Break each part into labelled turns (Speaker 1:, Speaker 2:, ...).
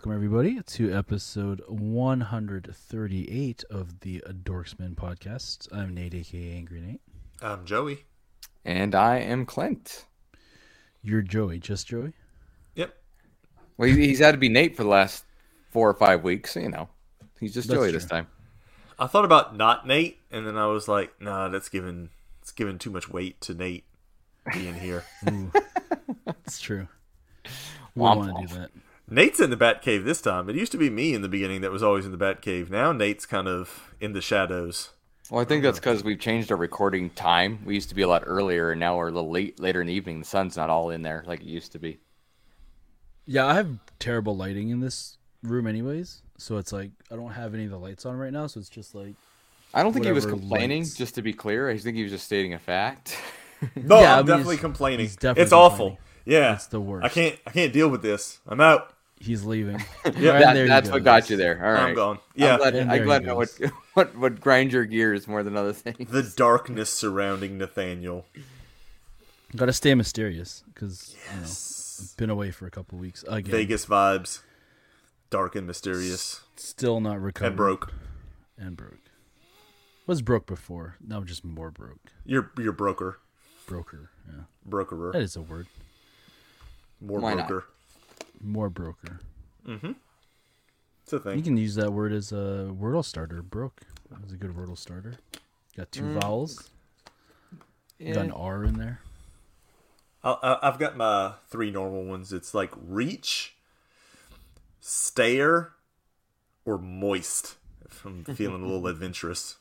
Speaker 1: Welcome, everybody, to episode 138 of the Dorksman podcast. I'm Nate, aka Angry Nate.
Speaker 2: I'm Joey.
Speaker 3: And I am Clint.
Speaker 1: You're Joey, just Joey?
Speaker 2: Yep.
Speaker 3: Well, he's had to be Nate for the last four or five weeks, so, you know. He's just
Speaker 1: That's
Speaker 3: Joey
Speaker 1: true.
Speaker 3: this time.
Speaker 2: I thought about not Nate, and then I was like, nah, that's giving it's giving too much weight to Nate being here.
Speaker 1: Ooh, it's true. We
Speaker 3: Womp
Speaker 1: want to do that.
Speaker 2: Nate's in the Bat Cave this time. It used to be me in the beginning that was always in the Bat Cave. Now Nate's kind of in the shadows.
Speaker 3: Well, I think that's because we've changed our recording time. We used to be a lot earlier, and now we're a little late later in the evening. The sun's not all in there like it used to be.
Speaker 1: Yeah, I have terrible lighting in this room, anyways. So it's like I don't have any of the lights on right now. So it's just like
Speaker 3: I don't think he was complaining,
Speaker 1: lights.
Speaker 3: just to be clear. I think he was just stating a fact.
Speaker 2: No,
Speaker 1: Yeah, I
Speaker 2: I'm
Speaker 1: mean,
Speaker 2: definitely
Speaker 1: he's-
Speaker 2: complaining.
Speaker 1: he's definitely
Speaker 2: it's awful. Yeah,
Speaker 1: it's the worst.
Speaker 2: I can't. I can't deal with this. I'm out.
Speaker 1: He's leaving.
Speaker 2: Yeah,
Speaker 1: Right,
Speaker 3: That-
Speaker 1: there he
Speaker 3: that's what got you there. All right.
Speaker 2: I'm gone. Yeah,
Speaker 3: I'm glad, I'm glad
Speaker 1: he
Speaker 3: know what,
Speaker 1: goes.
Speaker 3: what, what grind your gears more than other things.
Speaker 2: the darkness surrounding Nathaniel.
Speaker 1: Got to stay mysterious because you know been away for a couple weeks again.
Speaker 2: Vegas vibes, dark and mysterious,
Speaker 1: Still not recovered.
Speaker 2: and broke.
Speaker 1: And broke. Was broke before. Now just more broke.
Speaker 2: You're you're broker,
Speaker 1: Broker. Yeah.
Speaker 2: brokerer,
Speaker 1: That is a word.
Speaker 2: more
Speaker 3: Why not?
Speaker 2: Broker.
Speaker 1: More broker. Mm-hmm.
Speaker 2: It's a thing.
Speaker 1: You can use that word as a Wordle starter. Broke. That's a good Wordle starter. Got two mm. vowels. Got an R in there.
Speaker 2: I, I- I've got my three normal ones. It's like reach, stare, or moist. If I'm feeling a little adventurous.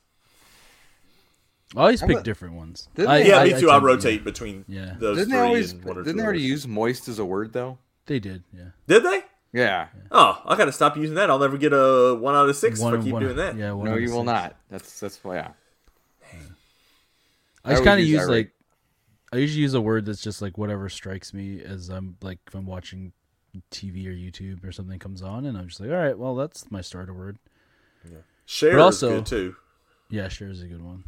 Speaker 1: I always pick
Speaker 3: about-
Speaker 1: different ones. I-
Speaker 3: they-
Speaker 2: Yeah,
Speaker 1: I-
Speaker 2: me
Speaker 1: I
Speaker 2: too. I,
Speaker 1: tend-
Speaker 2: rotate between
Speaker 1: Yeah.
Speaker 2: those
Speaker 3: Didn't
Speaker 2: three
Speaker 3: they always?
Speaker 2: and one or
Speaker 3: Didn't
Speaker 2: two
Speaker 3: they already
Speaker 2: others.
Speaker 3: use moist as a word though?
Speaker 1: They did. Yeah.
Speaker 2: Did they?
Speaker 3: Yeah.
Speaker 2: Oh, I gotta stop using that. I'll never get a one out of six
Speaker 1: One-
Speaker 2: if I keep
Speaker 1: one-
Speaker 2: doing that.
Speaker 1: Yeah. One
Speaker 3: No,
Speaker 1: out of
Speaker 3: you will
Speaker 1: six.
Speaker 3: not. That's that's why. Yeah.
Speaker 1: I just
Speaker 3: I
Speaker 1: kind of
Speaker 3: use
Speaker 1: use
Speaker 3: irate.
Speaker 1: like. I usually use a word that's just like whatever strikes me as I'm like if I'm watching TV or YouTube or something comes on and I'm just like all right well that's my starter word
Speaker 2: Share
Speaker 1: But
Speaker 2: is
Speaker 1: also-
Speaker 2: good too.
Speaker 1: Yeah, sure is a good one.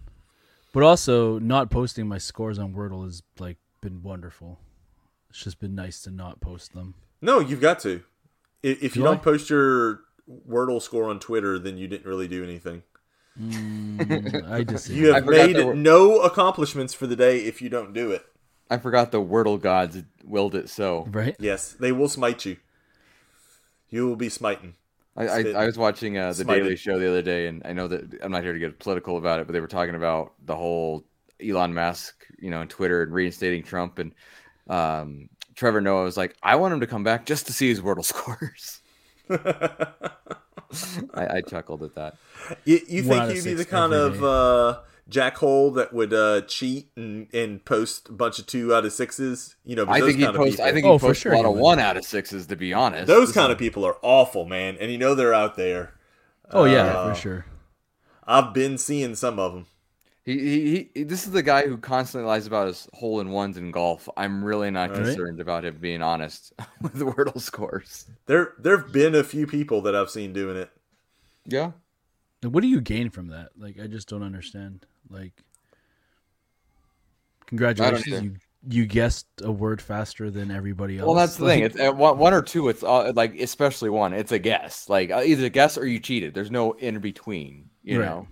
Speaker 1: But also, not posting my scores on Wordle has like been wonderful. It's just been nice to not post them.
Speaker 2: No, you've got to. If, if you
Speaker 1: Do I?
Speaker 2: don't post your Wordle score on Twitter, then you didn't really do anything.
Speaker 1: Mm, I disagree.
Speaker 2: You have
Speaker 3: forgot
Speaker 2: made
Speaker 3: that
Speaker 2: no accomplishments for the day if you don't do it.
Speaker 3: I forgot the Wordle gods willed it so.
Speaker 1: right?
Speaker 2: Yes, they will smite you. You will be smiting.
Speaker 3: I, I, I was watching uh, the
Speaker 2: smited.
Speaker 3: Daily Show the other day, and I know that I'm not here to get political about it, but they were talking about the whole Elon Musk, you know, and Twitter and reinstating Trump, and um, Trevor Noah was like, "I want him to come back just to see his Wordle scores." I, I chuckled at that.
Speaker 2: You, you think
Speaker 1: of
Speaker 2: you'd be the kind of
Speaker 1: day.
Speaker 2: uh, jackhole that would uh, cheat and, and post a bunch of two out of sixes? You know,
Speaker 3: I
Speaker 2: those
Speaker 3: think he
Speaker 2: kind of
Speaker 3: post.
Speaker 2: people,
Speaker 3: I think
Speaker 1: Oh,
Speaker 3: he
Speaker 1: for
Speaker 3: posts
Speaker 1: sure
Speaker 3: a lot of one out of sixes, to be honest.
Speaker 2: those kind of people are awful, man. And you know they're out there.
Speaker 1: Oh yeah,
Speaker 2: Uh,
Speaker 1: for sure.
Speaker 2: I've been seeing some of them.
Speaker 3: He, he, he this is the guy who constantly lies about his hole in ones in golf. I'm really not
Speaker 1: Right.
Speaker 3: concerned about him being honest with the Wordle scores.
Speaker 2: There, there've been a few people that I've seen doing it.
Speaker 3: Yeah.
Speaker 1: What do you gain from that? Like, I just don't understand. Like, congratulations, you you guessed a word faster than everybody else.
Speaker 3: Well, that's the
Speaker 1: Like,
Speaker 3: thing. It's uh, one, one or two. It's uh, like especially one. It's a guess. Like uh, either a guess or you cheated. There's no in between. You
Speaker 1: Right.
Speaker 3: know.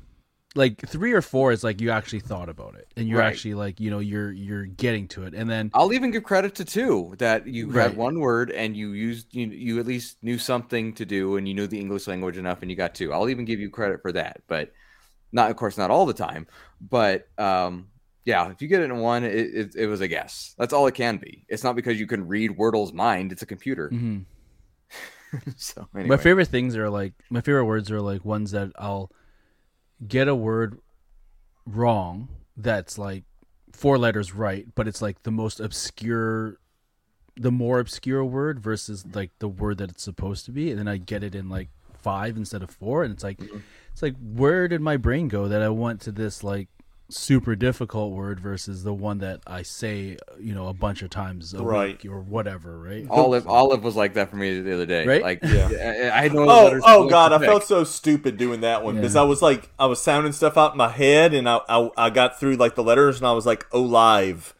Speaker 1: Like three or four is like you actually thought about it, and you're
Speaker 3: Right.
Speaker 1: actually like you know you're you're getting to it, and then
Speaker 3: I'll even give credit to two that you
Speaker 1: Right.
Speaker 3: had one word and you used you, you at least knew something to do and you knew the English language enough and you got two. I'll even give you credit for that, but not of course not all the time. But um, yeah, if you get it in one, it, it, it was a guess. That's all it can be. It's not because you can read Wordle's mind. It's a computer.
Speaker 1: mhm.
Speaker 3: so anyway.
Speaker 1: My favorite things are like my favorite words are like ones that I'll get a word wrong that's like four letters right, but it's like the most obscure the more obscure word versus like the word that it's supposed to be, and then I get it in like five instead of four, and it's like mm-hmm. it's like where did my brain go that I went to this like super difficult word versus the one that I say, you know, a bunch of times a
Speaker 2: Right.
Speaker 1: week or whatever, right?
Speaker 3: Olive Olive was like that for me the other day.
Speaker 1: Right?
Speaker 3: Like
Speaker 2: Yeah.
Speaker 3: I, I had no
Speaker 2: Oh,
Speaker 3: letters oh, to
Speaker 2: oh God! I felt so stupid doing that one because
Speaker 1: Yeah.
Speaker 2: I was like, I was sounding stuff out in my head, and I, I, I got through like the letters, and I was like, "Oh, live,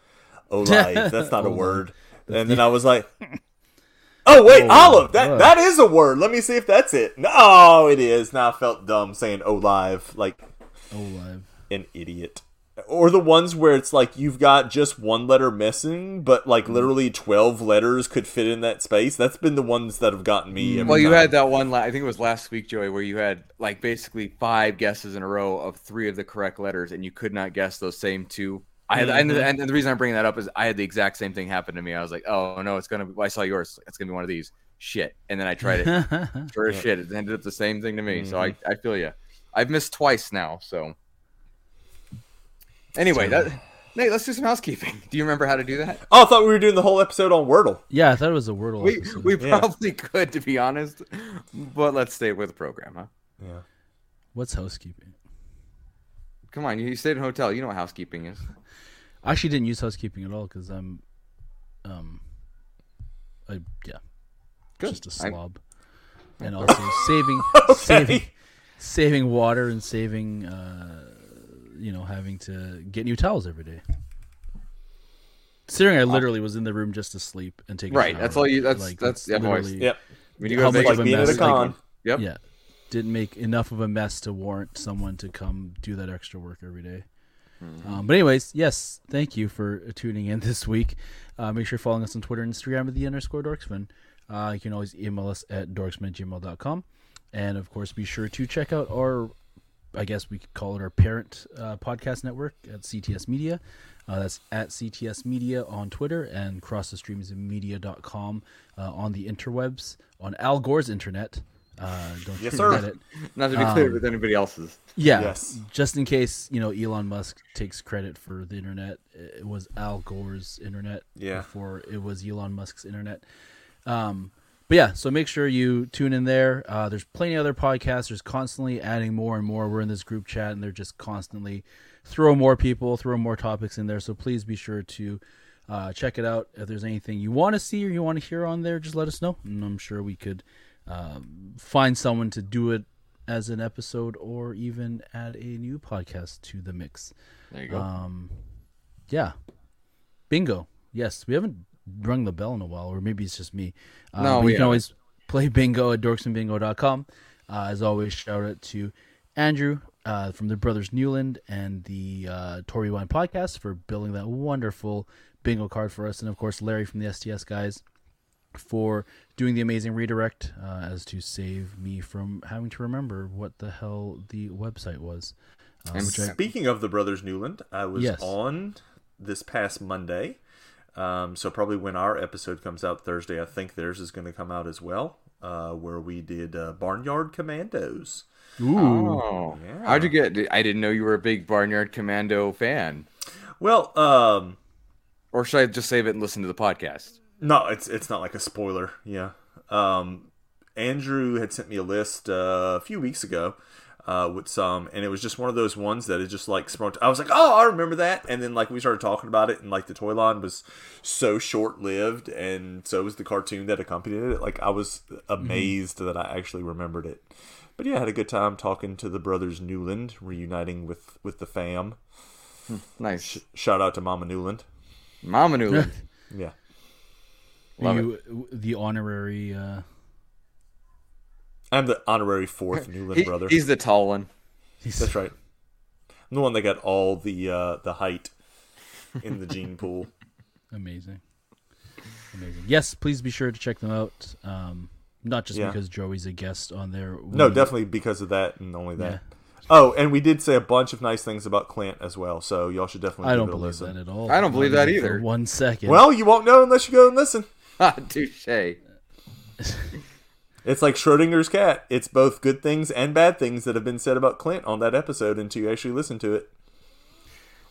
Speaker 2: oh, live." That's not a
Speaker 1: oh,
Speaker 2: word. And then I was like, Oh wait,
Speaker 1: Oh,
Speaker 2: olive. That
Speaker 1: what?
Speaker 2: that is a word. Let me see if that's it. No, it is. Now I felt dumb saying oh, olive like
Speaker 1: Oh, live.
Speaker 2: An idiot. Or the ones where it's like you've got just one letter missing, but like
Speaker 3: Mm-hmm.
Speaker 2: literally twelve letters could fit in that space. That's been the ones that have gotten me.
Speaker 3: Well, you
Speaker 2: time.
Speaker 3: had that one. la- I think it was last week, Joey, where you had like basically five guesses in a row of three of the correct letters, and you could not guess those same two. I had, and,
Speaker 2: Mm-hmm.
Speaker 3: and the reason I'm bringing that up is I had the exact same thing happen to me. I was like, oh no, it's gonna. Be, I saw yours. It's gonna be one of these. Shit, and then I tried it. Sure as shit, it ended up the same thing to me. So I,
Speaker 2: Mm-hmm.
Speaker 3: I feel you. I've missed twice now. So anyway, that Nate, let's do some housekeeping. Do you remember how to do that?
Speaker 2: Oh, I thought we were doing the whole episode on Wordle.
Speaker 1: yeah, I thought it was a Wordle.
Speaker 3: We
Speaker 1: episode.
Speaker 3: we
Speaker 2: Yeah.
Speaker 3: probably could, to be honest, but let's stay with the program, huh?
Speaker 2: Yeah.
Speaker 1: What's housekeeping?
Speaker 3: Come on, you stayed in a hotel. You know what housekeeping is.
Speaker 1: I actually didn't use housekeeping at all because I'm, um, I yeah,
Speaker 3: Good.
Speaker 1: just a slob, and also saving saving saving water and saving, uh, you know, having to get new towels every day. Considering I literally was in the room just to sleep and take
Speaker 3: Right,
Speaker 1: shower.
Speaker 3: that's all you- that's-
Speaker 1: like,
Speaker 3: that's- yeah, boys.
Speaker 2: Yep.
Speaker 3: When you
Speaker 1: How much
Speaker 3: make
Speaker 1: of a
Speaker 2: Like being at
Speaker 1: mess,
Speaker 2: a con.
Speaker 3: Yep.
Speaker 1: Yeah, didn't make enough of a mess to warrant someone to come do that extra work every day.
Speaker 3: Mm-hmm.
Speaker 1: Um, but anyways, yes, thank you for tuning in this week. Uh, make sure you're following us on Twitter and Instagram at the underscore dorksman. Uh, you can always email us at dorksman@gmail.com. And of course, be sure to check out our, I guess we could call it our parent uh, podcast network at CTS Media. Uh, that's at CTS Media on Twitter and cross the streams media.com uh, on the interwebs, on Al Gore's internet. Uh, don't
Speaker 2: Yes,
Speaker 1: forget
Speaker 2: sir.
Speaker 1: it.
Speaker 3: Not to be clear
Speaker 1: Um,
Speaker 3: with anybody else's.
Speaker 1: Yeah.
Speaker 2: Yes.
Speaker 1: Just in case, you know, Elon Musk takes credit for the internet. It was Al Gore's internet
Speaker 2: Yeah.
Speaker 1: before it was Elon Musk's internet. Um, but yeah, so make sure you tune in there. Uh, there's plenty of other podcasts. There's constantly adding more and more. We're in this group chat and they're just constantly throw more people, throw more topics in there. So please be sure to uh, check it out. If there's anything you want to see or you want to hear on there, just let us know. And I'm sure we could um, find someone to do it as an episode or even add a new podcast to the mix.
Speaker 3: There you go.
Speaker 1: Um, yeah. Bingo. Yes, we haven't rung the bell in a while, or maybe it's just me. Uh,
Speaker 3: No, we
Speaker 1: you can always play bingo at dorksandbingo.com. Uh, as always, shout out to Andrew uh, from the Brothers Newland and the uh, Toy Rewind podcast for building that wonderful bingo card for us. And of course, Larry from the CTS guys for doing the amazing redirect uh, as to save me from having to remember what the hell the website was. Uh,
Speaker 3: And
Speaker 1: which I-
Speaker 2: Speaking of the Brothers Newland, I was
Speaker 1: Yes.
Speaker 2: on this past Monday. Um, so probably when our episode comes out Thursday, I think theirs is going to come out as well. Uh, where we did uh, Barnyard Commandos.
Speaker 1: Ooh.
Speaker 3: oh,
Speaker 2: yeah.
Speaker 3: how'd you get? I didn't know you were a big Barnyard Commando fan.
Speaker 2: Well, um,
Speaker 3: Or should I just save it and listen to the podcast?
Speaker 2: no, it's it's not like a spoiler. Yeah. Um, Andrew had sent me a list uh, a few weeks ago uh, with some, and it was just one of those ones that it just like sprung. I was like, oh, I remember that, and then like we started talking about it, and like the toy line was so short lived, and so was the cartoon that accompanied it. Like I was amazed that I actually remembered it. But yeah, I had a good time talking to the brothers Newland, reuniting with with the fam.
Speaker 3: Nice,
Speaker 2: Shout out to Mama Newland.
Speaker 3: Mama Newland.
Speaker 2: Yeah.
Speaker 3: Love
Speaker 1: you, the honorary. Uh,
Speaker 2: I'm the honorary fourth Newland
Speaker 3: He-
Speaker 2: brother.
Speaker 3: he's the tall one.
Speaker 2: That's right. I'm the one that got all the uh, the height in the gene pool.
Speaker 1: amazing, amazing. Yes, please be sure to check them out. Um, not just
Speaker 2: Yeah.
Speaker 1: because Joey's a guest on there.
Speaker 2: No, definitely because of that and only that.
Speaker 1: Yeah.
Speaker 2: Oh, and we did say a bunch of nice things about Clint as well, so y'all should definitely
Speaker 1: I don't believe
Speaker 2: listen.
Speaker 1: that at all.
Speaker 3: I don't believe that
Speaker 1: even for
Speaker 3: either.
Speaker 1: One second.
Speaker 2: Well, you won't know unless you go and listen.
Speaker 3: Touche.
Speaker 2: It's like Schrodinger's cat. It's both good things and bad things that have been said about Clint on that episode until you actually listen to it.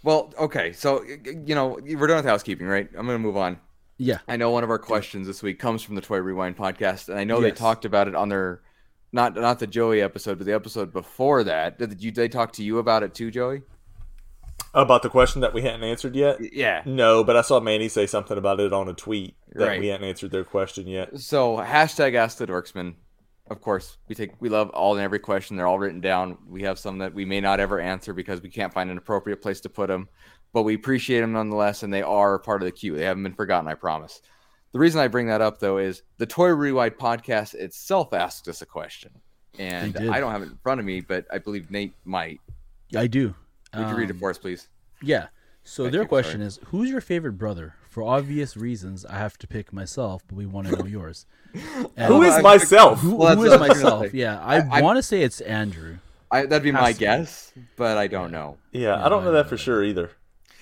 Speaker 3: Well, okay, so y- y- you know we're done with housekeeping, right? I'm gonna move on.
Speaker 1: yeah,
Speaker 3: I know one of our questions this week comes from the Toy Rewind podcast, and I know they talked about it on their not not the Joey episode, but the episode before that. Did you they talk to you about it too, Joey?
Speaker 2: About the question that we hadn't answered yet?
Speaker 3: Yeah.
Speaker 2: No, but I saw Manny say something about it on a tweet that
Speaker 3: Right.
Speaker 2: we hadn't answered their question yet.
Speaker 3: So hashtag Ask the Dorksman. Of course, we take we love all and every question. They're all written down. We have some that we may not ever answer because we can't find an appropriate place to put them, but we appreciate them nonetheless, and they are part of the queue. They haven't been forgotten, I promise. The reason I bring that up though is the Toy Rewind podcast itself asked us a question, and I don't have it in front of me, but I believe Nate might.
Speaker 1: I do.
Speaker 3: Would you read it
Speaker 1: Um,
Speaker 3: for us, please?
Speaker 1: Yeah. So
Speaker 3: Thank
Speaker 1: their
Speaker 3: you,
Speaker 1: question
Speaker 3: sorry.
Speaker 1: is, who's your favorite brother? For obvious reasons, I have to pick myself, but we want to know yours. And
Speaker 2: Who is
Speaker 3: I-
Speaker 2: myself?
Speaker 1: who,
Speaker 3: Well,
Speaker 1: who
Speaker 3: that's
Speaker 1: is
Speaker 3: what I was gonna
Speaker 1: myself?
Speaker 3: say.
Speaker 1: Yeah, I,
Speaker 3: I- I-
Speaker 1: want to say it's Andrew.
Speaker 3: I, that'd be my
Speaker 1: Has be.
Speaker 3: guess, but I don't know.
Speaker 2: Yeah,
Speaker 1: Yeah,
Speaker 2: I don't know that
Speaker 1: know
Speaker 2: for
Speaker 1: that.
Speaker 2: sure either.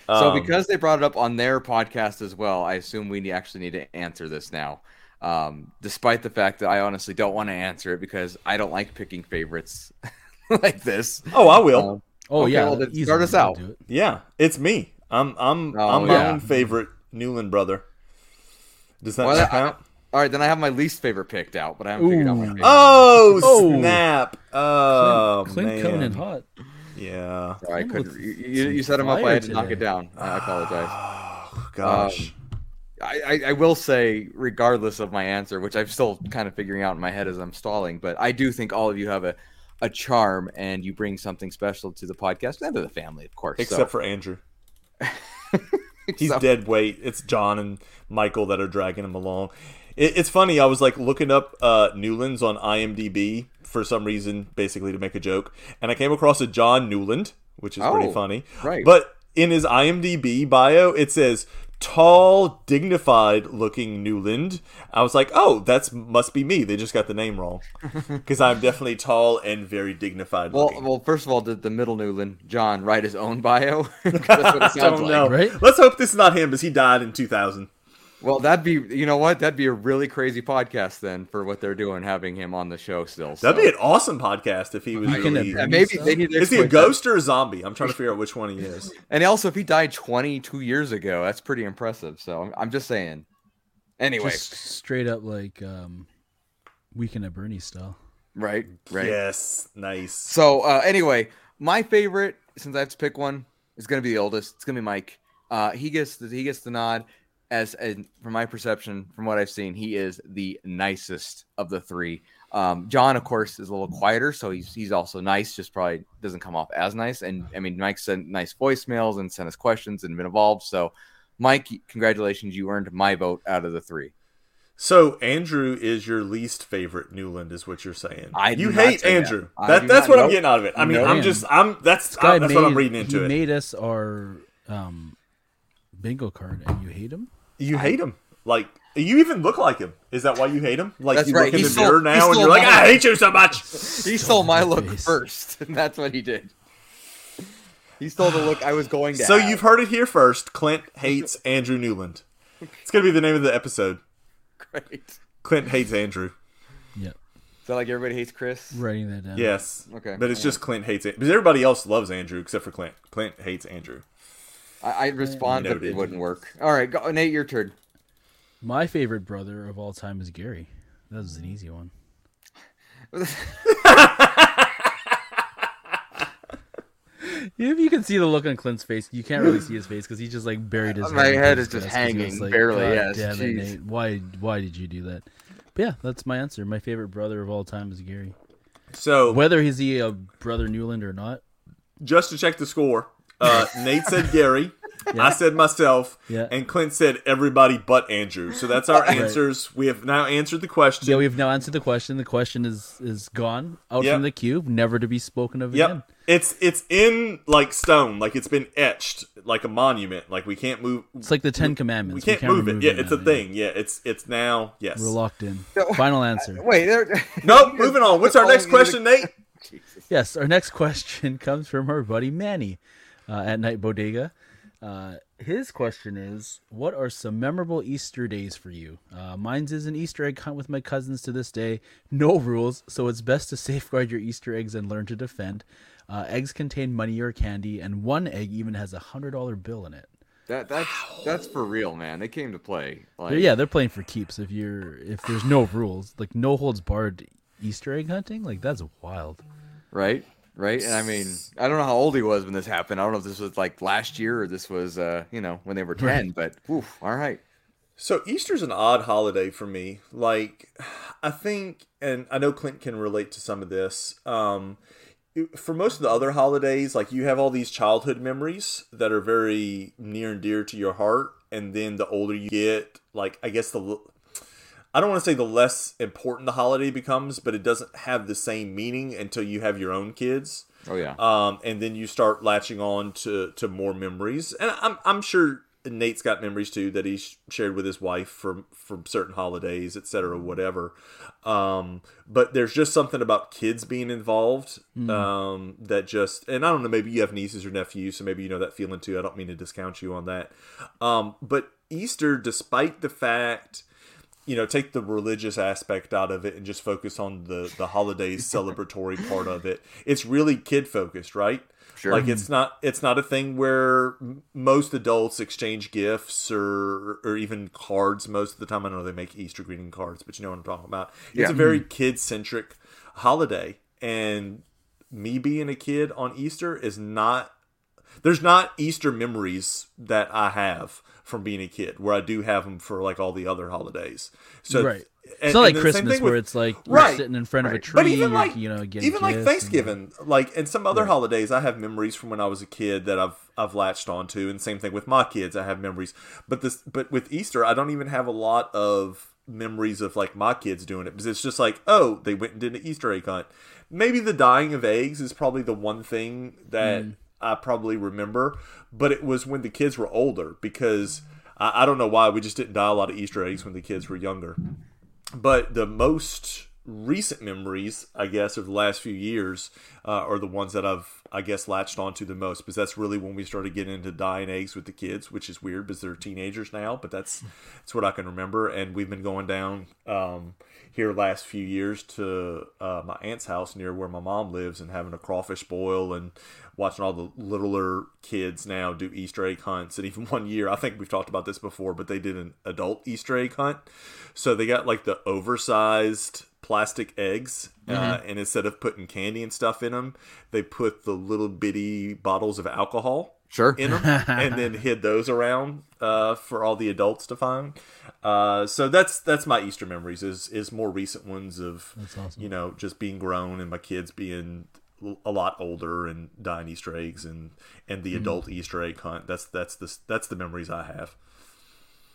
Speaker 3: So
Speaker 2: Um,
Speaker 3: because they brought it up on their podcast as well, I assume we actually need to answer this now. Um, despite the fact that I honestly don't want to answer it because I don't like picking favorites like this.
Speaker 2: oh, I will.
Speaker 3: Um,
Speaker 1: Oh
Speaker 3: Okay,
Speaker 1: yeah,
Speaker 3: well, then start us out.
Speaker 1: it.
Speaker 2: yeah, it's me. I'm I'm
Speaker 3: Oh,
Speaker 2: I'm my
Speaker 3: yeah.
Speaker 2: own favorite Newland brother. Does that
Speaker 3: Well,
Speaker 2: not
Speaker 3: I-
Speaker 2: count?
Speaker 3: all right, then I have my least favorite picked out, but I haven't figured out my favorite.
Speaker 2: Oh,
Speaker 1: Oh.
Speaker 2: snap! Oh
Speaker 1: Clint
Speaker 2: man,
Speaker 1: coming in hot.
Speaker 2: yeah.
Speaker 3: Sorry, I couldn't. You, you, set him up. I had to knock it down. I I apologize.
Speaker 2: Oh gosh.
Speaker 3: Um, I, I, I will say, regardless of my answer, which I'm still kind of figuring out in my head as I'm stalling, but I do think all of you have a, a charm and you bring something special to the podcast and to the family, of course.
Speaker 2: Except for Andrew. He's
Speaker 3: So-
Speaker 2: dead weight. It's John and Michael that are dragging him along. It, it's funny. I was like looking up uh, Newlands on IMDb for some reason, basically to make a joke, and I came across a John Newland, which is pretty
Speaker 3: Oh,
Speaker 2: funny.
Speaker 3: right.
Speaker 2: But in his IMDb bio, it says tall, dignified looking Newland. I was like, oh, that's must be me. They just got the name wrong because I'm definitely tall and very dignified
Speaker 3: Well,
Speaker 2: looking.
Speaker 3: well, first of all, did the middle Newland John write his own bio? 'Cause That's what it sounds
Speaker 2: don't
Speaker 3: like.
Speaker 2: know.
Speaker 1: right?
Speaker 2: Let's hope this is not him, because he died in 2000.
Speaker 3: Well, that'd be, you know what? That'd be a really crazy podcast then for what they're doing, having him on the show still.
Speaker 2: That'd be an awesome podcast if he was
Speaker 1: You can
Speaker 2: really.
Speaker 1: have-
Speaker 3: Yeah, maybe they need
Speaker 2: Is he a
Speaker 3: explain that.
Speaker 2: ghost or a zombie? I'm trying to figure out which one he is.
Speaker 3: And also, if he died 22 years ago, that's pretty impressive. So I'm, I'm just saying. Anyway,
Speaker 1: Just straight up like um, Weekend at Bernie style.
Speaker 3: right, right.
Speaker 2: Yes, nice.
Speaker 3: So uh, anyway, my favorite, since I have to pick one, is going to be the oldest. It's going to be Mike. Uh, he gets the, he gets the nod. As, as from my perception, from what I've seen, he is the nicest of the three. Um, John, of course, is a little quieter, so he's he's also nice. Just probably doesn't come off as nice. And I mean, Mike sent nice voicemails and sent us questions and been involved. So, Mike, congratulations, you earned my vote out of the three.
Speaker 2: So Andrew is your least favorite Newland, is what you're saying.
Speaker 3: I
Speaker 2: you hate
Speaker 3: say that.
Speaker 2: Andrew.
Speaker 3: I
Speaker 2: That, that's
Speaker 3: not.
Speaker 2: what I'm getting out of it. I mean,
Speaker 3: Nope.
Speaker 2: I'm just I'm that's
Speaker 1: This guy
Speaker 2: I, that's what I'm reading into
Speaker 1: he
Speaker 2: it.
Speaker 1: made us our um, bingo card, and you hate him.
Speaker 2: You hate him. Like you even look like him. Is that why you hate him? Like
Speaker 3: That's
Speaker 2: you
Speaker 3: right.
Speaker 2: look in
Speaker 3: He
Speaker 2: the
Speaker 3: stole-
Speaker 2: mirror now and you're like,
Speaker 3: my-
Speaker 2: I hate you so much.
Speaker 3: He stole my
Speaker 1: my
Speaker 3: look
Speaker 1: face.
Speaker 3: first, and that's what he did. He stole the look I was going to.
Speaker 2: So
Speaker 3: have.
Speaker 2: you've heard it here first. Clint hates Andrew Newland. It's gonna be the name of the episode.
Speaker 3: great.
Speaker 2: Clint hates Andrew.
Speaker 1: Yeah,
Speaker 3: So like everybody hates Chris.
Speaker 1: writing that down.
Speaker 2: Yes.
Speaker 3: Okay,
Speaker 2: But it's
Speaker 3: yeah.
Speaker 2: just Clint hates it. Because everybody else loves Andrew except for Clint. Clint hates Andrew.
Speaker 3: I, I respond, but it wouldn't work. All right, go, Nate, your turn.
Speaker 1: My favorite brother of all time is Gary. That was an easy one. If you can see the look on Clint's face, you can't really see his face because he's just like buried his.
Speaker 3: My
Speaker 1: head in
Speaker 3: head
Speaker 1: Clint's
Speaker 3: is just
Speaker 1: desk 'cause he was
Speaker 3: hanging, barely, yes,
Speaker 1: Damn it. Nate. Why? Why did you do that? But yeah, that's my answer. My favorite brother of all time is Gary.
Speaker 2: So
Speaker 1: Whether he's he a brother Newland or not,
Speaker 2: just to check the score, uh, Nate said Gary. I said myself,
Speaker 1: Yeah.
Speaker 2: and Clint said everybody but Andrew. So that's our answers. We have now answered the question.
Speaker 1: yeah, we've now answered the question. The question is is gone out
Speaker 2: Yep.
Speaker 1: from the cube, never to be spoken of
Speaker 2: Yep.
Speaker 1: again.
Speaker 2: It's it's in like stone, like it's been etched, like a monument. Like we can't move.
Speaker 1: It's like the Ten Commandments.
Speaker 2: We
Speaker 1: Commandments.
Speaker 2: can't, move it.
Speaker 1: remove
Speaker 2: Yeah, it's a
Speaker 1: now,
Speaker 2: thing. Yeah, it's it's now. Yes.
Speaker 1: We're locked in. Final answer.
Speaker 3: Wait, there.
Speaker 2: Nope. Moving on. What's our next question, Nate?
Speaker 1: Yes, our next question comes from our buddy Manny uh, at Night Bodega. Uh, his question is, "What are some memorable Easter days for you?" Uh, mine's is an Easter egg hunt with my cousins to this day. No rules, so it's best to safeguard your Easter eggs and learn to defend. Uh, eggs contain money or candy, and one egg even has a hundred dollar bill in it.
Speaker 3: That that's that's for real, man. They came to play. Like,
Speaker 1: yeah, they're playing for keeps. If you're if there's no rules, like no holds barred Easter egg hunting, like that's wild.
Speaker 3: right, right. And I mean, I don't know how old he was when this happened. I don't know if this was like last year or this was, uh, you know, when they were ten. But oof, all right.
Speaker 2: So Easter's an odd holiday for me. Like, I think, and I know Clint can relate to some of this. Um, for most of the other holidays, like you have all these childhood memories that are very near and dear to your heart, and then the older you get, like I guess the I don't want to say the less important the holiday becomes, but it doesn't have the same meaning until you have your own kids.
Speaker 3: Oh yeah.
Speaker 2: Um, and then you start latching on to, to more memories. And I'm, I'm sure Nate's got memories too that he shared with his wife from, from certain holidays, etc., whatever. Um, but there's just something about kids being involved
Speaker 1: Mm.
Speaker 2: um, that just, and I don't know, maybe you have nieces or nephews, so maybe you know that feeling too. I don't mean to discount you on that. Um, but Easter, despite the fact you know take the religious aspect out of it and just focus on the the holidays celebratory part of it. It's really kid focused right?
Speaker 3: Sure.
Speaker 2: like it's mm-hmm. not it's not a thing where most adults exchange gifts or or even cards most of the time. I know they make easter greeting cards but you know what i'm talking about. It's
Speaker 3: Yeah.
Speaker 2: a very mm-hmm. kid centric holiday and me being a kid on easter is not there's not Easter memories that I have from being a kid where I do have them for like all the other holidays. So
Speaker 1: right.
Speaker 2: and-
Speaker 1: It's not like
Speaker 2: and the same
Speaker 1: Christmas where
Speaker 2: with-
Speaker 1: it's like you're
Speaker 2: Right.
Speaker 1: sitting in front of a tree,
Speaker 2: but even like
Speaker 1: you know, getting
Speaker 2: even like
Speaker 1: gifts and-
Speaker 2: Thanksgiving, like and some other holidays, I have memories from when I was a kid that I've I've latched onto, and same thing with my kids, I have memories. But this, but with Easter, I don't even have a lot of memories of like my kids doing it because it's just like, oh, they went and did an Easter egg hunt. Maybe the dyeing of eggs is probably the one thing that mm. I probably remember, but it was when the kids were older because I, I don't know why we just didn't dye a lot of Easter eggs when the kids were younger but the most recent memories, I guess, of the last few years uh, are the ones that I've, I guess, latched onto the most because that's really when we started getting into dyeing eggs with the kids, which is weird because they're teenagers now, but that's that's what I can remember. And we've been going down um, here last few years to uh, my aunt's house near where my mom lives and having a crawfish boil and watching all the littler kids now do Easter egg hunts. And even one year, I think we've talked about this before, but they did an adult Easter egg hunt. So they got like the oversized plastic eggs, uh, and instead of putting candy and stuff in them, they put the little bitty bottles of alcohol
Speaker 3: Sure.
Speaker 2: in them and then hid those around uh, for all the adults to find. Uh, so that's that's my Easter memories is is more recent ones of
Speaker 1: awesome.
Speaker 2: you know just being grown and my kids being a lot older and dyeing Easter eggs and and the adult Easter egg hunt. That's that's the that's the memories I have.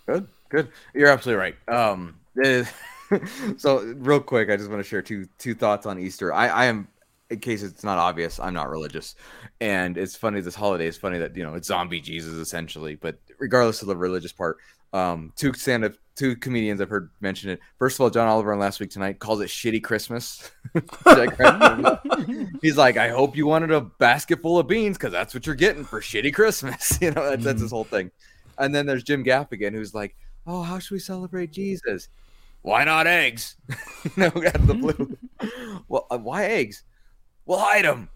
Speaker 3: Good, good. You're absolutely right. Um, is- so real quick, I just want to share two two thoughts on Easter. I, I am, in case it's not obvious, I'm not religious, and it's funny this holiday is funny that you know it's zombie Jesus essentially. But regardless of the religious part, um, two stand up, two comedians I've heard mention it. First of all, John Oliver on Last Week Tonight calls it "shitty Christmas." He's like, I hope you wanted a basket full of beans because that's what you're getting for shitty Christmas. You know, that's, that's his whole thing. And then there's Jim Gaffigan who's like, Oh, how should we celebrate Jesus? Why not eggs? no, out of the blue. well, uh, why eggs? Well, hide them.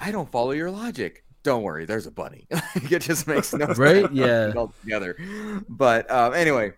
Speaker 3: I don't follow your logic. Don't worry, there's a bunny. it just makes no sense
Speaker 1: Right? Yeah.
Speaker 3: altogether. But um, anyway,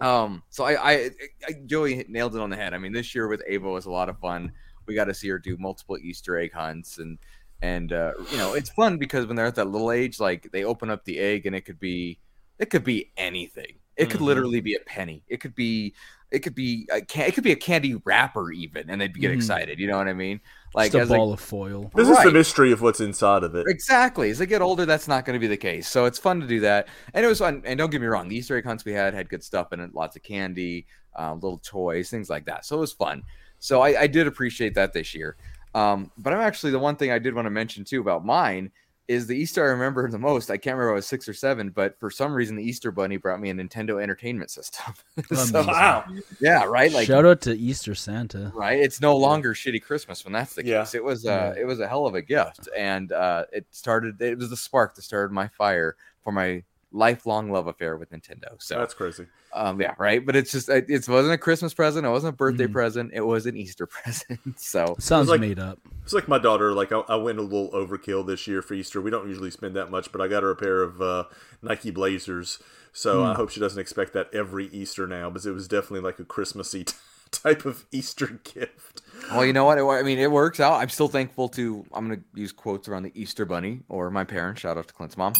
Speaker 3: um, so I, I, I Joey nailed it on the head. I mean, this year with Ava was a lot of fun. We got to see her do multiple Easter egg hunts, and and uh, you know it's fun because when they're at that little age, like they open up the egg and it could be it could be anything. It could
Speaker 2: Mhm.
Speaker 3: literally be a penny. It could be it could be a can- it could be a candy wrapper even, and they'd get
Speaker 1: Mhm.
Speaker 3: excited. You know what I mean? Like
Speaker 1: Just a
Speaker 3: as they-
Speaker 1: ball of foil.
Speaker 2: This is the mystery of what's inside of it.
Speaker 3: Exactly. As they get older, that's not going to be the case. So it's fun to do that, and it was fun. And don't get me wrong, the Easter egg hunts we had had good stuff in it, lots of candy, uh, little toys, things like that. So it was fun. So I, I did appreciate that this year. Um, but I'm actually the one thing I did want to mention too about mine is the Easter I remember the most. I can't remember if I was six or seven, but for some reason the Easter Bunny brought me a Nintendo Entertainment System. so,
Speaker 1: Amazing.
Speaker 3: yeah, right. Like
Speaker 1: Shout out to Easter Santa.
Speaker 3: right it's no longer shitty christmas when that's the
Speaker 2: Yeah.
Speaker 3: case it was uh it was a hell of a gift and uh it started it was the spark that started my fire for my lifelong love affair with nintendo so
Speaker 2: That's crazy.
Speaker 3: um yeah right but it's just it, it wasn't a christmas present it wasn't a birthday
Speaker 1: Mhm.
Speaker 3: present it was an easter present so
Speaker 1: Sounds
Speaker 2: like-
Speaker 1: made up.
Speaker 2: It's like my daughter. Like I, I went a little overkill this year for Easter. We don't usually spend that much, but I got her a pair of uh, Nike Blazers. So I hope she doesn't expect that every Easter now, because it was definitely like a Christmassy type of Easter gift.
Speaker 3: well you know what It- i mean it works out i'm still thankful to i'm gonna use quotes around the easter bunny or my parents shout out to clint's mom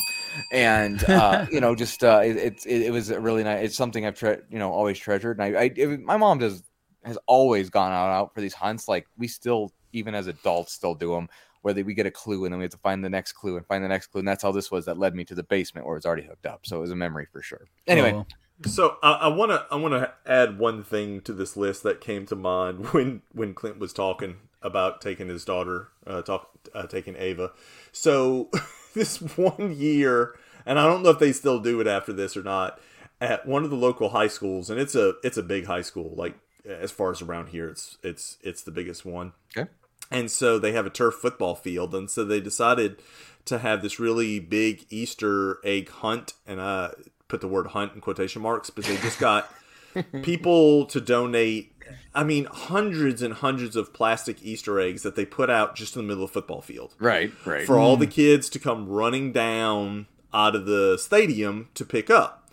Speaker 3: and uh you know just uh it, it, it, it was really nice it's something i've tre- you know always treasured and i, I it, my mom does has always gone out, out for these hunts like we still even as adults still do them where they, we get a clue and then we have to find the next clue and find the next clue. And that's how this was that led me to the basement where it was already hooked up. So it was a memory for sure. Anyway,
Speaker 1: Oh,
Speaker 2: So I want to I want to add one thing to this list that came to mind when when Clint was talking about taking his daughter, uh, talk uh, taking Ava. So this one year, and I don't know if they still do it after this or not, at one of the local high schools, and it's a it's a big high school. Like as far as around here, it's it's it's the biggest one.
Speaker 3: okay.
Speaker 2: And so they have a turf football field, and so they decided to have this really big Easter egg hunt, and I put the word hunt in quotation marks, but they just got people to donate. I mean, hundreds and hundreds of plastic Easter eggs that they put out just in the middle of the football field
Speaker 3: Right, right.
Speaker 2: for all the mm. kids to come running down out of the stadium to pick up.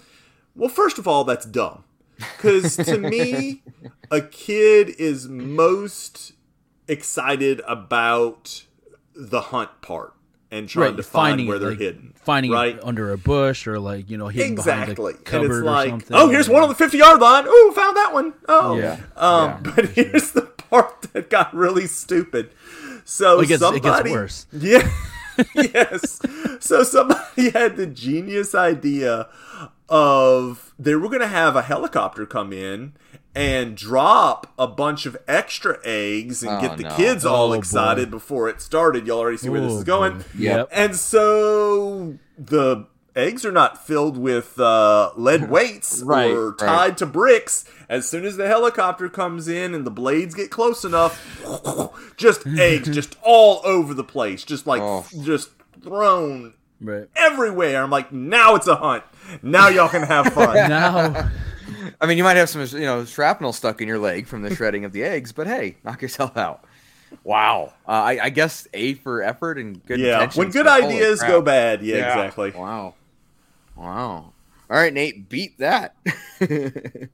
Speaker 2: Well, first of all, that's dumb. Because to me, a kid is most excited about the hunt part and trying
Speaker 1: right,
Speaker 2: to find
Speaker 1: finding
Speaker 2: where
Speaker 1: it,
Speaker 2: they're
Speaker 1: like,
Speaker 2: hidden.
Speaker 1: finding
Speaker 2: right?
Speaker 1: it under a bush or like you know hidden
Speaker 2: exactly.
Speaker 1: behind a
Speaker 2: And
Speaker 1: cupboard
Speaker 2: it's
Speaker 1: or
Speaker 2: like,
Speaker 1: something.
Speaker 2: oh, here's one on the 50 yard line. Oh, found that one. Oh,
Speaker 3: Yeah.
Speaker 2: Um,
Speaker 3: Yeah.
Speaker 2: But here's the part that got really stupid. So
Speaker 1: It gets- it gets
Speaker 2: somebody,
Speaker 1: worse.
Speaker 2: Yeah. yes. So somebody had the genius idea of they were going to have a helicopter come in and drop a bunch of extra eggs and
Speaker 3: Oh,
Speaker 2: get the
Speaker 3: no.
Speaker 2: kids oh, all
Speaker 1: Oh, boy.
Speaker 2: excited before it started. Y'all already see where this
Speaker 1: Oh,
Speaker 2: is going.
Speaker 1: boy.
Speaker 3: Yep.
Speaker 2: And so the eggs are not filled with uh, lead weights
Speaker 3: Right,
Speaker 2: or
Speaker 3: right.
Speaker 2: tied to bricks. As soon as the helicopter comes in and the blades get close enough, just eggs just all over the place, just like
Speaker 3: Oh.
Speaker 2: just thrown
Speaker 1: right
Speaker 2: everywhere. I'm like, now it's a hunt. Now y'all can have fun.
Speaker 1: now.
Speaker 3: I mean, you might have some, you know, shrapnel stuck in your leg from the shredding of the eggs, but hey, knock yourself out. Wow. Uh, I, I guess A for effort and good
Speaker 2: yeah,
Speaker 3: intentions,
Speaker 2: when good ideas
Speaker 3: crap.
Speaker 2: go bad. Yeah, exactly.
Speaker 3: Wow. Wow. All right, Nate, beat that.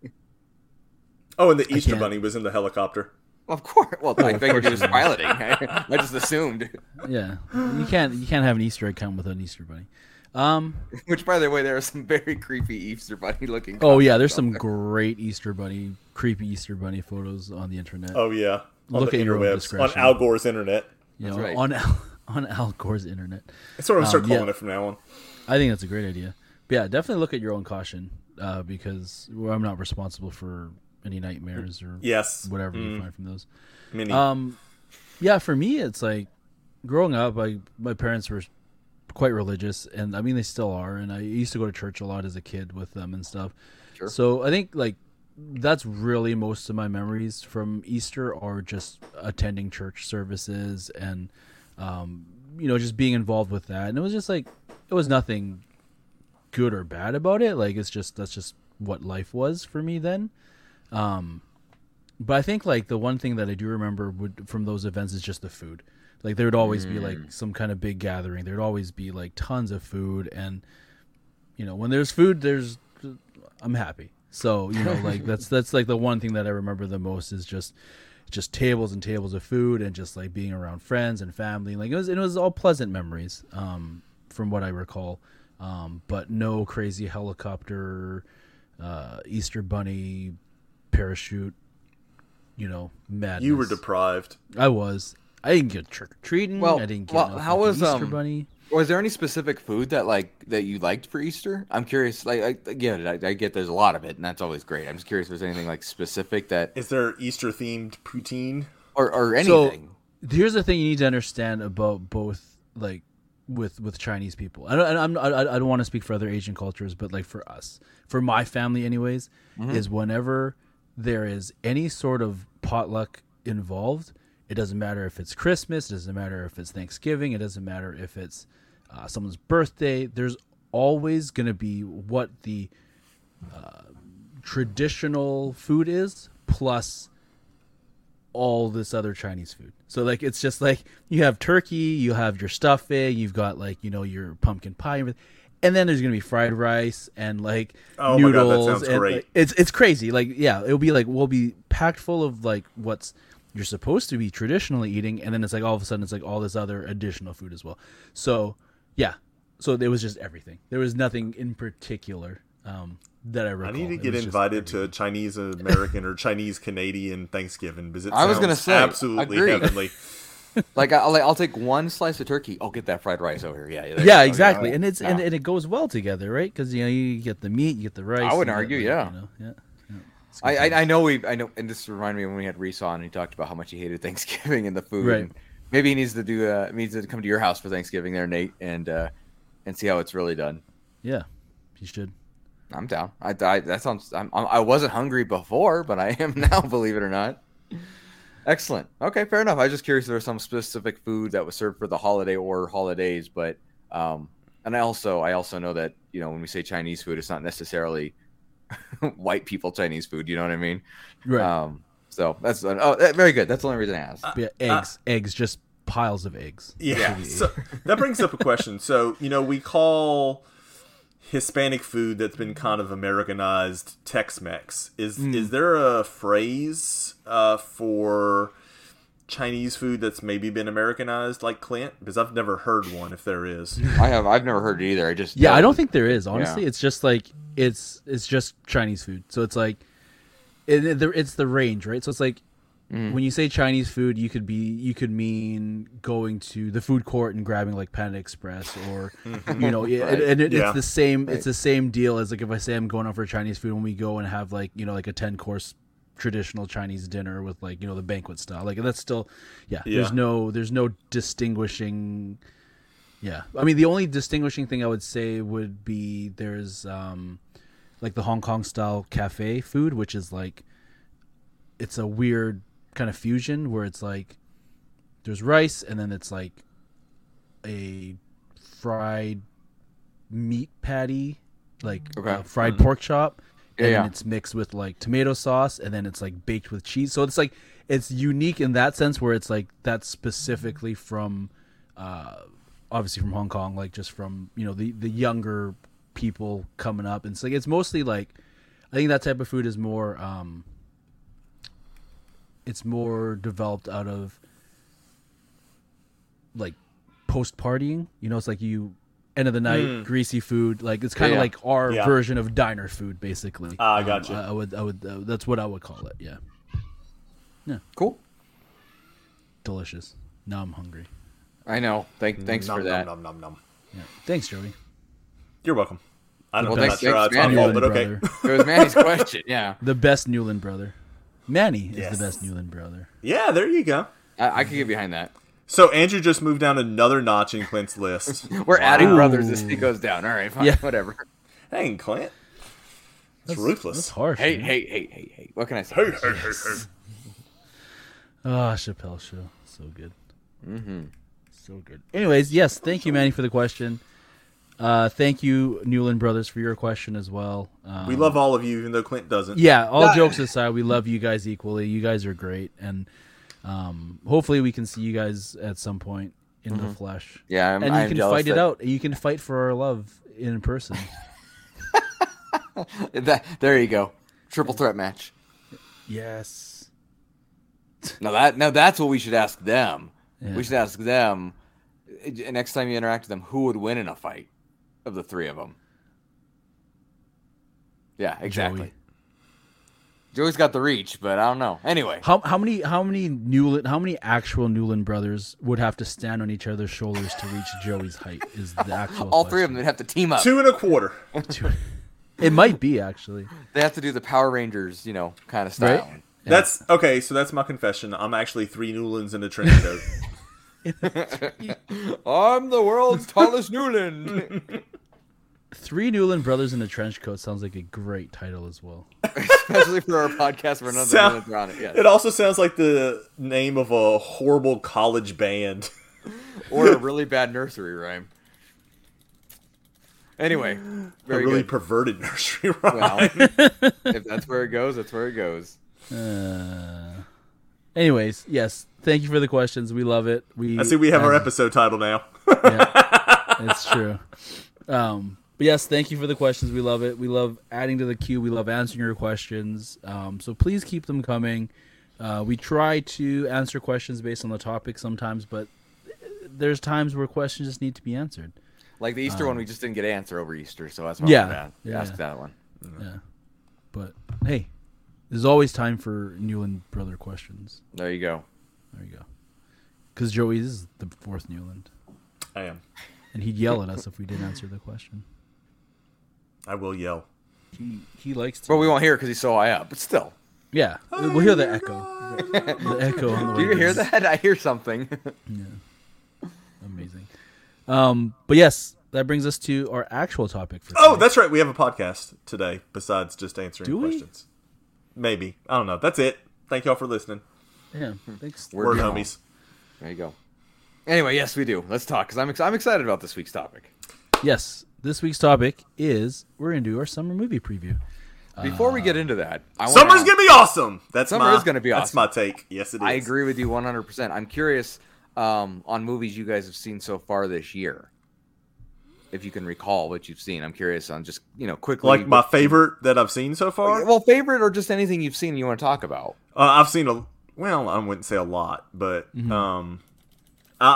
Speaker 2: Oh, and the Easter. Bunny was in the helicopter.
Speaker 3: of course. Well, I
Speaker 1: of
Speaker 3: figured he was piloting. I, I just assumed.
Speaker 1: Yeah, you can't you can't have an Easter egg hunt with an Easter bunny. Um.
Speaker 3: Which, by the way, there are some very creepy Easter bunny looking.
Speaker 1: Oh yeah, there's
Speaker 3: costumes
Speaker 1: some great Easter bunny, creepy Easter bunny photos on the internet.
Speaker 2: Oh yeah, on
Speaker 1: Look
Speaker 2: the
Speaker 1: at your own
Speaker 2: interwebs, on. Al Gore's internet.
Speaker 1: you know,
Speaker 3: right.
Speaker 1: on Al, on Al Gore's internet.
Speaker 2: That's what I'm gonna start
Speaker 1: Um, yeah.
Speaker 2: calling it from now on.
Speaker 1: I think that's a great idea. But yeah, definitely look at your own caution uh, because well, I'm not responsible for any nightmares or
Speaker 2: Yes,
Speaker 1: whatever you
Speaker 2: Mm,
Speaker 1: find from those.
Speaker 2: mini.
Speaker 1: Um, yeah, for me, it's like growing up. I my parents were quite religious, and I mean they still are. And I used to go to church a lot as a kid with them and stuff.
Speaker 3: Sure.
Speaker 1: So I think like that's really most of my memories from Easter are just attending church services and um, you know just being involved with that. And it was just like it was nothing good or bad about it. Like it's just that's just what life was for me then. Um, but I think like the one thing that I do remember would from those events is just the food. Like there would always be like some kind of big gathering. There'd always be like tons of food, and you know when there's food, there's I'm happy. So you know like that's that's like the one thing that I remember the most is just just tables and tables of food and just like being around friends and family. Like it was it was all pleasant memories um, from what I recall. Um, but no crazy helicopter, uh, Easter bunny, parachute. You know, madness.
Speaker 2: you were deprived.
Speaker 1: I was. I didn't get trick or treating.
Speaker 3: Well,
Speaker 1: I didn't get
Speaker 3: well,
Speaker 1: no
Speaker 3: how was,
Speaker 1: Easter
Speaker 3: um,
Speaker 1: bunny.
Speaker 3: Was there any specific food that like that you liked for Easter? I'm curious. Like, I, again, I, I get there's a lot of it, and that's always great. I'm just curious if there's anything like specific that,
Speaker 2: Is there Easter themed poutine?
Speaker 3: or or
Speaker 1: So- Here's the thing you need to understand about both, like with with Chinese people. I don't. I'm, I, I don't want to speak for other Asian cultures, but like for us, for my family, anyways, is whenever there is any sort of potluck involved. It doesn't matter if it's Christmas. It doesn't matter if it's Thanksgiving. It doesn't matter if it's uh, someone's birthday. There's always going to be what the uh, traditional food is plus all this other Chinese food. So like it's just like you have turkey, you have your stuffing, you've got like you know your pumpkin pie, and and then there's gonna be fried rice and like
Speaker 2: Oh my God, that
Speaker 1: noodles.
Speaker 2: sounds
Speaker 1: and,
Speaker 2: great.
Speaker 1: like, it's it's crazy. Like yeah, it'll be like we'll be packed full of like what's you're supposed to be traditionally eating, and then it's like all of a sudden it's like all this other additional food as well. So yeah, so it was just everything. There was nothing in particular um, that I
Speaker 2: I need to get invited to a Chinese American or Chinese Canadian Thanksgiving because it
Speaker 3: I was
Speaker 2: gonna
Speaker 3: gonna say,
Speaker 2: absolutely
Speaker 3: agreed.
Speaker 2: heavenly.
Speaker 3: like I'll, like, I'll take one slice of turkey. I'll get that fried rice over here. Yeah, there you
Speaker 1: yeah, exactly,
Speaker 3: Okay.
Speaker 1: and it's and,
Speaker 3: Yeah.
Speaker 1: and it goes well together, right? Because you know you get the meat, you get the rice. I wouldn't
Speaker 3: argue,
Speaker 1: like,
Speaker 3: yeah.
Speaker 1: you know, yeah. yeah.
Speaker 3: I. I I know we I know, and this reminded me when we had Reese on, and he talked about how much he hated Thanksgiving and the food.
Speaker 1: Right.
Speaker 3: and Maybe he needs to do uh needs to come to your house for Thanksgiving there, Nate, and uh and see how it's really done.
Speaker 1: yeah, you should.
Speaker 3: I'm down. I, I that sounds. I'm, I wasn't hungry before, but I am now. believe it or not. Excellent. Okay, fair enough. I was just curious if there was some specific food that was served for the holiday or holidays, but um, and I also I also know that you know when we say Chinese food, it's not necessarily white people Chinese food. You know what I mean?
Speaker 1: Right.
Speaker 3: Um, so that's oh that- very good. That's the only reason I asked.
Speaker 1: But yeah, eggs, eggs, just piles of eggs.
Speaker 2: Yeah.
Speaker 3: Yeah.
Speaker 2: So that brings up a question. So, you know, we call Hispanic food that's been kind of Americanized Tex-Mex. Is
Speaker 1: Hmm.
Speaker 2: is there a phrase uh, for Chinese food that's maybe been Americanized like Clint? Because I've never heard one. If there is,
Speaker 3: I have I've never heard it either. I just
Speaker 1: Yeah, I don't think there is. Honestly,
Speaker 3: Yeah.
Speaker 1: it's just like it's it's just Chinese food. So it's like it, it- it's the range, right? So it's like
Speaker 3: Mm-hmm.
Speaker 1: when you say Chinese food, you could be you could mean going to the food court and grabbing like Panda Express, or you know, yeah,
Speaker 3: Right.
Speaker 1: and it,
Speaker 2: Yeah.
Speaker 1: it's the same. It's the same deal as like if I say I'm going out for Chinese food when we go and have like you know like a ten course traditional Chinese dinner with like you know the banquet style. Like that's still, yeah.
Speaker 2: Yeah.
Speaker 1: There's no there's no distinguishing. Yeah, I mean the only distinguishing thing I would say would be there's um like the Hong Kong style cafe food, which is like it's a weird kind of fusion where it's like there's rice and then it's like a fried meat patty, like
Speaker 3: Okay.
Speaker 1: uh, fried pork chop,
Speaker 3: Yeah,
Speaker 1: and
Speaker 3: yeah.
Speaker 1: then it's mixed with like tomato sauce, and then it's like baked with cheese. So it's like it's unique in that sense where it's like that's specifically from, uh, obviously from Hong Kong, like just from you know the the younger people coming up, and it's like it's mostly like I think that type of food is more um it's more developed out of like post partying. You know, it's like you end of the night, greasy food. Like it's kind of
Speaker 3: Yeah.
Speaker 1: like our
Speaker 2: Yeah.
Speaker 1: version of diner food, basically.
Speaker 2: Ah, I
Speaker 1: Um,
Speaker 2: gotcha.
Speaker 1: I, I would, I would. Uh, that's what I would call it. Yeah, Yeah.
Speaker 3: Cool.
Speaker 1: delicious. Now I'm hungry.
Speaker 3: I know. Thank thanks
Speaker 2: Nom,
Speaker 3: for that.
Speaker 2: Nom, nom, nom, nom.
Speaker 1: Yeah. Thanks, Joey.
Speaker 2: You're welcome. I don't,
Speaker 3: Well,
Speaker 2: I'm
Speaker 3: thanks-
Speaker 2: not sure how it's my fault, but okay.
Speaker 3: It was Manny's question. Yeah,
Speaker 1: The best Newland brother. Manny is
Speaker 2: Yes.
Speaker 1: the best Newland brother.
Speaker 2: Yeah, there you go.
Speaker 3: I, I can get behind that.
Speaker 2: So Andrew just moved down another notch in Clint's list.
Speaker 3: We're adding brothers as he goes down. All right, fine,
Speaker 1: Yeah.
Speaker 3: whatever.
Speaker 2: Dang, Clint. It's
Speaker 1: That's
Speaker 2: ruthless.
Speaker 1: That's harsh.
Speaker 3: Hey,
Speaker 1: man.
Speaker 3: hey, hey, hey, hey. What can I say?
Speaker 2: Hey, hey, hey, hey.
Speaker 1: Ah, Chappelle show. So good. Mm-hmm. So good. Anyways, yes, thank you, Manny, for the question. Uh, thank you, Newland Brothers, for your question as well. Um,
Speaker 2: We love all of you, even though Clint doesn't.
Speaker 1: Yeah, all
Speaker 2: Yeah.
Speaker 1: jokes aside, we love you guys equally. You guys are great, and um, hopefully, we can see you guys at some point in the flesh.
Speaker 3: Yeah, I'm,
Speaker 1: and you
Speaker 3: I'm
Speaker 1: can
Speaker 3: jealous
Speaker 1: fight it out. You can fight for our love in person.
Speaker 3: That, there you go. Triple threat match.
Speaker 1: yes.
Speaker 3: Now that now that's what we should ask them.
Speaker 1: Yeah.
Speaker 3: We should ask them uh, next time you interact with them who would win in a fight of the three of them. Yeah, exactly.
Speaker 1: Joey.
Speaker 3: Joey's got the reach, but I don't know. Anyway,
Speaker 1: How how many how many Newland how many actual Newland brothers would have to stand on each other's shoulders to reach Joey's height? Is the actual
Speaker 3: all three of them would have to team up.
Speaker 2: Two and a quarter.
Speaker 1: It might be actually.
Speaker 3: They have to do the Power Rangers, you know, kind of style.
Speaker 1: Right?
Speaker 2: That's okay. So that's my confession. I'm actually three Newlands in a trench coat.
Speaker 3: I'm the world's tallest Newland.
Speaker 1: Three Newland brothers in a trench coat sounds like a great title as well.
Speaker 3: Especially for our podcast where none of the are on it. Yes.
Speaker 2: it also sounds like the name of a horrible college band.
Speaker 3: or a really bad nursery rhyme. Anyway,
Speaker 2: a
Speaker 3: very
Speaker 2: really
Speaker 3: good.
Speaker 2: perverted nursery rhyme.
Speaker 3: Well, if that's where it goes, that's where it goes.
Speaker 1: Uh, anyways, yes, thank you for the questions. We love it. We
Speaker 2: I see we have our episode title now.
Speaker 1: yeah, it's true. Um, but yes, thank you for the questions. We love it. We love adding to the queue. We love answering your questions. Um, so please keep them coming. Uh, we try to answer questions based on the topic sometimes, but there's times where questions just need to be answered.
Speaker 3: Like the Easter one, we just didn't get an answer over Easter, so that's why
Speaker 1: Yeah,
Speaker 3: I
Speaker 1: yeah,
Speaker 3: ask
Speaker 1: yeah.
Speaker 3: that one.
Speaker 1: Yeah. But hey, there's always time for Newland brother questions.
Speaker 3: There you go.
Speaker 1: There you go. because Joey is the fourth Newland,
Speaker 2: I am.
Speaker 1: and he'd yell at us if we didn't answer the question.
Speaker 2: I will yell.
Speaker 1: He he likes to.
Speaker 3: But we won't hear because he's so high up. But still,
Speaker 1: yeah, we'll hear the echo. The echo on the way.
Speaker 3: do you hear
Speaker 1: down.
Speaker 3: that? I hear something. Yeah.
Speaker 1: Amazing. Um, but yes, that brings us to our actual topic for.
Speaker 2: Oh, that's right. We have a podcast today besides just answering
Speaker 1: Do we?
Speaker 2: questions. Maybe. I don't know. That's it. Thank y'all for listening.
Speaker 1: yeah. Thanks.
Speaker 3: Word
Speaker 2: Word homies.
Speaker 3: There you go. Anyway, yes, we do. Let's talk because I'm ex- I'm excited about this week's topic.
Speaker 1: Yes, this week's topic is we're gonna do our summer movie preview.
Speaker 3: Before we get into that, I wanna
Speaker 2: Summer's
Speaker 3: ask-
Speaker 2: gonna be awesome. That's
Speaker 3: Summer
Speaker 2: my,
Speaker 3: is gonna be awesome.
Speaker 2: That's my take. Yes, it is.
Speaker 3: I agree with you 100%. I'm curious um, on movies you guys have seen so far this year. If you can recall what you've seen, I'm curious on just, you know, quickly.
Speaker 2: Like my favorite that I've seen so far.
Speaker 3: well, favorite or just anything you've seen you want to talk about.
Speaker 2: Uh, I've seen a well, I wouldn't say a lot, but
Speaker 3: Mm-hmm.
Speaker 2: um, I-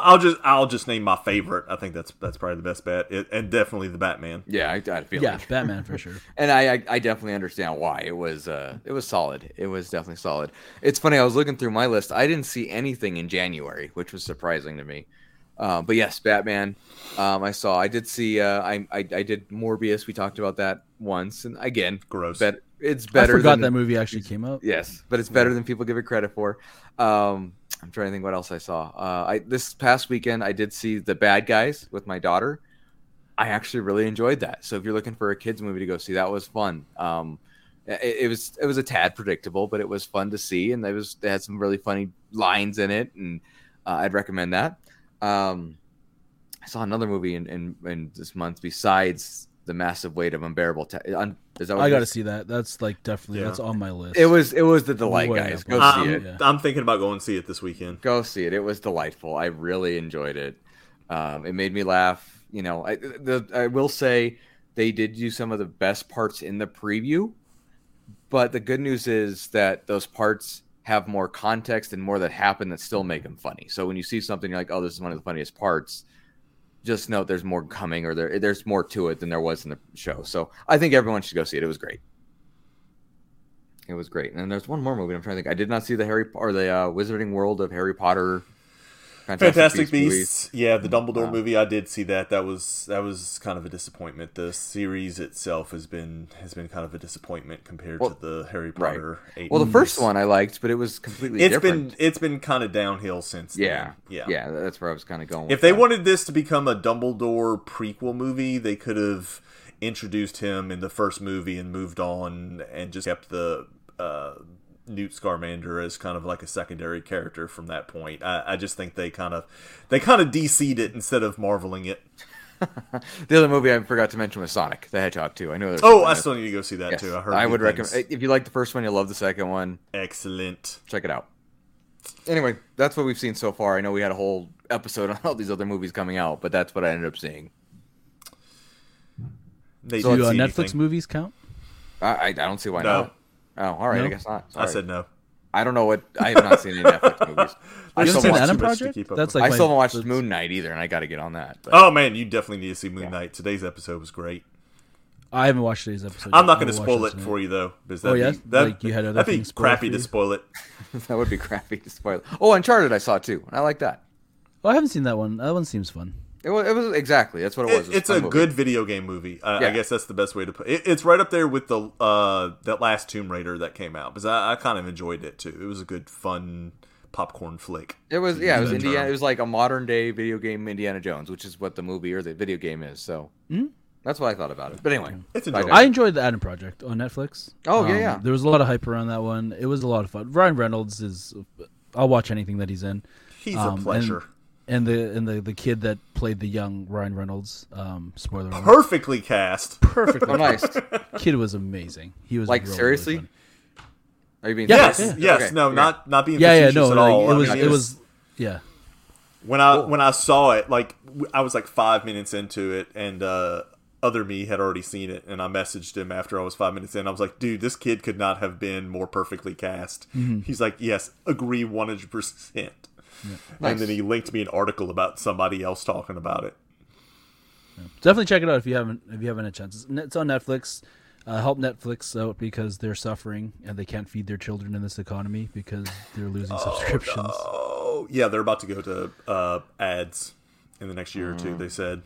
Speaker 2: I'll just I'll just name my favorite. I think that's that's probably the best bet, it, and definitely the Batman.
Speaker 3: Yeah, I, I feel
Speaker 1: Yeah,
Speaker 3: like.
Speaker 1: Batman for sure.
Speaker 3: and I, I I definitely understand why it was uh it was solid. It was definitely solid. It's funny. I was looking through my list. I didn't see anything in January, which was surprising to me. Uh, but yes, Batman. Um, I saw. I did see. Uh, I, I I did Morbius. We talked about that once, and again,
Speaker 2: Gross.
Speaker 3: Bet, it's better.
Speaker 1: I
Speaker 3: better.
Speaker 1: forgot
Speaker 3: than,
Speaker 1: that movie actually came out.
Speaker 3: Yes, but it's better than people give it credit for. Um, I'm trying to think what else I saw. Uh, I this past weekend I did see The Bad Guys with my daughter. I actually really enjoyed that. So if you're looking for a kids movie to go see, that was fun. Um, it, it was it was a tad predictable, but it was fun to see, and it was they had some really funny lines in it, and uh, I'd recommend that. Um, I saw another movie in, in, in this month besides the massive weight of unbearable. Ta- un, is that what
Speaker 1: I got to see that. That's like definitely
Speaker 2: Yeah.
Speaker 1: that's on my list.
Speaker 3: It was it was the delight,
Speaker 1: Way
Speaker 3: guys.
Speaker 1: up
Speaker 3: Go
Speaker 1: on
Speaker 3: see it.
Speaker 2: I'm,
Speaker 1: Yeah.
Speaker 2: I'm thinking about going to see it this weekend.
Speaker 3: Go see it. It was delightful. I really enjoyed it. Um, it made me laugh. You know, I, the, I will say they did do some of the best parts in the preview, but the good news is that those parts have more context and more that happen that still make them funny. So when you see something, you're like, "Oh, this is one of the funniest parts." Just know there's more coming, or there there's more to it than there was in the show. So I think everyone should go see it. It was great. It was great. And there's one more movie I'm trying to think. I did not see the Harry or the uh, Wizarding World of Harry Potter.
Speaker 2: Fantastic
Speaker 3: movies.
Speaker 2: Beasts. Yeah, the Dumbledore
Speaker 3: Wow.
Speaker 2: movie. I did see that. That was that was kind of a disappointment. The series itself has been has been kind of a disappointment compared
Speaker 3: Well,
Speaker 2: to the Harry
Speaker 3: right.
Speaker 2: Potter. eight
Speaker 3: Well, the first one I liked, but it was completely
Speaker 2: It's
Speaker 3: different.
Speaker 2: been it's been kind of downhill since.
Speaker 3: yeah,
Speaker 2: then. yeah,
Speaker 3: yeah. That's where I was kind of going.
Speaker 2: If they
Speaker 3: that.
Speaker 2: wanted this to become a Dumbledore prequel movie, they could have introduced him in the first movie and moved on and just kept the uh, Newt Scamander as kind of like a secondary character from that point. I, I just think they kind of they kind of DC'd it instead of marveling it.
Speaker 3: the other movie I forgot to mention was Sonic the Hedgehog too. I know. there's
Speaker 2: Oh, I
Speaker 3: that-
Speaker 2: still need to go see that
Speaker 3: yes.
Speaker 2: too. I heard.
Speaker 3: I would
Speaker 2: things.
Speaker 3: recommend if you like the first one, you'll love the second one.
Speaker 2: Excellent.
Speaker 3: Check it out. Anyway, that's what we've seen so far. I know we had a whole episode on all these other movies coming out, but that's what I ended up seeing.
Speaker 2: They
Speaker 1: do uh,
Speaker 2: see
Speaker 1: Netflix
Speaker 2: anything.
Speaker 1: movies count?
Speaker 3: I, I, I don't see why
Speaker 2: No.
Speaker 3: not. Oh, all right. I guess not.
Speaker 2: I said no.
Speaker 3: I don't know what. I have not seen any Netflix movies. I
Speaker 1: You
Speaker 3: still
Speaker 1: haven't seen Adam
Speaker 2: too much to
Speaker 1: Project?
Speaker 2: keep up
Speaker 1: That's
Speaker 2: with.
Speaker 1: like
Speaker 3: I still haven't watched
Speaker 1: that's-
Speaker 3: Moon Knight either, and I got to get on that. But.
Speaker 2: Oh man, you definitely need to see Moon
Speaker 3: Yeah.
Speaker 2: Knight. Today's episode was great.
Speaker 1: I haven't watched today's episode.
Speaker 2: I'm
Speaker 1: yet.
Speaker 2: not going to spoil it
Speaker 1: tonight.
Speaker 2: for you though, because
Speaker 1: Oh,
Speaker 2: that'd
Speaker 1: yeah?
Speaker 2: be, that'd,
Speaker 1: Like, you had other
Speaker 2: that'd be
Speaker 1: things spoiled
Speaker 2: crappy to spoil it.
Speaker 3: that would be crappy to spoil. It. Oh, Uncharted I saw too. and I like that.
Speaker 1: Oh, I haven't seen that one. That one seems fun.
Speaker 3: It was, it was exactly that's what it was.
Speaker 2: It,
Speaker 3: It was
Speaker 2: it's
Speaker 3: fun
Speaker 2: a
Speaker 3: movie.
Speaker 2: good video game movie. I, I guess that's the best way to put it. It's right up there with the uh, that last Tomb Raider that came out because I, I kind of enjoyed it too. It was a good, fun popcorn flick.
Speaker 3: It was yeah. It was Indiana.
Speaker 2: term.
Speaker 3: It was like a modern day video game Indiana Jones, which is what the movie or the video game is. So
Speaker 1: Mhm.
Speaker 3: that's what I thought about it. But anyway,
Speaker 2: It's
Speaker 3: I
Speaker 2: enjoyable.
Speaker 1: I enjoyed the Adam Project on Netflix.
Speaker 3: Oh, yeah,
Speaker 1: Um,
Speaker 3: yeah.
Speaker 1: There was a lot of hype around that one. It was a lot of fun. Ryan Reynolds is. I'll watch anything that he's in.
Speaker 2: He's
Speaker 1: Um,
Speaker 2: a pleasure.
Speaker 1: And the and the, the kid that played the young Ryan Reynolds. Um, spoiler alert.
Speaker 2: Perfectly cast.
Speaker 1: perfectly
Speaker 3: oh nice.
Speaker 1: Kid was amazing. He was
Speaker 3: Like,
Speaker 1: really,
Speaker 3: seriously?
Speaker 1: really.
Speaker 3: Are you being
Speaker 2: Yes,
Speaker 3: serious?
Speaker 2: yes,
Speaker 3: Okay,
Speaker 2: no,
Speaker 3: okay.
Speaker 2: not not being
Speaker 1: Yeah, yeah,
Speaker 2: facetious
Speaker 1: no.
Speaker 2: at
Speaker 1: Like,
Speaker 2: all.
Speaker 1: it
Speaker 2: I
Speaker 1: was
Speaker 2: mean,
Speaker 1: it was yeah.
Speaker 2: when I
Speaker 3: Cool.
Speaker 2: when I saw it, like I was like five minutes into it, and uh, other me had already seen it, and I messaged him after I was five minutes in. I was like, "Dude, this kid could not have been more perfectly cast."
Speaker 1: Mm-hmm.
Speaker 2: He's like, "Yes, agree one hundred percent."
Speaker 3: Nice.
Speaker 2: And then he linked me an article about somebody else talking about it.
Speaker 1: Definitely check it out if you haven't if you haven't had a chance. It's, it's on Netflix. Uh, help Netflix out because they're suffering and they can't feed their children in this economy because they're losing subscriptions.
Speaker 2: Oh go. Yeah, they're about to go to uh, ads in the next year or two.
Speaker 3: Mm.
Speaker 2: They said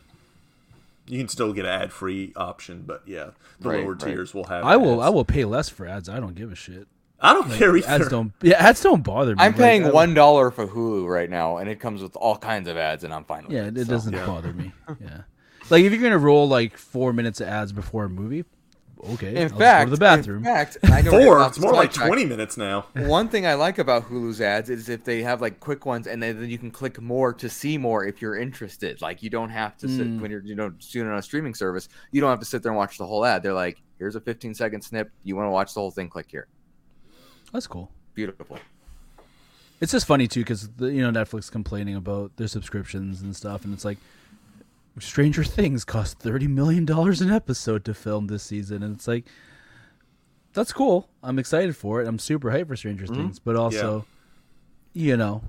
Speaker 2: you can still get an ad free option, but yeah, the
Speaker 3: Right,
Speaker 2: lower
Speaker 3: right.
Speaker 2: tiers will have.
Speaker 1: I will. I will pay less for ads. I don't give a shit.
Speaker 2: I don't care either.
Speaker 1: Ads don't. Yeah, ads don't bother me.
Speaker 3: I'm
Speaker 1: Like,
Speaker 3: paying one dollar for Hulu right now, and it comes with all kinds of ads, and I'm fine with it.
Speaker 1: Yeah,
Speaker 3: it.
Speaker 1: it
Speaker 3: so.
Speaker 1: doesn't bother me. Yeah, like if you're gonna roll like four minutes of ads before a movie, okay.
Speaker 3: In
Speaker 1: I'll just
Speaker 3: fact,
Speaker 1: go to the bathroom.
Speaker 3: In fact, I know
Speaker 2: Four. It's more like twenty minutes now.
Speaker 3: One thing I like about Hulu's ads is if they have like quick ones, and then then you can click more to see more if you're interested. Like you don't have to sit
Speaker 1: Mm.
Speaker 3: when you're you know doing on a streaming service. You don't have to sit there and watch the whole ad. They're like, here's a 15 second snip. You want to watch the whole thing? Click here.
Speaker 1: That's cool.
Speaker 3: Beautiful.
Speaker 1: It's just funny too because you know Netflix complaining about their subscriptions and stuff, and it's like Stranger Things cost thirty million dollars an episode to film this season, and it's like that's cool. I'm excited for it. I'm super hyped for Stranger
Speaker 3: Mm-hmm.
Speaker 1: Things, but also, you know,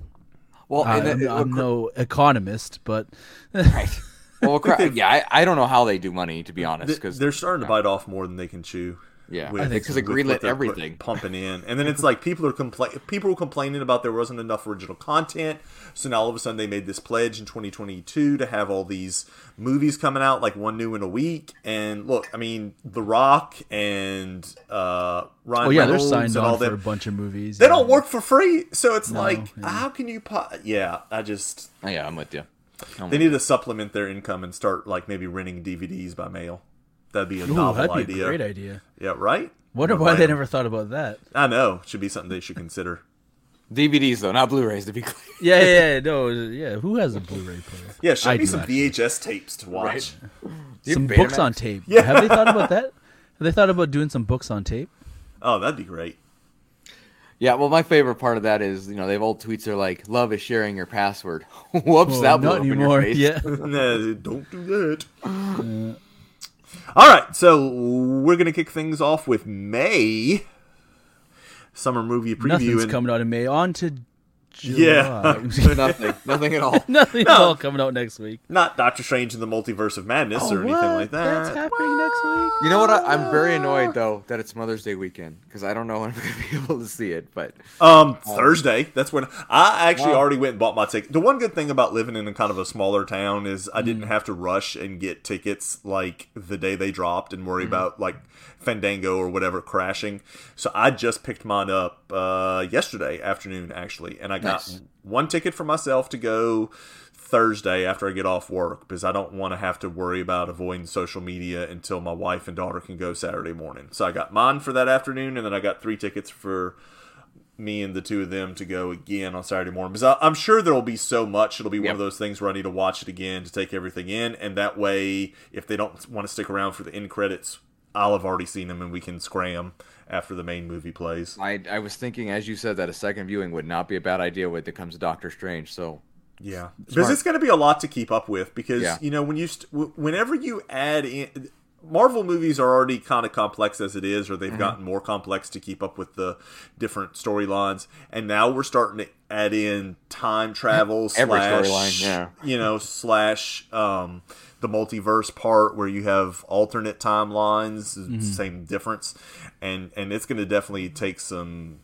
Speaker 3: Well,
Speaker 1: I,
Speaker 3: and
Speaker 1: I'm,
Speaker 3: then-
Speaker 1: I'm no economist, but
Speaker 3: right. Well, cra- yeah, I, I don't know how they do money to be honest, because
Speaker 2: they're starting to bite off more than they can chew.
Speaker 3: Yeah,
Speaker 2: with-
Speaker 3: because
Speaker 2: with
Speaker 3: they
Speaker 2: what
Speaker 3: greenlit
Speaker 2: they're
Speaker 3: everything.
Speaker 2: pumping in, and then it's like people are compla- people were complaining about there wasn't enough original content. So now all of a sudden they made this pledge in 2022 to have all these movies coming out, like one new in a week. And look, I mean, The Rock and uh, Ryan
Speaker 1: oh yeah, they're signed
Speaker 2: and all
Speaker 1: on for a bunch of movies.
Speaker 2: They
Speaker 1: yeah.
Speaker 2: don't work for free, so it's
Speaker 1: No,
Speaker 2: like,
Speaker 1: yeah.
Speaker 2: how can you? Po- yeah, I just
Speaker 3: Oh, yeah, I'm with you. I'm
Speaker 2: they
Speaker 3: with
Speaker 2: need to supplement their income and start like maybe renting DVDs by mail. That'd be a
Speaker 1: Ooh,
Speaker 2: novel
Speaker 1: that'd be
Speaker 2: idea.
Speaker 1: a great idea.
Speaker 2: Yeah, right.
Speaker 1: Wonder why they never thought about that.
Speaker 2: I know. Should be something they should consider.
Speaker 3: DVDs though, not Blu-rays to be clear.
Speaker 1: Yeah, yeah, yeah, no, yeah. Who has a Blu-ray player?
Speaker 2: Yeah, should
Speaker 1: I
Speaker 2: be some
Speaker 1: actually.
Speaker 2: VHS tapes to watch.
Speaker 1: Some
Speaker 3: Betamax?
Speaker 1: books on tape.
Speaker 2: Yeah.
Speaker 1: Have they thought about that? Have they thought about doing some books on tape?
Speaker 2: Oh, that'd be great.
Speaker 3: Yeah, well, my favorite part of that is you know they've old tweets are like, "Love is sharing your password." Whoops,
Speaker 1: Oh,
Speaker 3: that blew
Speaker 1: not
Speaker 3: up in your
Speaker 1: anymore.
Speaker 3: face.
Speaker 1: Yeah.
Speaker 2: no, don't do that. Uh, All right, so we're gonna kick things off with May summer movie preview.
Speaker 1: Nothing's
Speaker 2: and
Speaker 1: coming out in May. On to July.
Speaker 2: Yeah.
Speaker 3: nothing, nothing at all.
Speaker 1: nothing
Speaker 2: No.
Speaker 1: all coming out next week.
Speaker 2: not Doctor Strange in the Multiverse of Madness oh, or anything
Speaker 1: Oh,
Speaker 2: like that.
Speaker 1: That's happening next week.
Speaker 3: You know what? I, I'm very ah. annoyed though that it's Mother's Day weekend because I don't know when I'm going to be able to see it. But
Speaker 2: Um, um Thursday. That's when I actually
Speaker 3: Wow.
Speaker 2: already went and bought my ticket. The one good thing about living in a kind of a smaller town is I didn't mm. have to rush and get tickets like the day they dropped and worry mm-hmm. about like Fandango or whatever crashing. So I just picked mine up uh, yesterday afternoon actually, and I got
Speaker 3: Nice.
Speaker 2: one ticket for myself to go Thursday after I get off work because I don't want to have to worry about avoiding social media until my wife and daughter can go Saturday morning. So I got mine for that afternoon, and then I got three tickets for me and the two of them to go again on Saturday morning. Because I, I'm sure there'll be so much. It'll be one of those things where I need to watch it again to take everything in, and that way, if they don't want to stick around for the end credits, I'll have already seen them, and we can scram after the main movie plays.
Speaker 3: I, I was thinking, as you said, that a second viewing would not be a bad idea when it comes to Doctor Strange. So
Speaker 2: Yeah, because it's going to be a lot to keep up with. Because
Speaker 3: Yeah.
Speaker 2: you know when you st- w- whenever you add in. Marvel movies are already kind of complex as it is, or
Speaker 3: Mm-hmm.
Speaker 2: they've gotten more complex to keep up with the different storylines. And now we're starting to add in time travel, slash,
Speaker 3: yeah.
Speaker 2: you know, slash um, the multiverse part where you have alternate timelines,
Speaker 3: Mm-hmm.
Speaker 2: same difference, and and it's going to definitely take some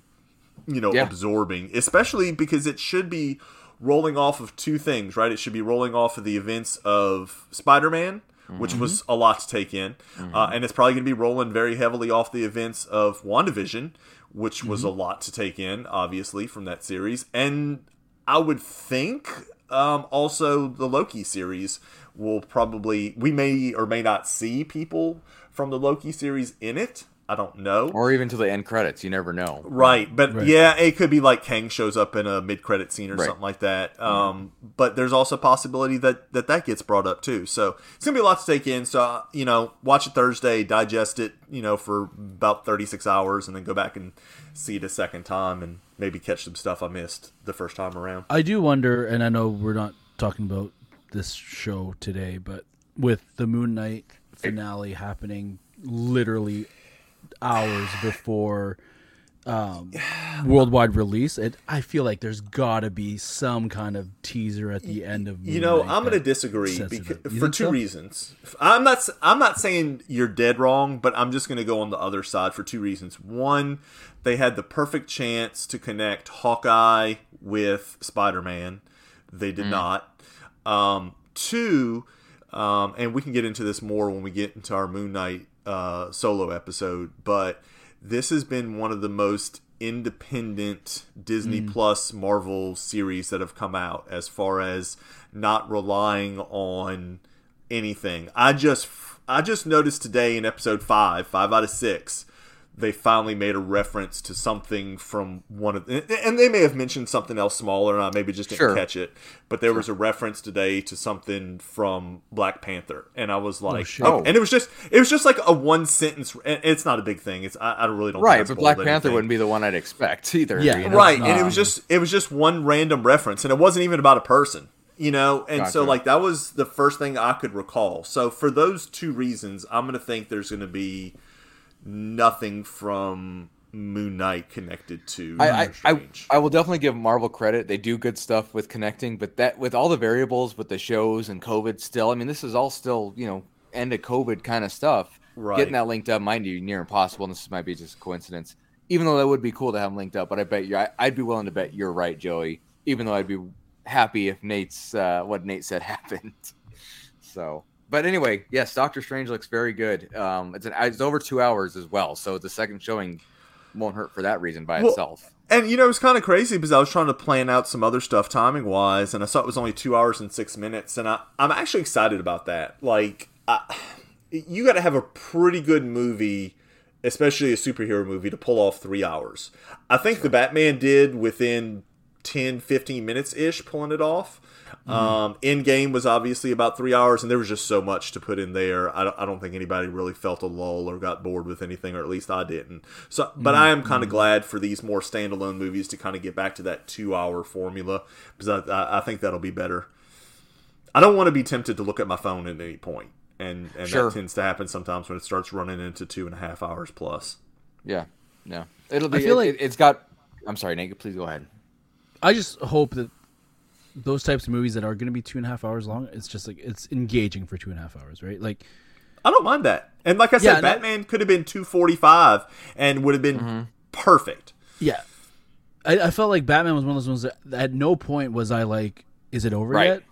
Speaker 2: you know,
Speaker 3: Yeah.
Speaker 2: absorbing, especially because it should be rolling off of two things, right? It should be rolling off of the events of Spider Man, which was a lot to take in. Uh, and it's probably going to be rolling very heavily off the events of WandaVision, which was a lot to take in, obviously, from that series. And I would think um, also the Loki series will probably, we may or may not see people from the Loki series in it. I don't know.
Speaker 3: or even to the end credits, you never know.
Speaker 2: Right, but
Speaker 1: Right.
Speaker 2: yeah, it could be like Kang shows up in a mid-credit scene or
Speaker 3: Right.
Speaker 2: something like that. Um, but there's also a possibility that, that that gets brought up too. So it's gonna be a lot to take in. So uh, you know, watch it Thursday, digest it, you know, for about 36 hours, and then go back and see it a second time, and maybe catch some stuff I missed the first time around.
Speaker 1: I do wonder, and I know we're not talking about this show today, but with the Moon Knight finale happening literally hours before um, worldwide release, it I feel like there's got to be some kind of teaser at the end of.
Speaker 2: You know,
Speaker 1: Knight
Speaker 2: I'm going to disagree because, for two
Speaker 1: so?
Speaker 2: reasons. I'm not. I'm not saying you're dead wrong, but I'm just going to go on the other side for two reasons. One, they had the perfect chance to connect Hawkeye with Spider-Man. They
Speaker 1: Mm.
Speaker 2: did not. Um, two, um, and we can get into this more when we get into our Moon Knight uh, solo episode, but this has been one of the most independent Disney mm. Plus Marvel series that have come out as far as not relying on anything. I just I just noticed today in episode 5, 5 out of 6, they finally made a reference to something from one of and they may have mentioned something else smaller and I maybe just didn't
Speaker 3: Sure.
Speaker 2: catch it but there was a reference today to something from Black Panther and I was like
Speaker 1: shit.
Speaker 2: oh, and it was just it was just like a one sentence and it's not a big thing it's I, I really don't think
Speaker 3: Right,
Speaker 2: it's
Speaker 3: but Black Panther
Speaker 2: anything.
Speaker 3: wouldn't be the one I'd expect either.
Speaker 1: Yeah,
Speaker 3: you know?
Speaker 2: right and it was
Speaker 1: Um,
Speaker 2: just it was just one random reference and it wasn't even about a person you know and so like that was the first thing i could recall so for those two reasons i'm gonna think there's gonna be nothing from moon knight connected to
Speaker 3: I, I, I. I will definitely give Marvel credit. They do good stuff with connecting, but that with all the variables with the shows and COVID still, I mean, this is all still, you know, end of COVID kind of stuff.
Speaker 2: Right.
Speaker 3: Getting that linked up might be near impossible, and this might be just a coincidence. Even though that would be cool to have them linked up, but I bet you, I, I'd be willing to bet you're right, Joey. Even though I'd be happy if Nate's uh, what Nate said happened. So, but anyway, yes, Doctor Strange looks very good. Um, it's an it's over two hours as well, so the second showing won't hurt for that reason by
Speaker 2: Well,
Speaker 3: itself.
Speaker 2: And you know, it's kind of crazy because I was trying to plan out some other stuff timing wise, and I saw it was only two hours and six minutes, and I, I'm actually excited about that. Like, I, you got to have a pretty good movie, especially a superhero movie, to pull off three hours. I think the Batman did within 10, 15 minutes ish, pulling it off. Um, Endgame was obviously about three hours, and there was just so much to put in there. I don't, I don't think anybody really felt a lull or got bored with anything, or at least I didn't. So, but I am kind of glad for these more standalone movies to kind of get back to that two-hour formula because I, I, I think that'll be better. I don't want to be tempted to look at my phone at any point, and and
Speaker 3: Sure.
Speaker 2: that tends to happen sometimes when it starts running into two and a half hours plus.
Speaker 3: Yeah, yeah. It'll be.
Speaker 1: I feel
Speaker 3: it,
Speaker 1: like-
Speaker 3: it, has got. I'm sorry, Nate. Please go ahead.
Speaker 1: I just hope that those types of movies that are going to be two and a half hours long, it's just like it's engaging for two and a half hours, right? Like,
Speaker 2: I don't mind that. And like I said,
Speaker 1: Yeah, no-
Speaker 2: Batman could have been two forty-five and would have been
Speaker 3: Mm-hmm.
Speaker 2: perfect.
Speaker 1: yeah, I, I felt like Batman was one of those ones that at no point was I like, is it over
Speaker 3: Right.
Speaker 1: yet?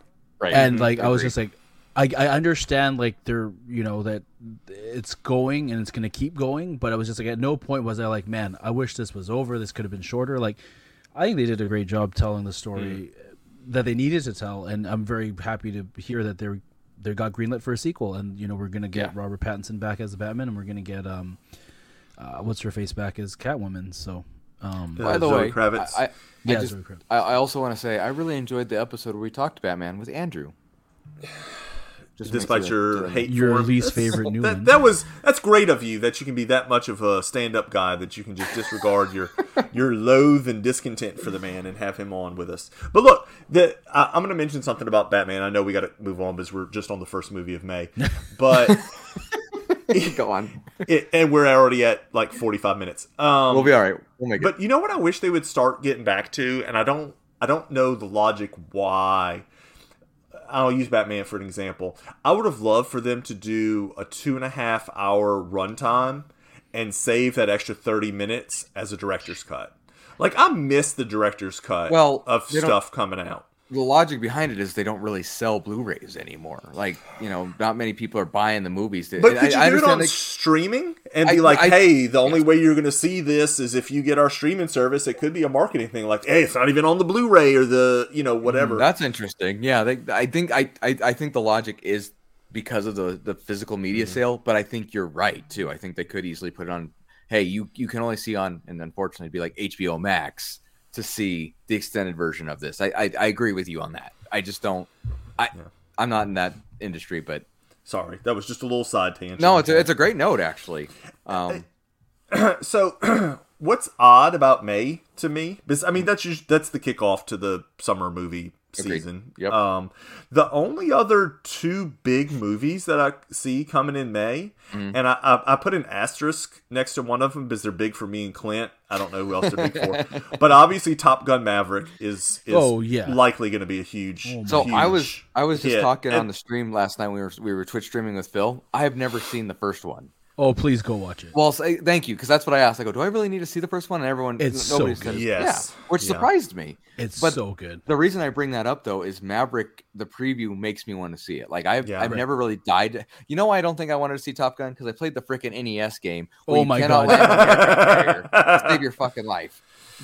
Speaker 3: Right.
Speaker 1: and
Speaker 3: Mhm,
Speaker 1: like I was just like, I I understand like they're you know that it's going and it's gonna keep going, but I was just like at no point was I like, man, I wish this was over. This could have been shorter. Like, I think they did a great job telling the story that they needed to tell, and I'm very happy to hear that they're they got greenlit for a sequel, and you know we're gonna get
Speaker 3: Yeah.
Speaker 1: Robert Pattinson back as the Batman, and we're gonna get um, uh, what's her face back as Catwoman. So, um,
Speaker 3: By the
Speaker 2: Zoe
Speaker 3: way,
Speaker 2: Kravitz.
Speaker 3: I, I,
Speaker 1: Yeah,
Speaker 3: I, just,
Speaker 1: Zoe Kravitz.
Speaker 3: I, I also want to say I really enjoyed the episode where we talked Batman with Andrew. Just
Speaker 2: Despite your
Speaker 3: to-
Speaker 2: hate
Speaker 1: Your
Speaker 2: for him.
Speaker 1: least
Speaker 2: That's-
Speaker 1: favorite new
Speaker 2: that,
Speaker 1: one.
Speaker 2: that was that's great of you that you can be that much of a stand-up guy that you can just disregard your your loathe and discontent for the man and have him on with us. But look, the, I, I'm going to mention something about Batman. I know we got to move on because we're just on the first movie of May, but
Speaker 3: Go on.
Speaker 2: it, and we're already at like 45 minutes. Um,
Speaker 3: We'll be all right. We'll make it.
Speaker 2: but you know what I wish they would start getting back to, and I don't I don't know the logic why. I'll use Batman for an example. I would have loved for them to do a two and a half hour runtime and save that extra thirty minutes as a director's cut. Like I miss the director's cut
Speaker 3: Well,
Speaker 2: of stuff coming out.
Speaker 3: The logic behind it is they don't really sell Blu-rays anymore. Like you know, not many people are buying the movies.
Speaker 2: But
Speaker 3: And
Speaker 2: could you
Speaker 3: I, I
Speaker 2: do it on
Speaker 3: they-
Speaker 2: streaming and be like,
Speaker 3: I-
Speaker 2: hey, the only way you're going to see this is if you get our streaming service. It could be a marketing thing, like, hey, it's not even on the Blu-ray or the, you know, whatever.
Speaker 3: That's interesting. Yeah, they, I think I, I I think the logic is because of the the physical media
Speaker 2: Mm-hmm.
Speaker 3: sale, but I think you're right too. I think they could easily put it on. Hey, you you can only see on, and unfortunately, it'd be like HBO Max to see the extended version of this. I I, I agree with you on that. I just don't. I I'm not in that industry, but
Speaker 2: Sorry, that was just a little side tangent.
Speaker 3: no, it's a, it's a great note actually. Um,
Speaker 2: so what's odd about May to me? Because I mean, that's just, that's the kickoff to the summer movie
Speaker 3: Agreed.
Speaker 2: season.
Speaker 3: Yep.
Speaker 2: Um, the only other two big movies that I see coming in May,
Speaker 3: Mhm.
Speaker 2: and I, I I put an asterisk next to one of them because they're big for me and Clint. I don't know who else they're big for, but obviously Top Gun Maverick is is
Speaker 1: Oh, yeah.
Speaker 2: likely going to be a huge.
Speaker 1: Oh, my
Speaker 3: So I was I was just
Speaker 2: hit.
Speaker 3: talking on the stream last night. We were we were Twitch streaming with Phil. I have never seen the first one.
Speaker 1: Oh, please go watch it.
Speaker 3: Well, say, thank you because that's what I asked. I go, do I really need to see the first one? And everyone,
Speaker 1: It's
Speaker 3: nobody
Speaker 1: so
Speaker 3: says,
Speaker 1: good.
Speaker 2: Yes.
Speaker 3: yeah, which
Speaker 2: Yeah.
Speaker 3: surprised me.
Speaker 1: It's
Speaker 3: but-
Speaker 1: so good.
Speaker 3: The reason I bring that up though is Maverick. The preview makes me want to see it. Like I've
Speaker 2: Yeah.
Speaker 3: I've
Speaker 2: Right.
Speaker 3: never really died. You know, why I don't think I wanted to see Top Gun because I played the freaking NES game.
Speaker 1: Oh my God.
Speaker 3: land on the aircraft save your fucking life.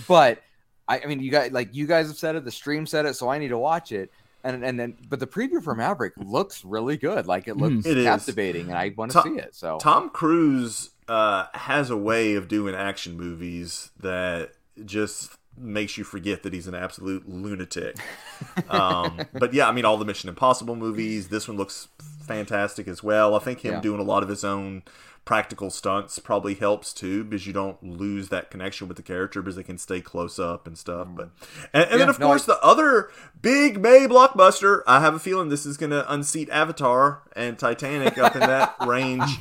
Speaker 3: But I, I mean, you guys like you guys have said it. The stream said it, so I need to watch it. And and then, but the preview for Maverick looks really good. Like it looks
Speaker 2: Mm. It is.
Speaker 3: captivating, and I want to
Speaker 2: To-
Speaker 3: see it. So
Speaker 2: Tom Cruise uh, has a way of doing action movies that just makes you forget that he's an absolute lunatic. um, but yeah, I mean, all the Mission Impossible movies. This one looks fantastic as well. I think him
Speaker 3: Yeah.
Speaker 2: doing a lot of his own practical stunts probably helps too because you don't lose that connection with the character because they can stay close up and stuff but and, and then of
Speaker 3: no,
Speaker 2: course the other big may blockbuster i have a feeling this is going to unseat avatar and titanic up in that range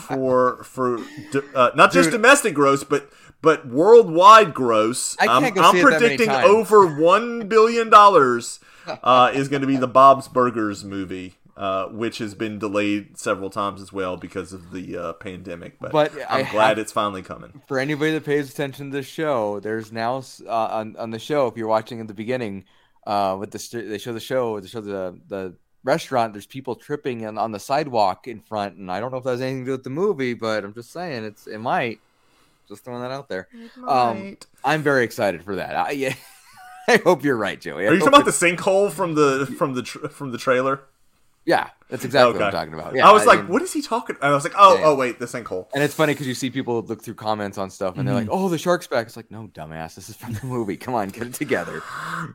Speaker 2: for for uh, not just domestic gross but but worldwide gross.
Speaker 3: I can't
Speaker 2: I'm,
Speaker 3: go
Speaker 2: I'm
Speaker 3: see it that many
Speaker 2: predicting over one billion dollars uh, is going to be the bob's burgers movie uh, which has been delayed several times as well because of the uh, pandemic but,
Speaker 3: But I
Speaker 2: i'm glad
Speaker 3: have-
Speaker 2: it's finally coming
Speaker 3: for anybody that pays attention to the show, there's now uh, on on the show. If you're watching at the beginning, uh, with the st- they show the show, they show the the restaurant. There's people tripping on, on the sidewalk in front, and I don't know if that has anything to do with the movie, but I'm just saying it's it might. Just throwing that out there. Um, I'm very excited for that. I, yeah, I hope you're right, Joey. I
Speaker 2: are you
Speaker 3: hope
Speaker 2: talking about the sinkhole from the from the tr- from the trailer
Speaker 3: Yeah, that's exactly what I'm talking about. Yeah,
Speaker 2: i was like
Speaker 3: mean-
Speaker 2: what is he talking and i was like oh
Speaker 3: Yeah, yeah.
Speaker 2: oh wait the sinkhole
Speaker 3: And it's funny because you see people look through comments on stuff and they're
Speaker 2: Mm-hmm.
Speaker 3: like, "Oh, the shark's back." It's like, no, dumbass, this is from the movie. Come on, get it together.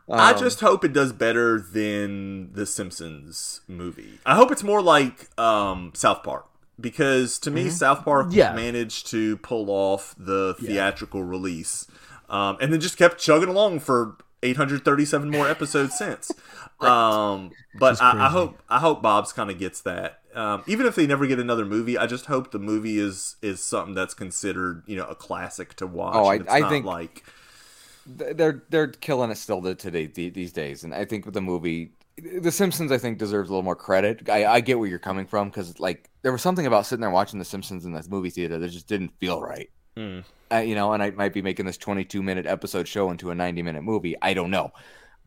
Speaker 2: I
Speaker 3: Um,
Speaker 2: just hope it does better than the Simpsons movie. I hope it's more like um, South Park because to
Speaker 3: Mm-hmm.
Speaker 2: me, South Park
Speaker 1: Yeah.
Speaker 2: managed to pull off the theatrical release, um, and then just kept chugging along for 837 more episodes since. Um, but I, I hope I hope Bob's kind of gets that. Um, even if they never get another movie, I just hope the movie is is something that's considered you know a classic to watch.
Speaker 3: Oh, I-
Speaker 2: it's
Speaker 3: I
Speaker 2: not
Speaker 3: think-
Speaker 2: like
Speaker 3: they're they're killing it still today these days, and I think with the movie, The Simpsons, I think deserves a little more credit. I, I get where you're coming from because like there was something about sitting there watching The Simpsons in this movie theater that just didn't feel right.
Speaker 2: Mm.
Speaker 3: Uh, you know, and I might be making this 22 minute episode show into a 90 minute movie. I don't know,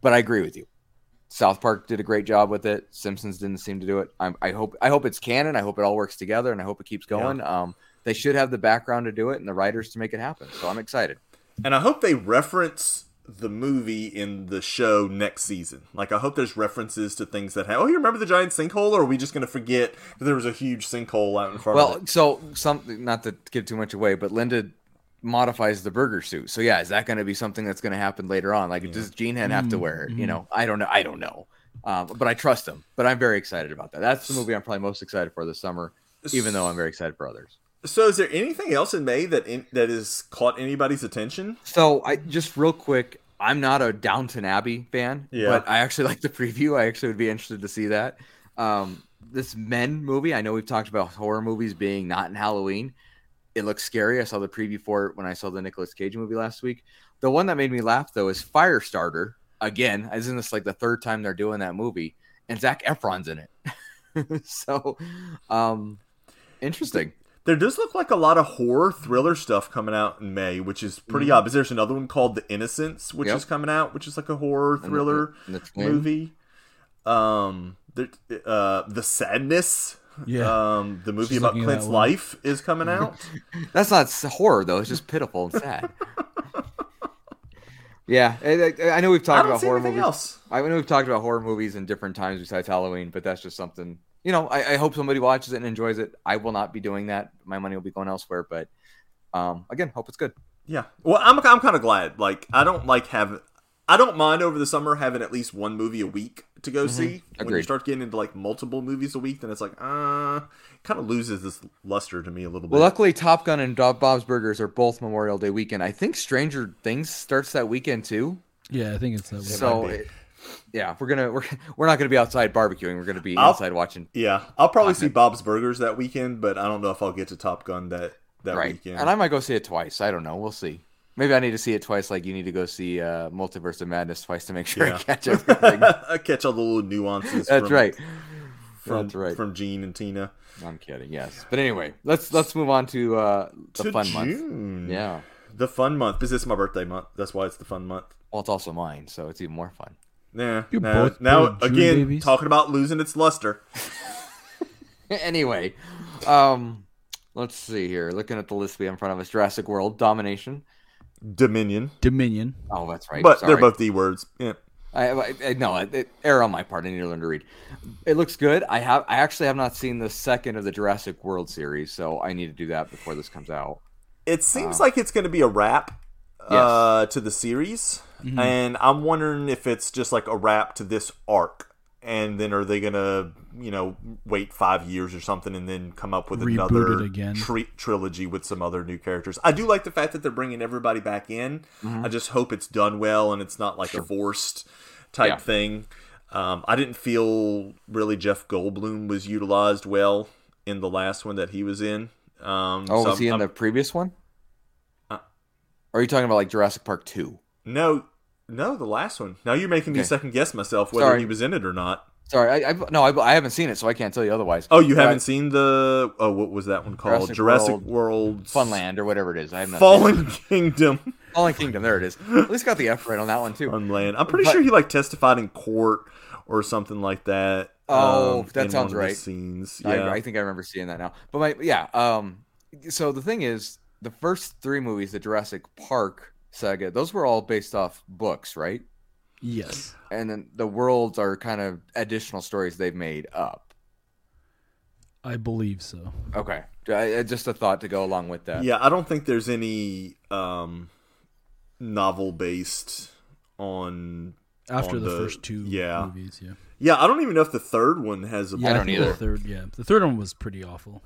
Speaker 3: but I agree with you. South Park did a great job with it. Simpsons didn't seem to do it. I, I hope I hope it's canon. I hope it all works together, and I hope it keeps going. Um, they should have the background to do it and the writers to make it happen. So I'm excited.
Speaker 2: And I hope they reference the movie in the show next season. Like, I hope there's references to things that have. Oh, you remember the giant sinkhole? Or are we just going to forget that there was a huge sinkhole out in front of
Speaker 3: Well,
Speaker 2: it?
Speaker 3: so something not to give too much away, but Linda modifies the burger suit. So yeah, is that going to be something that's going to happen later on? Like, does Gene Hen have to wear it? You know, I don't know. I don't know. Um, but I trust him. But I'm very excited about that. That's the movie I'm probably most excited for this summer, even though I'm very excited for others.
Speaker 2: So, is there anything else in May that in, that has caught anybody's attention?
Speaker 3: So I just real quick, I'm not a Downton Abbey fan,
Speaker 2: Yeah.
Speaker 3: but I actually like the preview. I actually would be interested to see that. Um, this Men movie, I know we've talked about horror movies being not in Halloween. It looks scary. I saw the preview for it when I saw the Nicolas Cage movie last week. The one that made me laugh though is Firestarter. Again, isn't this like the third time they're doing that movie? And Zac Efron's in it. so, um, interesting.
Speaker 2: There does look like a lot of horror thriller stuff coming out in May, which is pretty odd. Because there's another one called The Innocents, which
Speaker 3: Mm-hmm. Yep.
Speaker 2: is coming out, which is like a horror
Speaker 3: And the-
Speaker 2: thriller
Speaker 3: and the
Speaker 2: movie. Um, there, uh, The Sadness.
Speaker 1: Yeah.
Speaker 2: Um, the movie
Speaker 1: She's
Speaker 2: about Clint's life is coming out.
Speaker 3: That's not horror though. It's just pitiful and sad. yeah, I, I- I know we've
Speaker 2: I
Speaker 3: talked
Speaker 2: don't
Speaker 3: about
Speaker 2: see
Speaker 3: horror movies.
Speaker 2: else.
Speaker 3: I know we've talked about horror movies in different times besides Halloween, but that's just something. You know, I, I hope somebody watches it and enjoys it. I will not be doing that. My money will be going elsewhere. But um, again, hope it's good.
Speaker 2: Yeah. Well, I'm I'm kind of glad. Like, I don't like having. I don't mind over the summer having at least one movie a week to go see. When you
Speaker 3: Mm-hmm.
Speaker 2: Start getting into like multiple movies a week, then it's like, uh, kind of loses this luster to me a little bit.
Speaker 3: Well, luckily, Top Gun and Bob- Bob's Burgers are both Memorial Day weekend. I think Stranger Things starts that weekend too.
Speaker 1: Yeah, I think it's that. way.
Speaker 3: So
Speaker 2: might be.
Speaker 3: it- Yeah, we're gonna we're we're not gonna be outside barbecuing. We're gonna be
Speaker 2: I'll-
Speaker 3: inside watching.
Speaker 2: Yeah, I'll probably see Bob's Burgers that weekend, but I don't know if I'll get to Top Gun that that
Speaker 3: right,
Speaker 2: weekend.
Speaker 3: and I might go see it twice. I don't know. We'll see. Maybe I need to see it twice, like you need to go see uh, Multiverse of Madness twice to make sure
Speaker 2: Yeah.
Speaker 3: I catch everything.
Speaker 2: I catch all the little nuances.
Speaker 3: That's
Speaker 2: from,
Speaker 3: right.
Speaker 2: From,
Speaker 3: That's right.
Speaker 2: From Gene and Tina.
Speaker 3: I'm kidding. Yes, but anyway, let's let's move on to uh, the
Speaker 2: to
Speaker 3: fun month. Yeah.
Speaker 2: The fun month. Because it's my birthday month. That's why it's the fun month.
Speaker 3: Well, it's also mine, so it's even more fun.
Speaker 2: Yeah.
Speaker 1: You're
Speaker 2: now,
Speaker 1: both
Speaker 2: now again,
Speaker 1: babies.
Speaker 2: talking about losing its luster.
Speaker 3: anyway, um, let's see here. Looking at the list we have in front of us: Jurassic World, Domination.
Speaker 2: Dominion.
Speaker 1: Dominion.
Speaker 3: Oh, that's right.
Speaker 2: But
Speaker 3: Sorry.
Speaker 2: they're both D words. Yeah.
Speaker 3: I, I, I no, it, it, error on my part. I need to learn to read. It looks good. I have. I actually have not seen the second of the Jurassic World series, so I need to do that before this comes out.
Speaker 2: It seems like it's going to be a wrap uh, to the series, and I'm wondering if it's just like a wrap to this arc, and then are they going to, you know, wait five years or something, and then come up with
Speaker 1: Reboot
Speaker 2: another
Speaker 1: again.
Speaker 2: tri- trilogy with some other new characters? I do like the fact that they're bringing everybody back in. I just hope it's done well and it's not like a forced type
Speaker 3: Yeah.
Speaker 2: thing. Um, I didn't feel really Jeff Goldblum was utilized well in the last one that he was in. Um,
Speaker 3: Oh,
Speaker 2: so
Speaker 3: was he
Speaker 2: I'm-
Speaker 3: in
Speaker 2: I'm-
Speaker 3: the previous one? Or are you talking about like Jurassic Park two?
Speaker 2: No, no, the last one. Now you're making me
Speaker 3: Okay.
Speaker 2: second guess myself whether
Speaker 3: Sorry.
Speaker 2: he was in it or not.
Speaker 3: Sorry, I, I no, I, I haven't seen it, so I can't tell you otherwise.
Speaker 2: Oh, you
Speaker 3: But
Speaker 2: haven't seen the oh, what was that one called?
Speaker 3: Jurassic
Speaker 2: Jurassic
Speaker 3: World-
Speaker 2: World,
Speaker 3: Funland or whatever it is. I have not.
Speaker 2: Fallen Kingdom,
Speaker 3: Fallen Kingdom. There it is. At least got the F right on that one too.
Speaker 2: Funland. I'm pretty
Speaker 3: But-
Speaker 2: sure he like testified in court or something like that.
Speaker 3: Oh,
Speaker 2: um,
Speaker 3: that sounds
Speaker 2: one of the
Speaker 3: right.
Speaker 2: Scenes,
Speaker 3: I,
Speaker 2: yeah.
Speaker 3: I think I remember seeing that now. But my yeah. Um. So the thing is, the first three movies, the Jurassic Park saga, those were all based off books, right?
Speaker 1: Yes.
Speaker 3: And then the worlds are kind of additional stories they've made up.
Speaker 1: I believe so.
Speaker 3: Okay, I, I- just a thought to go along with that.
Speaker 2: yeah, I don't think there's any um, novel based on.
Speaker 1: After
Speaker 2: on
Speaker 1: the,
Speaker 2: the-
Speaker 1: first two
Speaker 2: yeah.
Speaker 1: movies, yeah.
Speaker 2: Yeah, I don't even know if the third one has a.
Speaker 1: Yeah,
Speaker 3: I don't either.
Speaker 1: The third, yeah, the third one was pretty awful.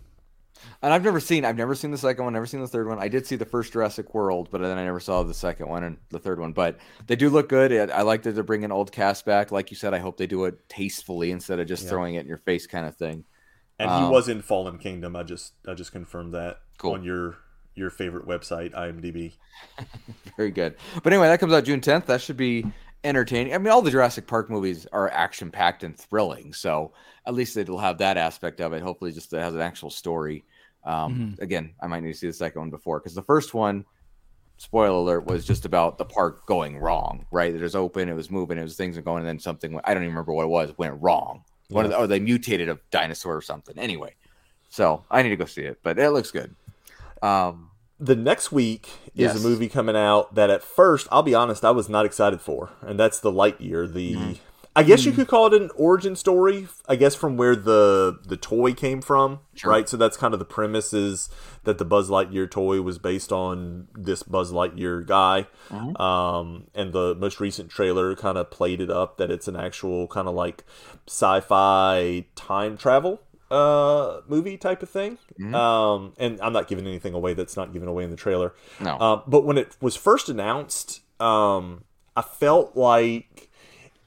Speaker 3: And I've never seen, I've never seen the second one, never seen the third one. I did see the first Jurassic World, but then I never saw the second one and the third one. But they do look good. I like that they're bringing old cast back. Like you said, I hope they do it tastefully instead of just
Speaker 2: Yeah.
Speaker 3: throwing it in your face kind of thing.
Speaker 2: And
Speaker 3: Um,
Speaker 2: he was in Fallen Kingdom. I just I just confirmed that
Speaker 3: Cool.
Speaker 2: on your your favorite website, IMDb.
Speaker 3: Very good. But anyway, that comes out June 10th. That should be entertaining. I mean, all the Jurassic Park movies are action packed and thrilling. So at least it'll have that aspect of it. Hopefully, just it has an actual story. Um, Again, I might need to see the second one before because the first one, spoiler alert, was just about the park going wrong, right? It was open, it was moving, it was things were going, and then something, went- I don't even remember what it was, went wrong. One of the, or they mutated a dinosaur or something. Anyway, so I need to go see it, but it looks good. Um,
Speaker 2: The next week is
Speaker 3: Yes.
Speaker 2: a movie coming out that at first, I'll be honest, I was not excited for, and that's the Lightyear. The
Speaker 3: Mm-hmm.
Speaker 2: I guess you could call it an origin story. I guess from where the the toy came from,
Speaker 3: Sure.
Speaker 2: right? So that's kind of the premise is that the Buzz Lightyear toy was based on this Buzz Lightyear guy.
Speaker 3: Mm-hmm.
Speaker 2: Um, and the most recent trailer kind of played it up that it's an actual kind of like sci-fi time travel uh movie type of thing
Speaker 3: Mm-hmm.
Speaker 2: um and i'm not giving anything away that's not given away in the trailer
Speaker 3: no.
Speaker 2: um, but when it was first announced, um, I felt like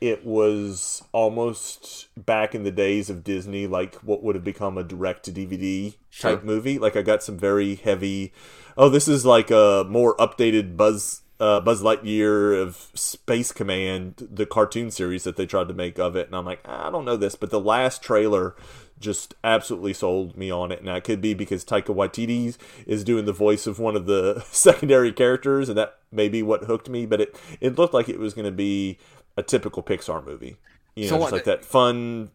Speaker 2: it was almost back in the days of Disney, like what would have become a direct to DVD
Speaker 3: Sure.
Speaker 2: type movie. Like I got some very heavy. Oh, this is like a more updated Buzz. Uh, Buzz Lightyear of Space Command, the cartoon series that they tried to make of it, and I'm like, I don't know this, but the last trailer just absolutely sold me on it. And that could be because Taika Waititi is doing the voice of one of the secondary characters, and that may be what hooked me. But it it looked like it was going to be a typical Pixar movie, you know,
Speaker 3: So
Speaker 2: just
Speaker 3: what-
Speaker 2: like that fun,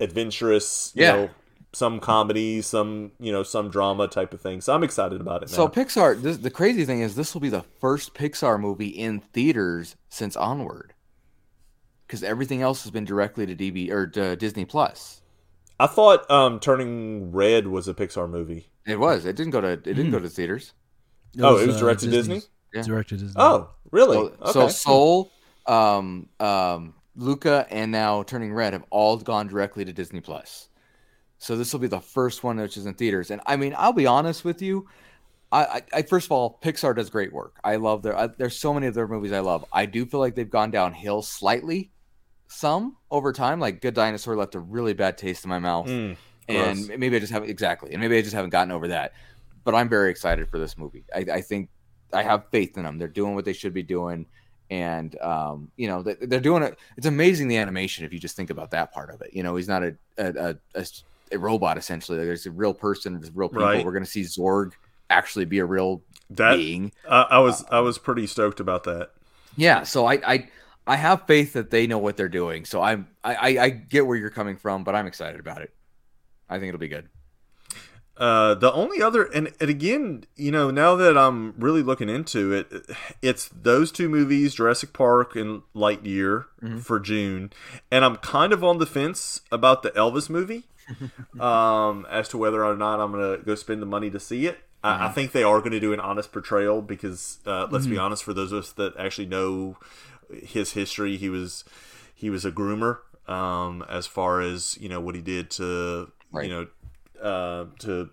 Speaker 2: adventurous, you
Speaker 3: Yeah.
Speaker 2: know, some comedy, some you know, some drama type of thing. So I'm excited about it. Now.
Speaker 3: So Pixar, this, the crazy thing is, this will be the first Pixar movie in theaters since Onward, because everything else has been directly to DB or to Disney Plus.
Speaker 2: I thought um, Turning Red was a Pixar movie.
Speaker 3: It was. It didn't go to. It didn't go to theaters.
Speaker 2: Oh, it was direct to Disney?
Speaker 3: Yeah.
Speaker 1: Direct to Disney.
Speaker 2: Oh, really?
Speaker 3: So,
Speaker 2: okay.
Speaker 3: so Soul, um, um, Luca, and now Turning Red have all gone directly to Disney Plus. So this will be the first one which is in theaters. And I mean, I'll be honest with you. I, I, I first of all, Pixar does great work. I love their. I, there's so many of their movies I love. I do feel like they've gone downhill slightly some over time. Like Good Dinosaur left a really bad taste in my mouth,
Speaker 2: Mm,
Speaker 3: and maybe I just haven't exactly, and maybe I just haven't gotten over that. But I'm very excited for this movie. I, I think I have faith in them. They're doing what they should be doing, and um, you know they, they're doing it. It's amazing the animation if you just think about that part of it. You know, he's not a a, a, a, a robot essentially. There's a real person. There's real people.
Speaker 2: Right.
Speaker 3: We're going to see Zurg actually be a real
Speaker 2: that
Speaker 3: being.
Speaker 2: I I was I was pretty stoked about that.
Speaker 3: Yeah, so I, I I have faith that they know what they're doing. So I'm I, I get where you're coming from, but I'm excited about it. I think it'll be good.
Speaker 2: Uh, the only other, and, and again, you know, now that I'm really looking into it, it's those two movies, Jurassic Park and Lightyear,
Speaker 3: Mhm.
Speaker 2: for June, and I'm kind of on the fence about the Elvis movie, um, as to whether or not I'm gonna go spend the money to see it. I, I think they are going to do an honest portrayal because, uh, let's be honest, for those of us that actually know his history, he was he was a groomer. Um, as far as you know, what he did to
Speaker 3: Right.
Speaker 2: you know uh, to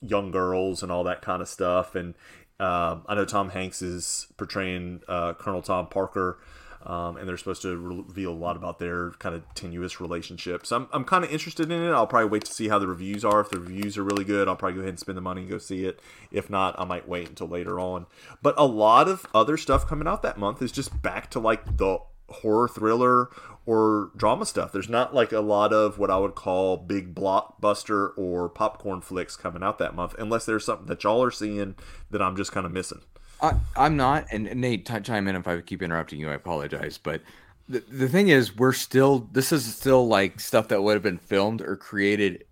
Speaker 2: young girls and all that kind of stuff. And um I know Tom Hanks is portraying uh, Colonel Tom Parker, um, and they're supposed to reveal a lot about their kind of tenuous relationship. So I'm, I'm kind of interested in it. I'll probably wait to see how the reviews are. If the reviews are really good, I'll probably go ahead and spend the money and go see it. If not, I might wait until later on. But a lot of other stuff coming out that month is just back to like the horror thriller or drama stuff. There's not like a lot of what I would call big blockbuster or popcorn flicks coming out that month, unless there's something that y'all are seeing that I'm just kind of missing.
Speaker 3: I, I'm not, and, Nate, t- chime in if I keep interrupting you. I apologize, but the the thing is, we're still. This is still like stuff that would have been filmed or created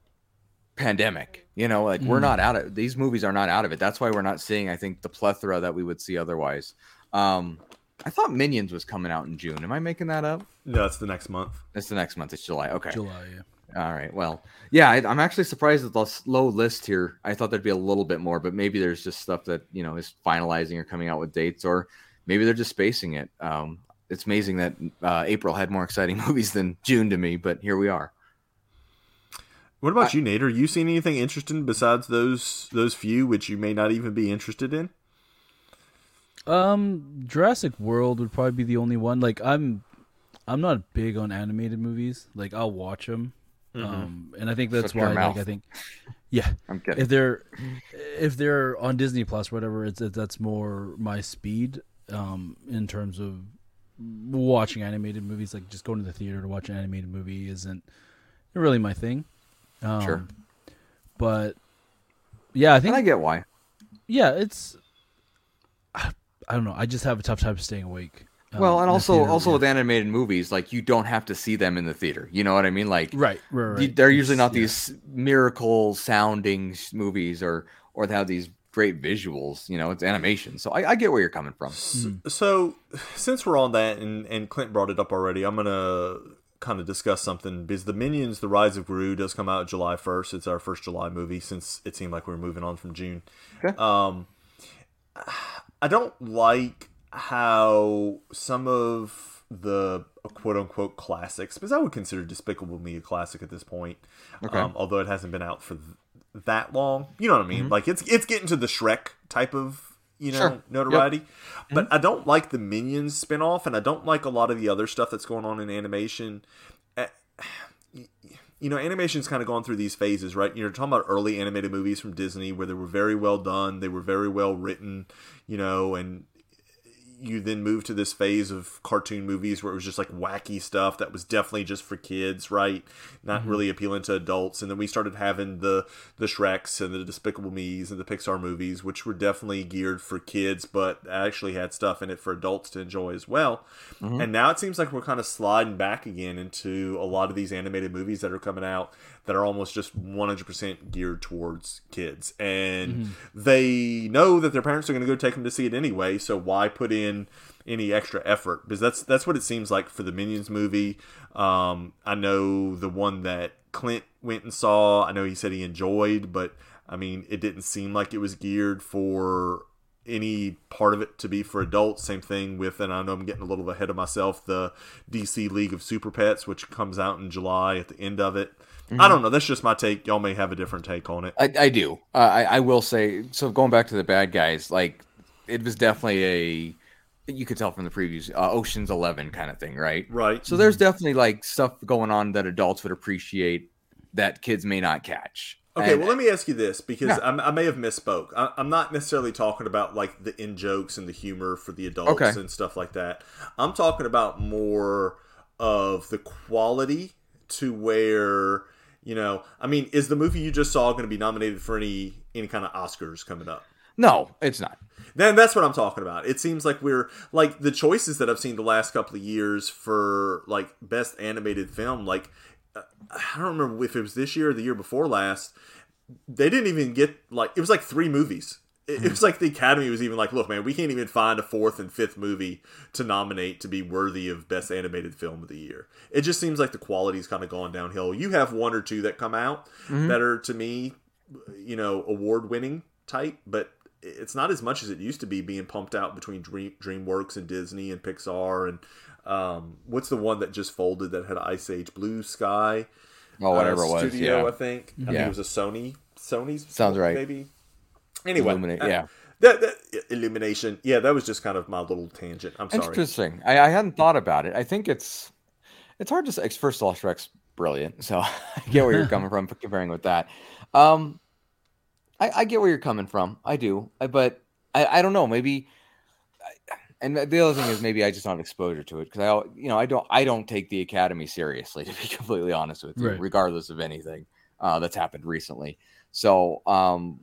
Speaker 3: pandemic. You know, like we're
Speaker 1: Mm.
Speaker 3: not out of these movies are not out of it. That's why we're not seeing. I think the plethora that we would see otherwise. Um, I thought Minions was coming out in June. Am I making that up?
Speaker 2: No, it's the next month.
Speaker 3: It's the next month. It's July. Okay.
Speaker 1: July. Yeah.
Speaker 3: All right. Well, yeah, I, I'm actually surprised at the slow list here. I thought there'd be a little bit more, but maybe there's just stuff that you know is finalizing or coming out with dates, or maybe they're just spacing it. Um, it's amazing that uh, April had more exciting movies than June to me, but here we are.
Speaker 2: What about you, Nate? Are you seeing anything interesting besides those those few, which you may not even be interested in?
Speaker 1: Um, Jurassic World would probably be the only one. Like I'm, I'm not big on animated movies. Like I'll watch them, um, and I think that's why. Like. I think, yeah,
Speaker 3: I'm kidding.
Speaker 1: if they're if they're on Disney Plus, whatever, it's it, that's more my speed. Um, in terms of watching animated movies, like just going to the theater to watch an animated movie isn't really my thing. Um,
Speaker 3: Sure.
Speaker 1: but yeah, I
Speaker 3: and
Speaker 1: think
Speaker 3: I get why.
Speaker 1: yeah, it's. I, I don't know. I just have a tough time staying awake. um,
Speaker 3: Well, and also
Speaker 1: theater,
Speaker 3: also
Speaker 1: yeah.
Speaker 3: with animated movies, like you don't have to see them in the theater. You know what I mean? Like
Speaker 1: right, right, right.
Speaker 3: they're usually not
Speaker 1: yeah.
Speaker 3: these miracle sounding movies or or they have these great visuals. You know, it's animation. So I, I get where you're coming from.
Speaker 2: So, since we're on that, and, and Clint brought it up already, I'm gonna kind of discuss something because the Minions: The Rise of Gru does come out July 1st. It's our first July movie since it seemed like we were moving on from June.
Speaker 3: Okay.
Speaker 2: Um, I don't like how some of the quote unquote classics, because I would consider Despicable Me a classic at this point,
Speaker 3: Okay.
Speaker 2: um, although it hasn't been out for th- that long. You know what I mean? Like it's it's getting to the Shrek type of you know
Speaker 3: Mm-hmm. Sure.
Speaker 2: notoriety. But I don't like the Minions spinoff, and I don't like a lot of the other stuff that's going on in animation. Eh, You know, animation's kind of gone through these phases, right? You're talking about early animated movies from Disney where they were very well done, they were very well written, you know, and you then move to this phase of cartoon movies where it was just like wacky stuff that was definitely just for kids, right? Not mm-hmm. really appealing to adults. And then we started having the the Shreks and the Despicable Me's and the Pixar movies, which were definitely geared for kids, but actually had stuff in it for adults to enjoy as well. Mm-hmm. And now it seems like we're kind of sliding back again into a lot of these animated movies that are coming out that are almost just 100% geared towards kids. And they know that their parents are going to go take them to see it anyway, so why put in any extra effort? Because that's that's what it seems like for the Minions movie. Um, I know the one that Clint went and saw, I know he said he enjoyed, but I mean, it didn't seem like it was geared for any part of it to be for adults. Same thing with, and I know I'm getting a little ahead of myself, the DC League of Super Pets, which comes out in July at the end of it. I don't know. That's just my take. Y'all may have a different take on it.
Speaker 3: I, I do. Uh, I, I will say. So going back to the bad guys, like it was definitely a. you could tell from the previews, uh, Ocean's Eleven kind of thing, right?
Speaker 2: Right.
Speaker 3: So there's definitely like stuff going on that adults would appreciate that kids may not catch.
Speaker 2: Okay,
Speaker 3: And-
Speaker 2: well, let me ask you this because
Speaker 3: Yeah.
Speaker 2: I may have misspoke. I, I'm not necessarily talking about like the in jokes and the humor for the adults
Speaker 3: Okay.
Speaker 2: and stuff like that. I'm talking about more of the quality to where you know. I mean, is the movie you just saw going to be nominated for any any kind of Oscars coming up?
Speaker 3: no, it's not.
Speaker 2: Then that's what I'm talking about. It seems like we're like the choices that I've seen the last couple of years for like best animated film. Like uh, I don't remember if it was this year or the year before last. They didn't even get like it was like three movies. It, it was like the Academy was even like, look, man, we can't even find a fourth and fifth movie to nominate to be worthy of best animated film of the year. It just seems like the quality's kind of gone downhill. You have one or two that come out that are to me, you know, award winning type, but it's not as much as it used to be being pumped out between Dream, DreamWorks and Disney and Pixar and um, what's the one that just folded that had Ice Age Blue Sky
Speaker 3: Oh, whatever
Speaker 2: uh,
Speaker 3: it was.
Speaker 2: studio, I
Speaker 3: Yeah.
Speaker 2: think. I think
Speaker 3: Yeah.
Speaker 2: it was a Sony Sony's
Speaker 3: Sounds right.
Speaker 2: maybe. Anyway,
Speaker 3: Illuminate,
Speaker 2: uh,
Speaker 3: yeah.
Speaker 2: that, that illumination. Yeah, that was just kind of my little tangent. I'm sorry.
Speaker 3: Interesting. I, I hadn't thought about it. I think it's it's hard to say. First of all, Shrek's brilliant, so I get where you're coming from comparing with that. Um, I, I get where you're coming from. I do, I, but I, I don't know. Maybe, I- and the other thing is maybe I just don't have exposure to it because I, you know, I don't I don't take the Academy seriously to be completely honest with you,
Speaker 1: Right.
Speaker 3: regardless of anything uh, that's happened recently. So, um,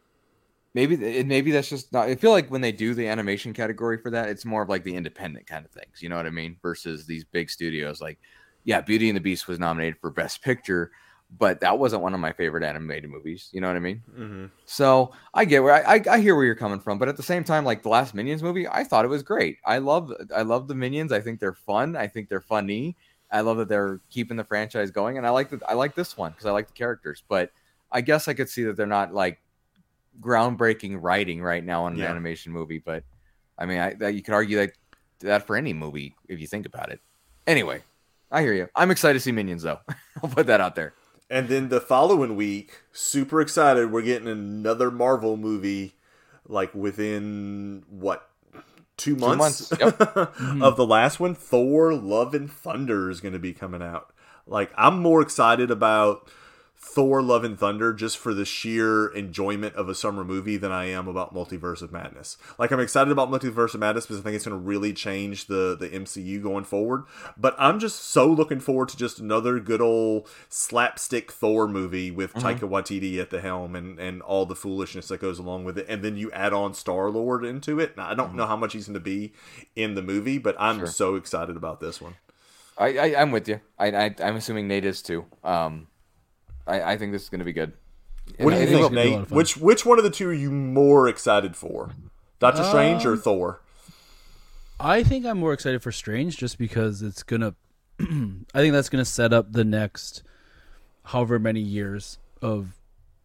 Speaker 3: maybe maybe that's just not. I feel like when they do the animation category for that, it's more of like the independent kind of things. You know what I mean? Versus these big studios. Like, yeah, Beauty and the Beast was nominated for Best Picture, but that wasn't one of my favorite animated movies. You know what I mean?
Speaker 2: hmm
Speaker 3: So I get where I, I, I hear where you're coming from, but at the same time, like the last Minions movie, I thought it was great. I love I love the Minions. I think they're fun. I think they're funny. I love that they're keeping the franchise going, and I like that. I like this one because I like the characters. But I guess I could see that they're not like groundbreaking writing right now on an
Speaker 2: Yeah.
Speaker 3: animation movie. But I mean, I, that you could argue that that for any movie if you think about it. Anyway, I hear you. I'm excited to see Minions though. I'll put that out there.
Speaker 2: And then the following week, super excited, we're getting another Marvel movie, like within what two months,
Speaker 3: months, yep. Mm-hmm.
Speaker 2: of the last one. Thor: Love and Thunder is going to be coming out. Like I'm more excited about Thor: Love and Thunder just for the sheer enjoyment of a summer movie than I am about Multiverse of Madness. Like I'm excited about Multiverse of Madness because I think it's going to really change the the MCU going forward. But I'm just so looking forward to just another good old slapstick Thor movie with Taika Waititi at the helm and and all the foolishness that goes along with it. And then you add on Star Lord into it. Now, I don't know how much he's going to be in the movie, but I'm
Speaker 3: Sure.
Speaker 2: so excited about this one.
Speaker 3: I, I I'm with you. I, I I'm assuming Nate is too. Um, I I think this is going to be good.
Speaker 2: What do you think,
Speaker 1: it'll be a lot
Speaker 2: Nate? Which which one of the two are you more excited for? Doctor uh, Strange or Thor?
Speaker 1: I think I'm more excited for Strange just because it's gonna. I think that's gonna set up the next, however many years of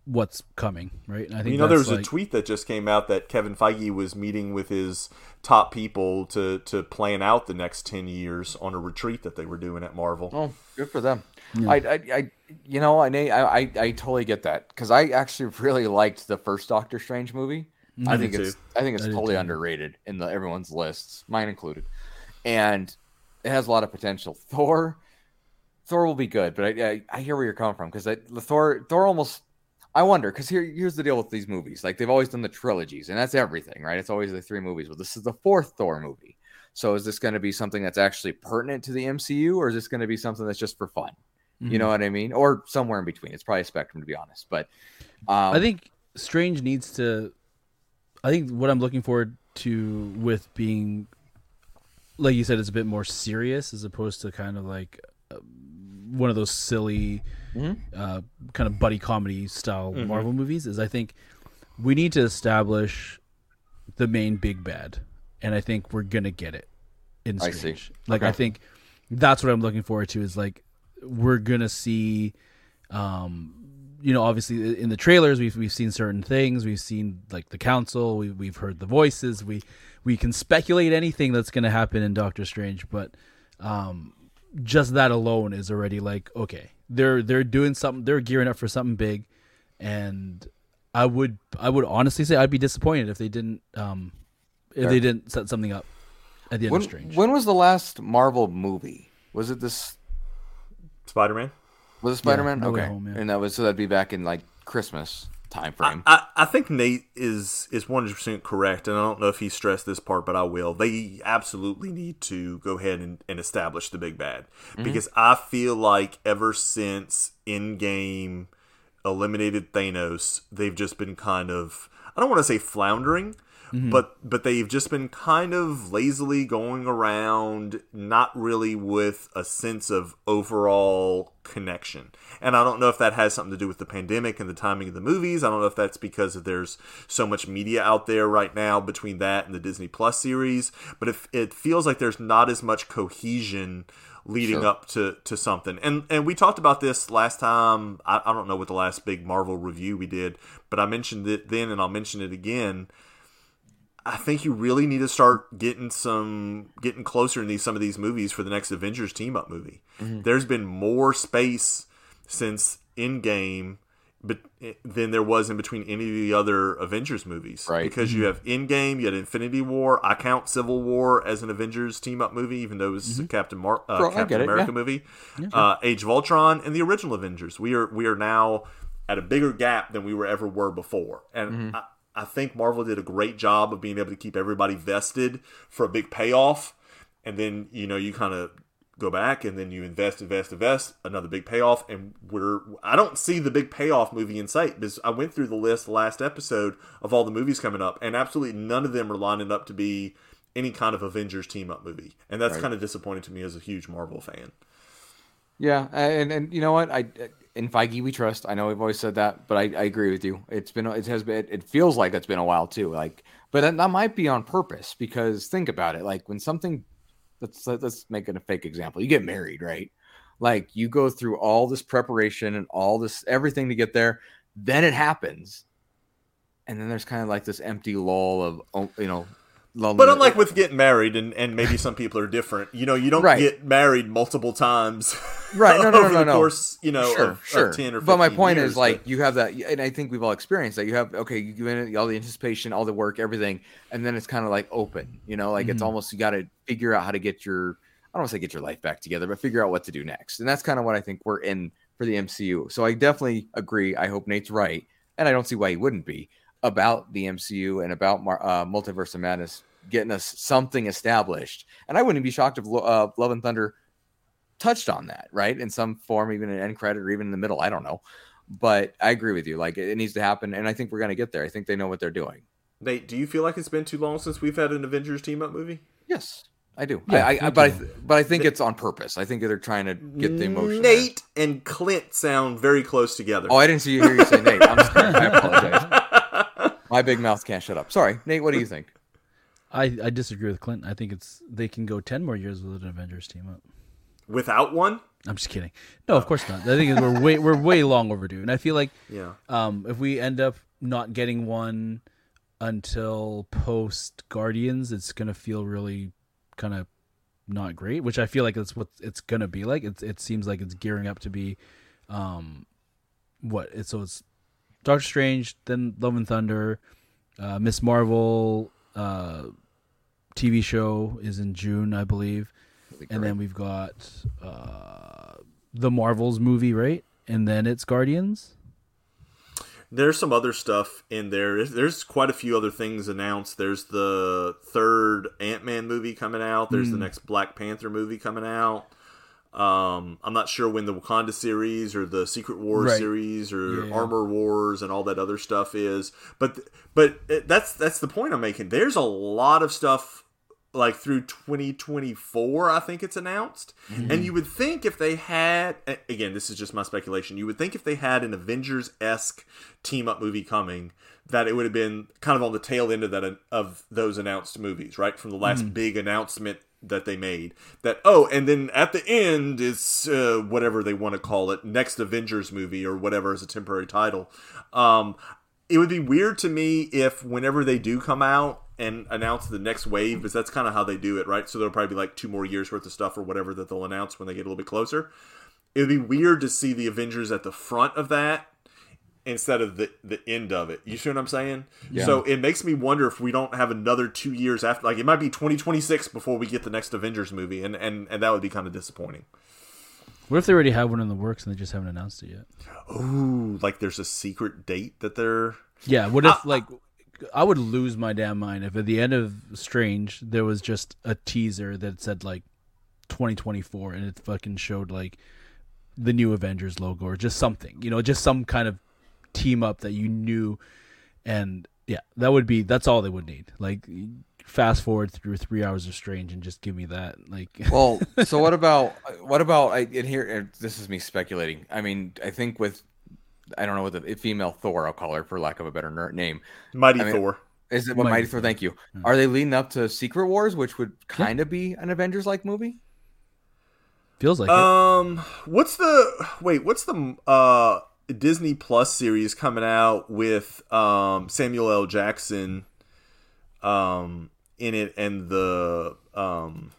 Speaker 1: what's coming, right? And I think
Speaker 2: You know, there
Speaker 1: that's
Speaker 2: was a tweet that just came out that Kevin Feige was meeting with his top people to to plan out the next ten years on a retreat that they were doing at Marvel.
Speaker 3: Oh, good for them. I, I, I, you know, I, I, I, I totally get that because I actually really liked the first Doctor Strange movie. Mm-hmm. I think it's,
Speaker 2: too.
Speaker 3: I think it's
Speaker 1: I
Speaker 3: totally
Speaker 1: too.
Speaker 3: underrated in the everyone's lists, mine included, and it has a lot of potential. Thor, Thor will be good, but I, I, I hear where you're coming from because the Thor, Thor almost. I wonder because here, here's the deal with these movies. Like they've always done the trilogies, and that's everything, right? It's always the three movies. Well, this is the fourth Thor movie. So is this going to be something that's actually pertinent to the MCU, or is this going to be something that's just for fun? You know what I mean? Or somewhere in between. It's probably a spectrum, to be honest. But um,
Speaker 1: I think Strange needs to. I think what I'm looking forward to with being, like you said, it's a bit more serious as opposed to kind of like uh, one of those silly,
Speaker 3: Mhm.
Speaker 1: uh, kind of buddy comedy style Marvel movies. Is I think we need to establish the main big bad, and I think we're gonna get it in
Speaker 3: I see.
Speaker 1: Strange. Like I think that's what I'm looking forward to. Is like we're gonna see um you know obviously in the trailers we've we've seen certain things we've seen like the council we we've heard the voices we we can speculate anything that's going to happen in Doctor Strange but um just that alone is already like okay they're they're doing something they're gearing up for something big and I would I would honestly say I'd be disappointed if they didn't um if
Speaker 3: Fair.
Speaker 1: they didn't set something up at the end
Speaker 3: when,
Speaker 1: of Strange.
Speaker 3: when was the last Marvel movie? Was it this?
Speaker 2: Spider Man.
Speaker 3: Was it Spider Man?
Speaker 1: No
Speaker 3: okay,
Speaker 1: Home, yeah.
Speaker 3: and that was so that'd be back in like Christmas time frame.
Speaker 2: I, I think Nate is is one hundred percent correct, and I don't know if he stressed this part, but I will. They absolutely need to go ahead and, and establish the big bad mm-hmm. because I feel like ever since Endgame eliminated Thanos, they've just been kind of I don't want to say floundering, Mm-hmm. but but they've just been kind of lazily going around, not really with a sense of overall connection. And I don't know if that has something to do with the pandemic and the timing of the movies. I don't know if that's because there's so much media out there right now between that and the Disney Plus series, but if it feels like there's not as much cohesion leading
Speaker 3: Sure.
Speaker 2: up to, to something. And and we talked about this last time. I, I don't know what the last big Marvel review we did, but I mentioned it then and I'll mention it again. I think you really need to start getting some getting closer in these some of these movies for the next Avengers team up movie.
Speaker 3: Mm-hmm.
Speaker 2: There's been more space since Endgame but than there was in between any of the other Avengers movies.
Speaker 3: Right.
Speaker 2: Because you have Endgame, you had Infinity War. I count Civil War as an Avengers team up movie, even though it was a Captain Mar- uh,
Speaker 3: Bro,
Speaker 2: Captain America
Speaker 3: yeah.
Speaker 2: movie. Uh, Age of Ultron and the original Avengers. We are we are now at a bigger gap than we were ever were before. And
Speaker 3: Mm-hmm.
Speaker 2: I, I think Marvel did a great job of being able to keep everybody vested for a big payoff. And then, you know, you kind of go back and then you invest, invest, invest, another big payoff. And we're, I don't see the big payoff movie in sight because I went through the list last episode of all the movies coming up, and absolutely none of them are lining up to be any kind of Avengers team up movie. And that's
Speaker 3: Right.
Speaker 2: kind of disappointing to me as a huge Marvel fan.
Speaker 3: Yeah, and and you know what? I in Feige we trust. I know we've always said that, but I, I agree with you. It's been it has been it feels like it's been a while too. Like, but that, that might be on purpose because think about it. Like when something, let's let's make it a fake example. You get married, right? Like you go through all this preparation and all this everything to get there, then it happens, and then there's kind of like this empty lull of oh, you know.
Speaker 2: But unlike with getting married, and, and maybe some people are different, you know, you don't
Speaker 3: Right.
Speaker 2: get married multiple times.
Speaker 3: Right, no, no, no, no, no.
Speaker 2: course, you know,
Speaker 3: sure,
Speaker 2: of, of
Speaker 3: sure.
Speaker 2: 10 or 15
Speaker 3: but my point
Speaker 2: years,
Speaker 3: is, like, you have that, and I think we've all experienced that. You have, okay, you give in all the anticipation, all the work, everything, and then it's kind of like open, you know, like it's
Speaker 1: Mhm.
Speaker 3: almost you got to figure out how to get your, I don't want to say get your life back together, but figure out what to do next. And that's kind of what I think we're in for the MCU. So I definitely agree. I hope Nate's right, and I don't see why he wouldn't be about the MCU and about Mar- uh, Multiverse of Madness getting us something established. And I wouldn't be shocked if uh, Love and Thunder touched on that, right? In some form, even an end credit or even in the middle. I don't know. But I agree with you. Like it, it needs to happen. And I think we're going to get there. I think they know what they're doing.
Speaker 2: Nate, do you feel like it's been too long since we've had an Avengers team up movie?
Speaker 3: Yes, I do.
Speaker 1: Yeah,
Speaker 3: I, I,
Speaker 1: me
Speaker 3: but I, but I think it's on purpose. I think they're trying to get the emotion. there.
Speaker 2: Nate and Clint sound very close together.
Speaker 3: Oh, I didn't see you hear you say Nate. I'm sorry. I apologize. My big mouth can't shut up. Sorry, Nate. What do you think?
Speaker 1: I, I disagree with Clinton. I think it's they can go ten more years with an Avengers team up.
Speaker 2: Without one?
Speaker 1: I'm just kidding. No, of course not. I think we're way we're way long overdue, and I feel like
Speaker 2: Yeah.
Speaker 1: um, if we end up not getting one until post Guardians, it's gonna feel really kind of not great. Which I feel like that's what it's gonna be like. It's it seems like it's gearing up to be, um, what it's so it's Doctor Strange, then Love and Thunder, uh, Miss Marvel, uh, TV show is in June, I believe, and then we've got uh, the Marvels movie, right? And then it's Guardians.
Speaker 2: There's some other stuff in there. There's- quite a few other things announced. There's the third Ant Man movie coming out. There's
Speaker 1: Hmm.
Speaker 2: the next Black Panther movie coming out. Um, I'm not sure when the Wakanda series or the Secret Wars
Speaker 1: Right.
Speaker 2: series or
Speaker 1: Yeah.
Speaker 2: Armor Wars and all that other stuff is. But but it- that's that's the point I'm making. There's a lot of stuff like through 2024 i think it's announced. And you would think if they had again this is just my speculation you would think if they had an avengers-esque team up movie coming that it would have been kind of on the tail end of that of those announced movies right? From the last big announcement that they made that oh and then at the end is uh, whatever they want to call it next avengers movie or whatever as a temporary title. Um it would be weird to me if whenever they do come out and announce the next wave, because that's kind of how they do it, right? So there'll probably be like two more years worth of stuff or whatever that they'll announce when they get a little bit closer. It would be weird to see the Avengers at the front of that instead of the the end of it. You see what I'm saying?
Speaker 3: Yeah.
Speaker 2: So it makes me wonder if we don't have another two years after. Like it might be 2026 before we get the next Avengers movie, and and and that would be kind of disappointing.
Speaker 1: What if they already have one in the works and they just haven't announced it yet?
Speaker 2: Ooh, like there's a secret date that they're.
Speaker 1: Yeah. What if like I would lose my damn mind if at the end of Strange there was just a teaser that said like 2024 and it fucking showed like the new Avengers logo or just something, you know, just some kind of team up that you knew and yeah, that would be that's all they would need. Like fast forward through 3 hours of Strange and just give me that like
Speaker 3: Well, so what about what about I in here? This is me speculating. I mean, I think with I don't know what the female Thor, I'll call her for lack of a better ner- name.
Speaker 2: Mighty
Speaker 3: I mean-
Speaker 2: Thor.
Speaker 3: Is it what
Speaker 1: Mighty
Speaker 3: Mighty Thor? Thank you. Are they leading up to Secret Wars, which would kind of be an Avengers like movie?
Speaker 1: feels like it.
Speaker 2: Um, what's the wait? What's the uh Disney Plus series coming out with um Samuel L. Jackson um in it and the um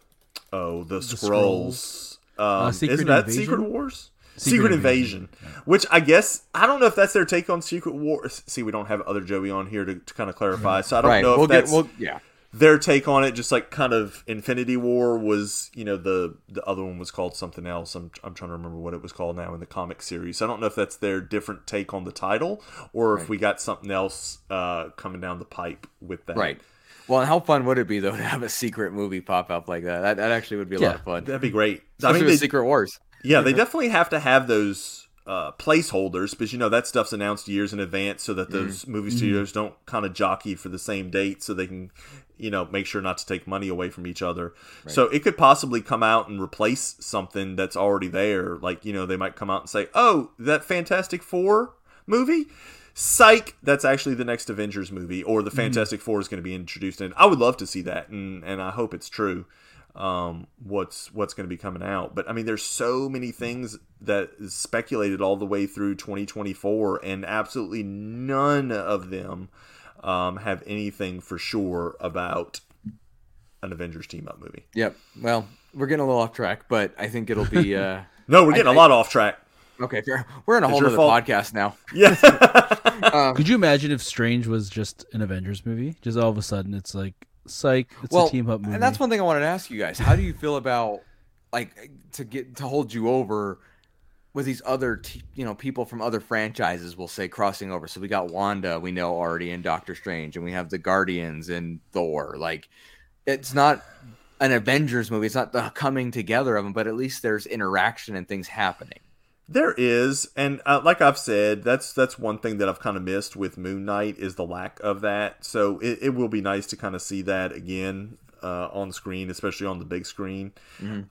Speaker 2: oh the, scrolls. Um,
Speaker 1: Uh, Secret
Speaker 2: isn't that
Speaker 1: Invasion?
Speaker 2: Secret Wars?
Speaker 1: Secret
Speaker 2: Secret,
Speaker 1: Invasion,
Speaker 2: Invasion, which I guess I don't know if that's their take on Secret Wars. See, we don't have other Joey on here to, to kind of clarify, so I don't
Speaker 3: Right.
Speaker 2: know if
Speaker 3: We'll get.
Speaker 2: that's
Speaker 3: Well, yeah.
Speaker 2: their take on it just like kind of infinity war was you know the the other one was called something else i'm, I'm trying to remember what it was called now in the comic series i don't know if that's their different take on the title or if we got something else uh coming down the pipe with that
Speaker 3: Right. Well, and how fun would it be though to have a secret movie pop up like that? That, that actually would be a
Speaker 1: Yeah.
Speaker 3: lot of fun.
Speaker 2: that'd be great i
Speaker 3: Especially
Speaker 2: mean
Speaker 3: with
Speaker 2: they,
Speaker 3: Secret Wars.
Speaker 2: Yeah they mm-hmm. definitely have to have those uh, placeholders because you know that stuff's announced years in advance so that those mm-hmm. movie mm-hmm. studios don't kind of jockey for the same date so they can you know make sure not to take money away from each other. So it could possibly come out and replace something that's already there. Like you know they might come out and say oh that fantastic four movie? Psych that's actually the next avengers movie or the fantastic four is going to be introduced in. I would love to see that and and i hope it's true um, what's what's going to be coming out. But I mean, there's so many things that is speculated all the way through 2024, and absolutely none of them um, have anything for sure about an Avengers team up movie.
Speaker 3: Yep. Well, we're getting a little off track, but I think it'll be uh
Speaker 2: No, we're getting
Speaker 3: I-
Speaker 2: a lot off track.
Speaker 3: okay. Fair. We're in a whole other
Speaker 2: fault.
Speaker 3: podcast now.
Speaker 2: Yeah,
Speaker 1: Could you imagine if Strange was just an Avengers movie? Just all of a sudden it's like psych, it's
Speaker 3: well,
Speaker 1: a team up movie.
Speaker 3: and that's one thing I wanted to ask you guys. How do you feel about like to get to hold you over with these other you know people from other franchises? We'll say crossing over. So we got Wanda, we know already in Doctor Strange, and we have the Guardians and Thor. Like it's not an Avengers movie. It's not the coming together of them, but at least there's interaction and things happening.
Speaker 2: There is, and uh, like I've said, that's that's one thing that I've kind of missed with Moon Knight is the lack of that. So it, it will be nice to kind of see that again uh, on screen, especially on the big screen.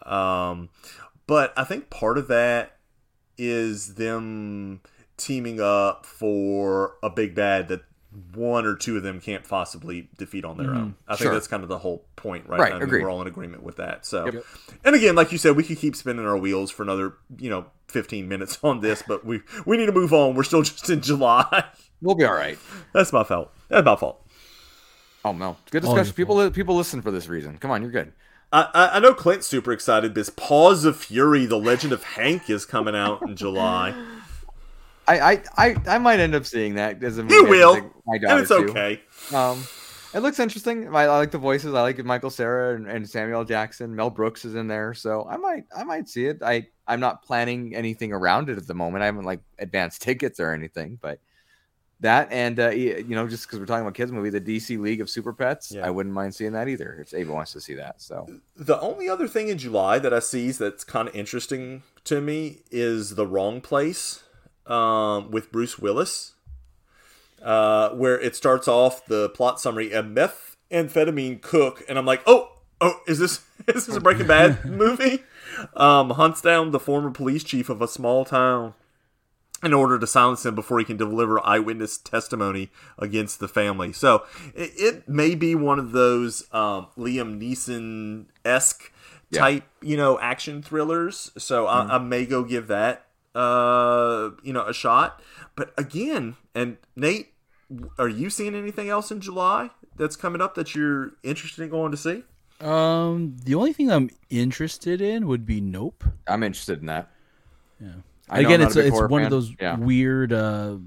Speaker 2: Um, but I think part of that is them teaming up for a big bad that one or two of them can't possibly defeat on their mm-hmm. own. I think that's kind of the whole point, right?
Speaker 3: Right,
Speaker 2: I mean, we're all in agreement with that. So,
Speaker 3: Yep.
Speaker 2: and again, like you said, we could keep spinning our wheels for another, you know, 15 minutes on this, but we we need to move on. We're still just in July.
Speaker 3: We'll be all right.
Speaker 2: that's my fault. That's my fault.
Speaker 3: Oh no, good
Speaker 1: All your
Speaker 3: discussion. People people listen for this reason. Come on, you're good.
Speaker 2: I, I I know Clint's super excited because Paws of Fury: The Legend of Hank is coming out in July.
Speaker 3: I I I, I might end up seeing that as a movie.
Speaker 2: You will, and it's
Speaker 3: too.
Speaker 2: okay.
Speaker 3: Um, it looks interesting. I, I like the voices. I like Michael Cera and, and Samuel Jackson. Mel Brooks is in there, so I might I might see it. I I'm not planning anything around it at the moment. I haven't like advanced tickets or anything, but that and uh, you know just because we're talking about kids movie, the DC League of Super Pets,
Speaker 2: Yeah.
Speaker 3: I wouldn't mind seeing that either if Ava wants to see that. So
Speaker 2: The only other thing in July that I see that's kind of interesting to me is The Wrong Place um, with Bruce Willis, uh, where it starts off the plot summary a methamphetamine cook, and I'm like, oh, oh, is this is this a Breaking Bad movie? Um, hunts down the former police chief of a small town in order to silence him before he can deliver eyewitness testimony against the family. So it, it may be one of those um, Liam Neeson esque
Speaker 3: Yeah.
Speaker 2: type, you know, action thrillers. So I, I may go give that, uh, you know, a shot. But again, and Nate, are you seeing anything else in July that's coming up that you're interested in going to see?
Speaker 1: Um, the only thing I'm interested in would be Nope.
Speaker 3: I'm interested in that.
Speaker 1: Yeah.
Speaker 3: I
Speaker 1: Again, it's
Speaker 3: a
Speaker 1: it's one
Speaker 3: fan.
Speaker 1: of those
Speaker 3: Yeah.
Speaker 1: weird uh,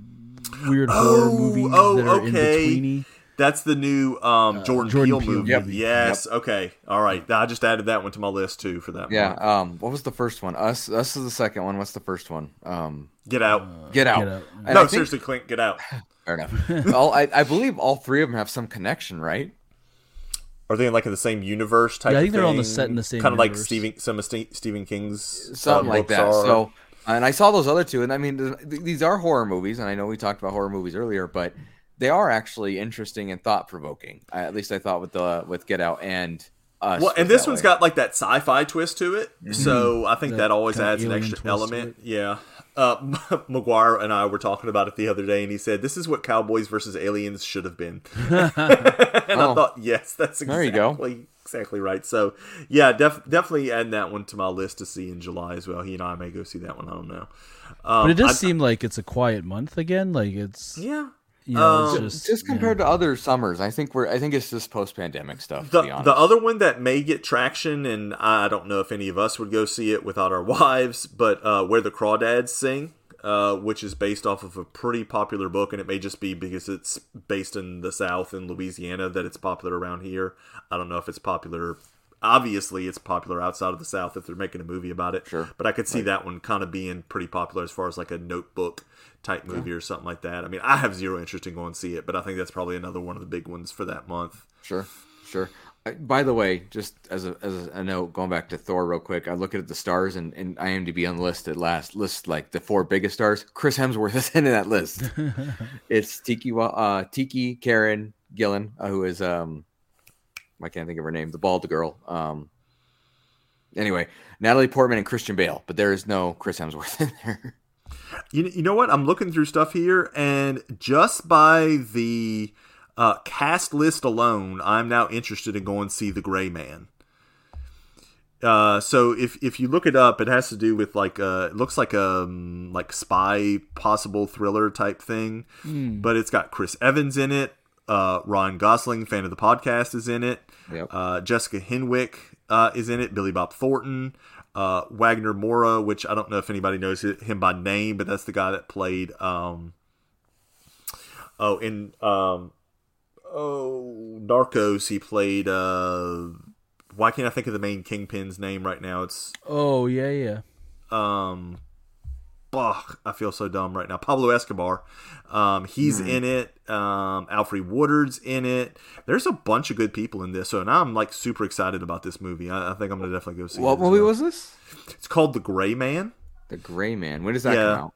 Speaker 1: weird
Speaker 2: Oh,
Speaker 1: horror movies
Speaker 2: oh,
Speaker 1: that are
Speaker 2: okay.
Speaker 1: in betweeny.
Speaker 2: That's the new um, Jordan,
Speaker 1: Jordan
Speaker 2: Peele,
Speaker 1: Peele
Speaker 2: movie.
Speaker 3: movie.
Speaker 2: Yes. Okay. All right. I just added that one to my list too for that.
Speaker 3: Yeah.
Speaker 2: month.
Speaker 3: Um. What was the first one? Us. Us is the second one. What's the first one? Um.
Speaker 2: Get out.
Speaker 3: Get out.
Speaker 1: Get Out.
Speaker 2: No,
Speaker 3: think-
Speaker 2: seriously, Clint, get out.
Speaker 3: Fair enough. all, I, I believe all three of them have some connection, right?
Speaker 2: Are they in like in the same universe type?
Speaker 1: Yeah, I
Speaker 2: of
Speaker 1: think they're on the set in the same
Speaker 2: Kind of like
Speaker 1: universe.
Speaker 2: Stephen, some of Stephen King's uh,
Speaker 3: Something like that.
Speaker 2: are.
Speaker 3: So, and I saw those other two, and I mean, th- th- these are horror movies, and I know we talked about horror movies earlier, but they are actually interesting and thought provoking. At least I thought with the with Get Out and Us.
Speaker 2: well, and this
Speaker 3: that
Speaker 2: one's
Speaker 3: way.
Speaker 2: got like that sci-fi twist to it, so I think
Speaker 1: That
Speaker 2: that, always adds an extra element. Yeah. Uh, McGuire and I were talking about it the other day, and he said, "This is what Cowboys versus Aliens should have been." and I
Speaker 3: Oh.
Speaker 2: thought, yes, that's
Speaker 3: There you
Speaker 2: exactly
Speaker 3: go.
Speaker 2: exactly right. So, yeah, def- definitely add that one to my list to see in July as well. He and I may go see that one. I don't know. Um,
Speaker 1: But it does
Speaker 2: I-
Speaker 1: seem like it's a quiet month again. Like it's
Speaker 2: yeah.
Speaker 1: You know,
Speaker 2: Um,
Speaker 1: it's just,
Speaker 3: just
Speaker 1: yeah.
Speaker 3: compared to other summers, I think we're I think it's just post pandemic stuff.
Speaker 2: The,
Speaker 3: to be honest.
Speaker 2: the other one that may get traction, and I don't know if any of us would go see it without our wives, but uh, Where the Crawdads Sing, uh, which is based off of a pretty popular book, and it may just be because it's based in the South in Louisiana that it's popular around here. I don't know if it's popular. Obviously, it's popular outside of the South if they're making a movie about it.
Speaker 3: Sure.
Speaker 2: But I could see that one kind of being pretty popular as far as like a notebook type movie or something like that. I mean, I have zero interest in going to see it, but I think that's probably another one of the big ones for that month.
Speaker 3: Sure, sure. By the way, just as a, as a note, going back to Thor real quick, I look at the stars and, and IMDb on the list at last list like the four biggest stars. Chris Hemsworth is in that list. it's Tiki, uh, Tiki, Karen Gillan, uh, who is um, I can't think of her name, the bald girl. Um, anyway, Natalie Portman and Christian Bale, but there is no Chris Hemsworth in there.
Speaker 2: You, you know what? I'm looking through stuff here, and just by the uh, cast list alone, I'm now interested in going to see The Gray Man. Uh, so if if you look it up, it has to do with like uh, it looks like a um, like spy possible thriller type thing, but it's got Chris Evans in it. Uh, Ryan Gosling, fan of the podcast, is in it.
Speaker 3: Yep.
Speaker 2: Uh, Jessica Henwick uh, is in it. Billy Bob Thornton. Uh, Wagner Moura, which I don't know if anybody knows him by name, but that's the guy that played. Um, oh, in um, oh Narcos, he played. Uh, why can't I think of the main kingpin's name right now? It's
Speaker 1: Oh yeah, yeah.
Speaker 2: um, ugh, I feel so dumb right now. Pablo Escobar, um, he's in it. Um, Alfred Woodard's in it. There's a bunch of good people in this, so now I'm like super excited about this movie. I, I think I'm gonna definitely go see.
Speaker 3: what
Speaker 2: it
Speaker 3: movie
Speaker 2: well.
Speaker 3: was this?
Speaker 2: It's called The Gray Man.
Speaker 3: The Gray Man. When does that
Speaker 2: Yeah.
Speaker 3: come out?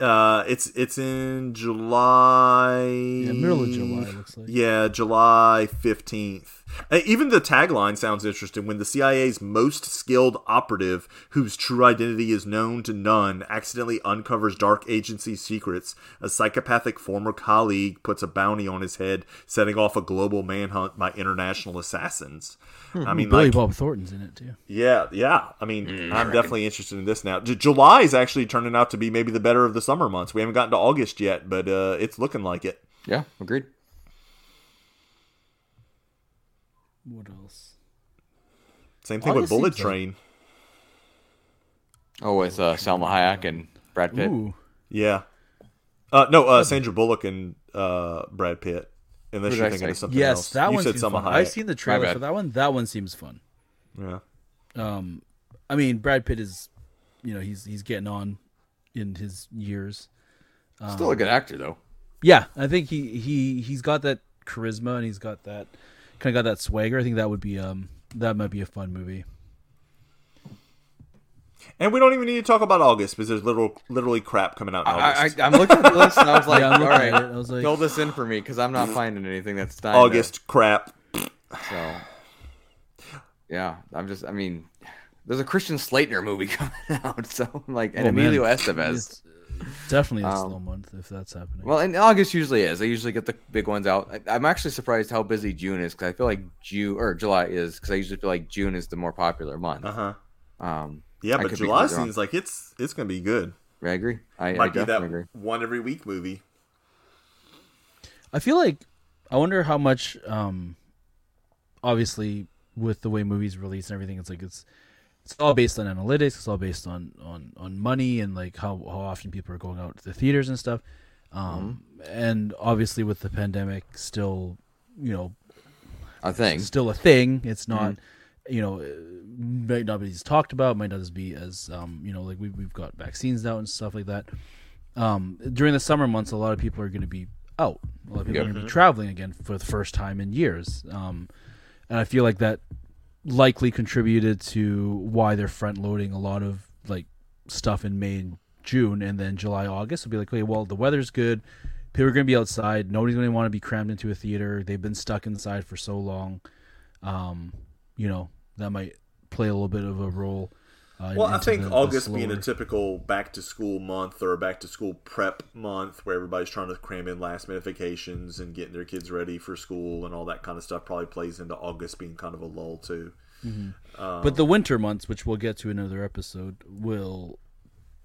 Speaker 2: Uh, it's it's in July.
Speaker 1: Yeah, middle of July it looks like.
Speaker 2: Yeah, July 15th. Uh, Even the tagline sounds interesting. When the CIA's most skilled operative, whose true identity is known to none, accidentally uncovers dark agency secrets, a psychopathic former colleague puts a bounty on his head, setting off a global manhunt by international assassins. I mean,
Speaker 1: Billy
Speaker 2: like,
Speaker 1: Bob Thornton's in it too.
Speaker 2: yeah, yeah. I mean, I'm definitely interested in this now. J- July is actually turning out to be maybe the better of the summer months. We haven't gotten to August yet, but uh, it's looking like it.
Speaker 3: Yeah, agreed.
Speaker 1: What else?
Speaker 2: Same thing with Bullet
Speaker 1: seems like-
Speaker 2: Train.
Speaker 3: Oh, with uh, Salma Hayek and Brad Pitt.
Speaker 1: Ooh,
Speaker 2: Yeah. Uh, no, uh, Sandra Bullock and uh, Brad Pitt. Unless you're thinking of something
Speaker 1: yes,
Speaker 2: else.
Speaker 1: that
Speaker 2: you
Speaker 1: one
Speaker 2: said
Speaker 1: seems
Speaker 2: Salma
Speaker 1: fun.
Speaker 2: Hayek.
Speaker 1: I've seen the trailer for that one. That one seems fun.
Speaker 2: Yeah.
Speaker 1: Um, I mean, Brad Pitt is, you know, he's he's getting on in his years.
Speaker 3: Still a good actor though.
Speaker 1: Yeah, I think he he he's got that charisma and he's got that kind of got that swagger. I think that would be um that might be a fun movie.
Speaker 2: And we don't even need to talk about August because there's little, literally crap coming out in
Speaker 3: I,
Speaker 2: August.
Speaker 3: I, I'm looking at the list and I was like,
Speaker 1: Yeah, I'm
Speaker 3: all
Speaker 1: looking
Speaker 3: right.
Speaker 1: I was like-
Speaker 3: fill this in for me because I'm not finding anything that's dying.
Speaker 2: August crap.
Speaker 3: So, yeah, I'm just. I mean, there's a Christian Slater movie coming out, so I'm like, and
Speaker 1: Oh, man.
Speaker 3: Emilio Estevez.
Speaker 1: It's definitely a
Speaker 3: Um,
Speaker 1: slow month if that's happening.
Speaker 3: Well, and August usually is. I usually get the big ones out. I, I'm actually surprised how busy June is because I feel like June or July is because I usually feel like June is the more popular month.
Speaker 2: Uh huh.
Speaker 3: Um,
Speaker 2: Yeah,
Speaker 3: I
Speaker 2: but
Speaker 3: could be
Speaker 2: July seems like it's it's gonna be good.
Speaker 3: I agree. I, I
Speaker 2: be that
Speaker 3: definitely agree.
Speaker 2: one every week movie.
Speaker 1: I feel like I wonder how much um obviously with the way movies release and everything it's like it's it's all based on analytics, it's all based on on on money and like how how often people are going out to the theaters and stuff. Um, and obviously with the pandemic still, you know,
Speaker 3: a thing,
Speaker 1: still a thing. It's not, you know, might not be as talked about, might not as be as, um, you know, like we, we've got vaccines out and stuff like that. Um, during the summer months, a lot of people are going to be out. A lot of people
Speaker 3: Yep.
Speaker 1: are going to be traveling again for the first time in years. Um, and I feel like that likely contributed to why they're front loading a lot of like stuff in May and June, and then July, August will be like, okay, well, the weather's good. People are going to be outside. Nobody's going to want to be crammed into a theater. They've been stuck inside for so long. Um, you know, that might play a little bit of a role. Uh,
Speaker 2: Well, I think
Speaker 1: the-
Speaker 2: August being a typical back to school month or back to school prep month where everybody's trying to cram in last minute vacations and getting their kids ready for school and all that kind of stuff probably plays into August being kind of a lull too.
Speaker 1: but the winter months, which we'll get to in another episode, will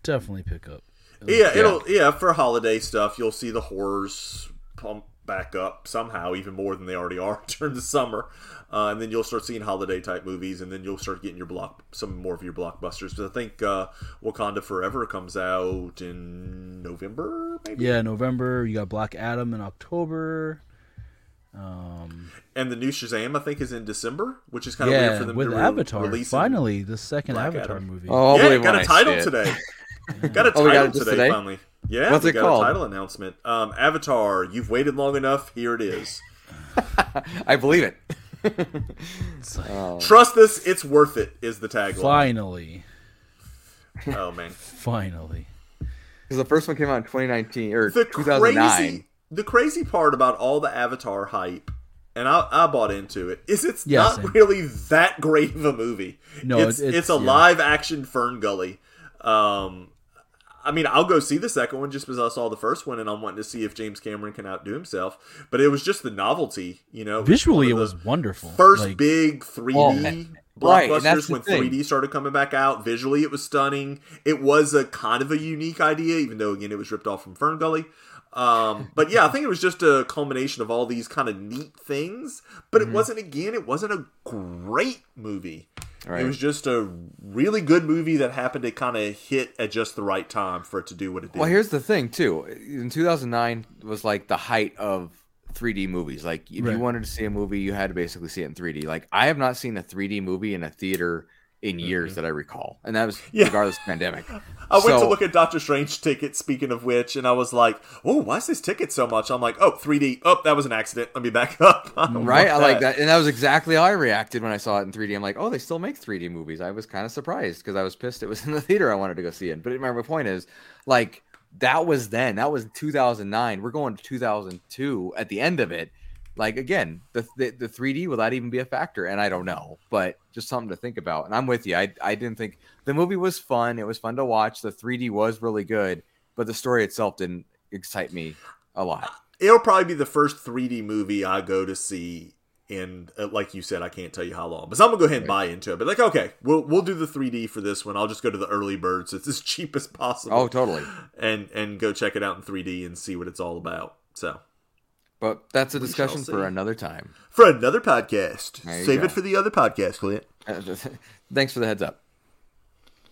Speaker 1: definitely pick up.
Speaker 2: Yeah, it'll yeah for holiday stuff you'll see the horrors pump back up somehow even more than they already are during the summer, uh, and then you'll start seeing holiday type movies, and then you'll start getting your block some more of your blockbusters. But I think uh, Wakanda Forever comes out in November, maybe.
Speaker 1: Yeah, November. You got Black Adam in October. Um,
Speaker 2: And the new Shazam, I think, is in December, which is kind of
Speaker 1: yeah,
Speaker 2: weird for them
Speaker 1: with
Speaker 2: to
Speaker 1: Avatar.
Speaker 2: release.
Speaker 1: Finally, the second
Speaker 2: Black
Speaker 1: Avatar
Speaker 2: Adam.
Speaker 1: movie.
Speaker 3: Oh, I'll
Speaker 2: yeah,
Speaker 3: believe
Speaker 2: it got a title
Speaker 3: see
Speaker 2: today. got a
Speaker 3: Oh, we got
Speaker 2: title
Speaker 3: it just
Speaker 2: today,
Speaker 3: today?
Speaker 2: finally. Yeah,
Speaker 3: What's
Speaker 2: we
Speaker 3: it
Speaker 2: got
Speaker 3: called?
Speaker 2: a title announcement. Um, Avatar, you've waited long enough. Here it is.
Speaker 3: I believe it.
Speaker 1: Like,
Speaker 3: Oh.
Speaker 2: Trust this. it's worth it. Is the tagline?
Speaker 1: finally,
Speaker 2: Oh man,
Speaker 1: finally.
Speaker 3: Because the first one came out in 2019 or
Speaker 2: the
Speaker 3: 2009.
Speaker 2: crazy, the crazy part about all the Avatar hype, and I, I bought into it, is it's
Speaker 1: Yeah,
Speaker 2: not
Speaker 1: same.
Speaker 2: really that great of a movie.
Speaker 1: No,
Speaker 2: it's it's,
Speaker 1: it's-
Speaker 2: a
Speaker 1: yeah.
Speaker 2: live action Fern Gully. Um, I mean, I'll go see the second one just because I saw the first one, and I'm wanting to see if James Cameron can outdo himself. But it was just the novelty, you know.
Speaker 1: Visually, it
Speaker 2: one of
Speaker 1: was wonderful.
Speaker 2: first
Speaker 1: Like,
Speaker 2: big 3D
Speaker 3: Well, right,
Speaker 2: blockbusters
Speaker 3: the
Speaker 2: when
Speaker 3: thing.
Speaker 2: 3D started coming back out. Visually, it was stunning. It was a kind of a unique idea, even though again it was ripped off from Fern Gully. Um, but yeah, I think it was just a culmination of all these kind of neat things. But
Speaker 3: Mm-hmm.
Speaker 2: it wasn't again. It wasn't a great movie.
Speaker 3: Right.
Speaker 2: It was just a really good movie that happened to kind of hit at just the right time for it to do what it did.
Speaker 3: Well, here's the thing too. In 2009 was like the height of 3D movies. Like if
Speaker 1: Right.
Speaker 3: you wanted to see a movie, you had to basically see it in 3D. Like I have not seen a 3D movie in a theater in years that I recall, and that was
Speaker 2: Mm-hmm. Yeah.
Speaker 3: regardless of pandemic.
Speaker 2: I went to look at Doctor Strange ticket. Speaking of which, and I was like, "Oh, why is this ticket so much?" I'm like, "Oh, 3D. Oh, that was an accident. Let me back up." I
Speaker 3: Right, I like that, and that was exactly how I reacted when I saw it in 3D. I'm like, oh, they still make 3D movies. I was kind of surprised because I was pissed it was in the theater. I wanted to go see it. But my point is, like, that was then. That was 2009. We're going to 2002 at the end of it. Like again, the, the the 3D will that even be a factor? And I don't know, but just something to think about. And I'm with you. I I didn't think the movie was fun. It was fun to watch. The 3D was really good, but the story itself didn't excite me a lot.
Speaker 2: It'll probably be the first 3D movie I go to see in, uh, like you said, I can't tell you how long, but I'm gonna go ahead and buy into it. But like, okay, we'll we'll do the 3D for this one. I'll just go to the early birds. It's as cheap as possible.
Speaker 3: Oh, totally.
Speaker 2: and and go check it out in 3D and see what it's all about. So
Speaker 3: But that's a
Speaker 2: shall
Speaker 3: discussion for another time.
Speaker 2: for another podcast, save
Speaker 3: go.
Speaker 2: it for the other podcast, Clint.
Speaker 3: Thanks for the heads up.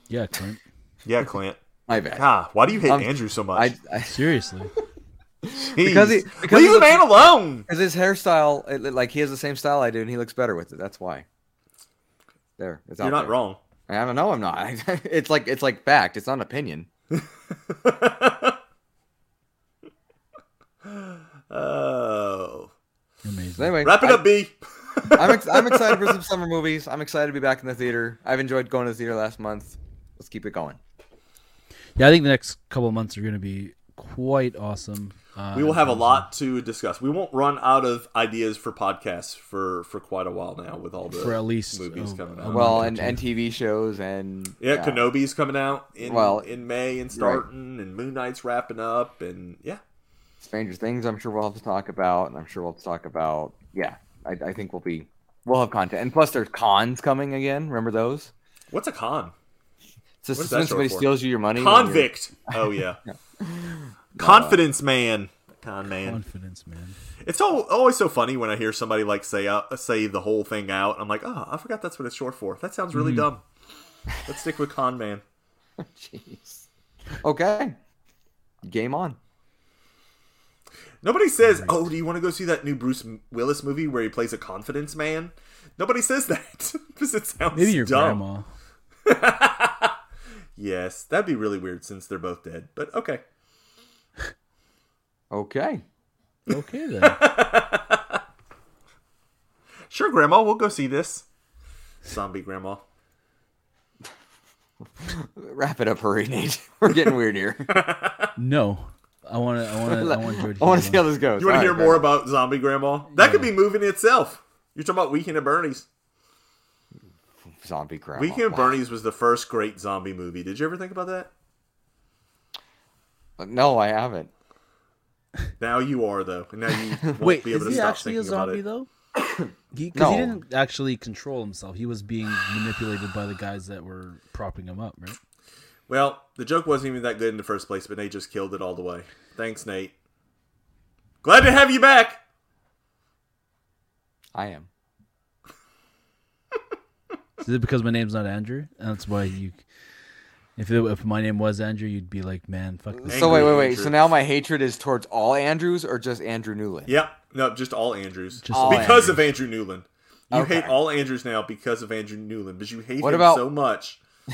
Speaker 1: yeah, Clint.
Speaker 2: Yeah, Clint.
Speaker 3: My bad.
Speaker 2: Ah, why do you hate
Speaker 3: Um,
Speaker 2: Andrew so much?
Speaker 3: I, I
Speaker 1: Seriously.
Speaker 3: because he-
Speaker 2: Jeez.
Speaker 3: because
Speaker 2: leave
Speaker 3: he
Speaker 2: the man alone.
Speaker 3: because his hairstyle, it, like he has the same style I do, and he looks better with it. That's why. There, it's
Speaker 2: You're not
Speaker 3: there.
Speaker 2: wrong.
Speaker 3: I don't know. I'm not. it's like it's like fact. It's not opinion.
Speaker 2: Oh,
Speaker 1: Amazing.
Speaker 3: Anyway,
Speaker 2: wrap it
Speaker 3: I,
Speaker 2: up, B.
Speaker 3: I'm ex- I'm excited for some summer movies. I'm excited to be back in the theater. I've enjoyed going to the theater last month. Let's keep it going.
Speaker 1: Yeah, I think the next couple of months are going to be quite awesome. Uh,
Speaker 2: we will have a lot to discuss. We won't run out of ideas for podcasts for for quite a while now with all the
Speaker 1: For at least
Speaker 2: movies
Speaker 1: a-
Speaker 2: coming
Speaker 1: a
Speaker 2: out.
Speaker 3: Well, and, and TV shows and
Speaker 2: yeah, Kenobi's coming out in
Speaker 3: Well,
Speaker 2: in May and starting, and Moon Knight's wrapping up, and yeah,
Speaker 3: Stranger Things. I'm sure we'll have to talk about, and I'm sure we'll have to talk about. Yeah, I, I think we'll be we'll have content, and plus there's cons coming again. Remember those?
Speaker 2: what's a con?
Speaker 3: It's just
Speaker 2: What is
Speaker 3: when somebody
Speaker 2: for?
Speaker 3: steals you your money.
Speaker 2: Convict. Oh yeah, confidence man. Con man.
Speaker 1: confidence, man.
Speaker 2: It's all, always so funny when I hear somebody like say out, say the whole thing out. I'm like, oh, I forgot that's what it's short for. That sounds really mm-hmm. dumb. Let's stick with con man.
Speaker 3: Jeez. Okay. Game on.
Speaker 2: Nobody says, "Oh, do you want to go see that new Bruce Willis movie where he plays a confidence man?" Nobody says that because it sounds
Speaker 1: Maybe your
Speaker 2: dumb.
Speaker 1: grandma.
Speaker 2: Yes, that'd be really weird since they're both dead. But okay.
Speaker 3: Okay.
Speaker 1: Okay then.
Speaker 2: Sure, Grandma, we'll go see this. Zombie Grandma.
Speaker 3: Wrap it up, hurry, Nate. We're getting weird here.
Speaker 1: no, I want to. I want to. I want George.
Speaker 3: I want to see how this goes.
Speaker 2: You want to hear
Speaker 3: right,
Speaker 2: more about Zombie Grandma? That could be moving itself. You're talking about Weekend at Bernie's.
Speaker 3: Zombie grandma.
Speaker 2: Weekend at
Speaker 3: Wow.
Speaker 2: Bernie's was the first great zombie movie. Did you ever think about that?
Speaker 3: Uh, no, I haven't.
Speaker 2: Now you are though, and now you won't
Speaker 1: Wait,
Speaker 2: be able
Speaker 1: is
Speaker 2: to
Speaker 1: he
Speaker 2: stop
Speaker 1: actually a
Speaker 2: thinking about
Speaker 1: zombie
Speaker 2: it.
Speaker 1: though? He, because
Speaker 3: No.
Speaker 1: he didn't actually control himself. He was being manipulated by the guys that were propping him up, right?
Speaker 2: Well, the joke wasn't even that good in the first place, but Nate just killed it all the way. Thanks, Nate. Glad to have you back.
Speaker 3: I am.
Speaker 1: Is it because my name's not Andrew? That's why you. If it, if my name was Andrew, you'd be like, man, fuck this.
Speaker 3: So wait, wait, wait.
Speaker 2: Andrew.
Speaker 3: So now my hatred is towards all Andrews or just Andrew Newland?
Speaker 2: Yep. No, just all Andrews.
Speaker 1: Just
Speaker 3: all
Speaker 2: because of Andrew Newland. You
Speaker 3: Okay.
Speaker 2: hate all Andrews now because of Andrew Newland, but you hate
Speaker 3: What
Speaker 2: him
Speaker 3: about-
Speaker 2: so much.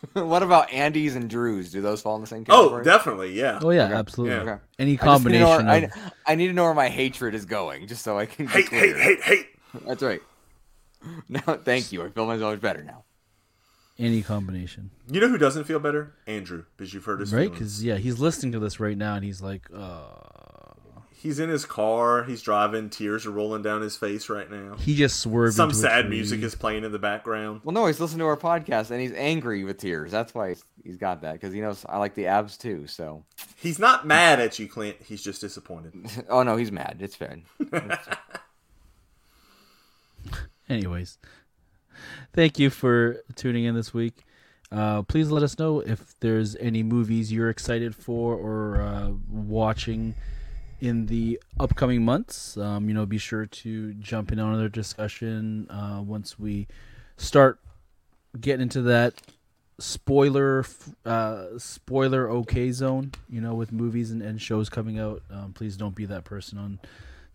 Speaker 3: what about Andes and Drews? Do those fall in the same category?
Speaker 2: Oh, definitely, yeah.
Speaker 1: Oh yeah,
Speaker 3: Okay.
Speaker 1: absolutely.
Speaker 2: Yeah.
Speaker 3: Okay.
Speaker 1: Any
Speaker 3: I need
Speaker 1: combination
Speaker 3: where-
Speaker 1: of
Speaker 3: I, I need to know where my hatred is going, just so I can.
Speaker 2: Hate,
Speaker 3: clear.
Speaker 2: hate, hate, hate.
Speaker 3: That's right. No, thank you. I feel myself better now.
Speaker 1: any combination,
Speaker 2: You know who doesn't feel better? Andrew, because you've heard his
Speaker 1: right? Because yeah, he's listening to this right now, and he's like, uh,
Speaker 2: He's in his car, he's driving, tears are rolling down his face right now.
Speaker 1: he just swerved.
Speaker 2: Some
Speaker 1: into a
Speaker 2: sad
Speaker 1: tree.
Speaker 2: music is playing in the background.
Speaker 3: Well, no, he's listening to our podcast and he's angry with tears. That's why he's, he's got that because he knows I like the abs too. So,
Speaker 2: He's not mad at you, Clint. He's just disappointed.
Speaker 3: oh no, he's mad. It's fair.
Speaker 1: Anyways, thank you for tuning in this week. Uh, please let us know if there's any movies you're excited for or uh, watching in the upcoming months. Um, you know, be sure to jump in on another discussion uh, once we start getting into that spoiler uh, spoiler okay zone. You know, with movies and, and shows coming out. Um, please don't be that person on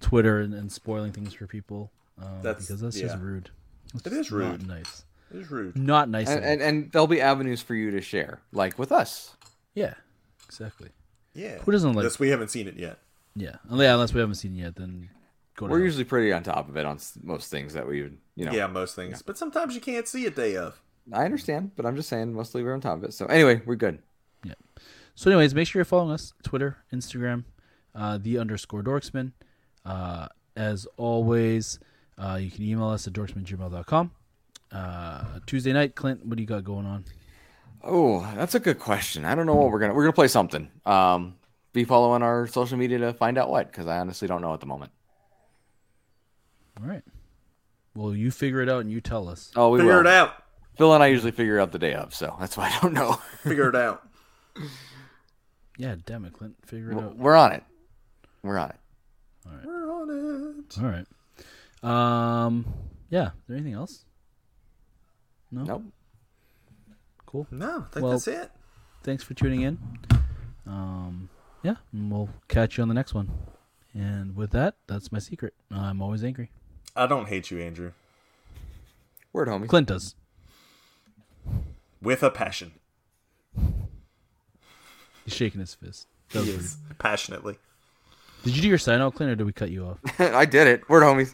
Speaker 1: Twitter and, and spoiling things for people. Um,
Speaker 2: That's-
Speaker 1: because that's just rude. It's
Speaker 2: It is
Speaker 1: just not
Speaker 2: rude.
Speaker 1: nice.
Speaker 2: It's rude.
Speaker 1: Not nice.
Speaker 3: and, and and there'll be avenues for you to share, like with us.
Speaker 1: yeah, exactly.
Speaker 2: Yeah.
Speaker 1: Who doesn't like?
Speaker 2: Unless we haven't seen it yet.
Speaker 1: Yeah, yeah. Unless we haven't seen it yet, then go to.
Speaker 3: We're
Speaker 1: hell.
Speaker 3: usually pretty on top of it on most things that we, you know.
Speaker 2: Yeah, most things. But sometimes you can't see a day of.
Speaker 3: I understand, but I'm just saying mostly we're on top of it. So anyway, we're good. Yeah.
Speaker 1: So, anyways, make sure you're following us Twitter, Instagram, uh, the underscore dorksman. Uh, as always, uh, you can email us at dorksmangmail.com. Uh, Tuesday night, Clint, what do you got going on?
Speaker 3: Oh, that's a good question. I don't know what we're gonna we're gonna play something. Um, be following our social media to find out what, because I honestly don't know at the moment.
Speaker 1: All right. Well, you figure it out and you tell us.
Speaker 3: Oh, we
Speaker 2: Figure
Speaker 3: will.
Speaker 2: it out.
Speaker 3: Phil and I usually figure out the day of, so that's why I don't know.
Speaker 2: Figure it out.
Speaker 1: Yeah, damn it, Clint. Figure it out.
Speaker 3: we're on it. We're on it. All right.
Speaker 2: We're on it.
Speaker 1: All right. Um. Yeah. Is there anything else? No.
Speaker 3: Nope.
Speaker 1: Cool.
Speaker 2: No, I think
Speaker 1: Well-
Speaker 2: that's it.
Speaker 1: Thanks for tuning in. Um. Yeah. And we'll catch you on the next one. And with that, that's my secret. I'm always angry.
Speaker 2: I don't hate you, Andrew.
Speaker 3: Word, homie.
Speaker 1: Clint does.
Speaker 2: With a passion.
Speaker 1: He's shaking his fist. That was
Speaker 2: He is. Passionately.
Speaker 1: Did you do your sign out, Clint, or did we cut you off?
Speaker 3: I did it. Word, homies.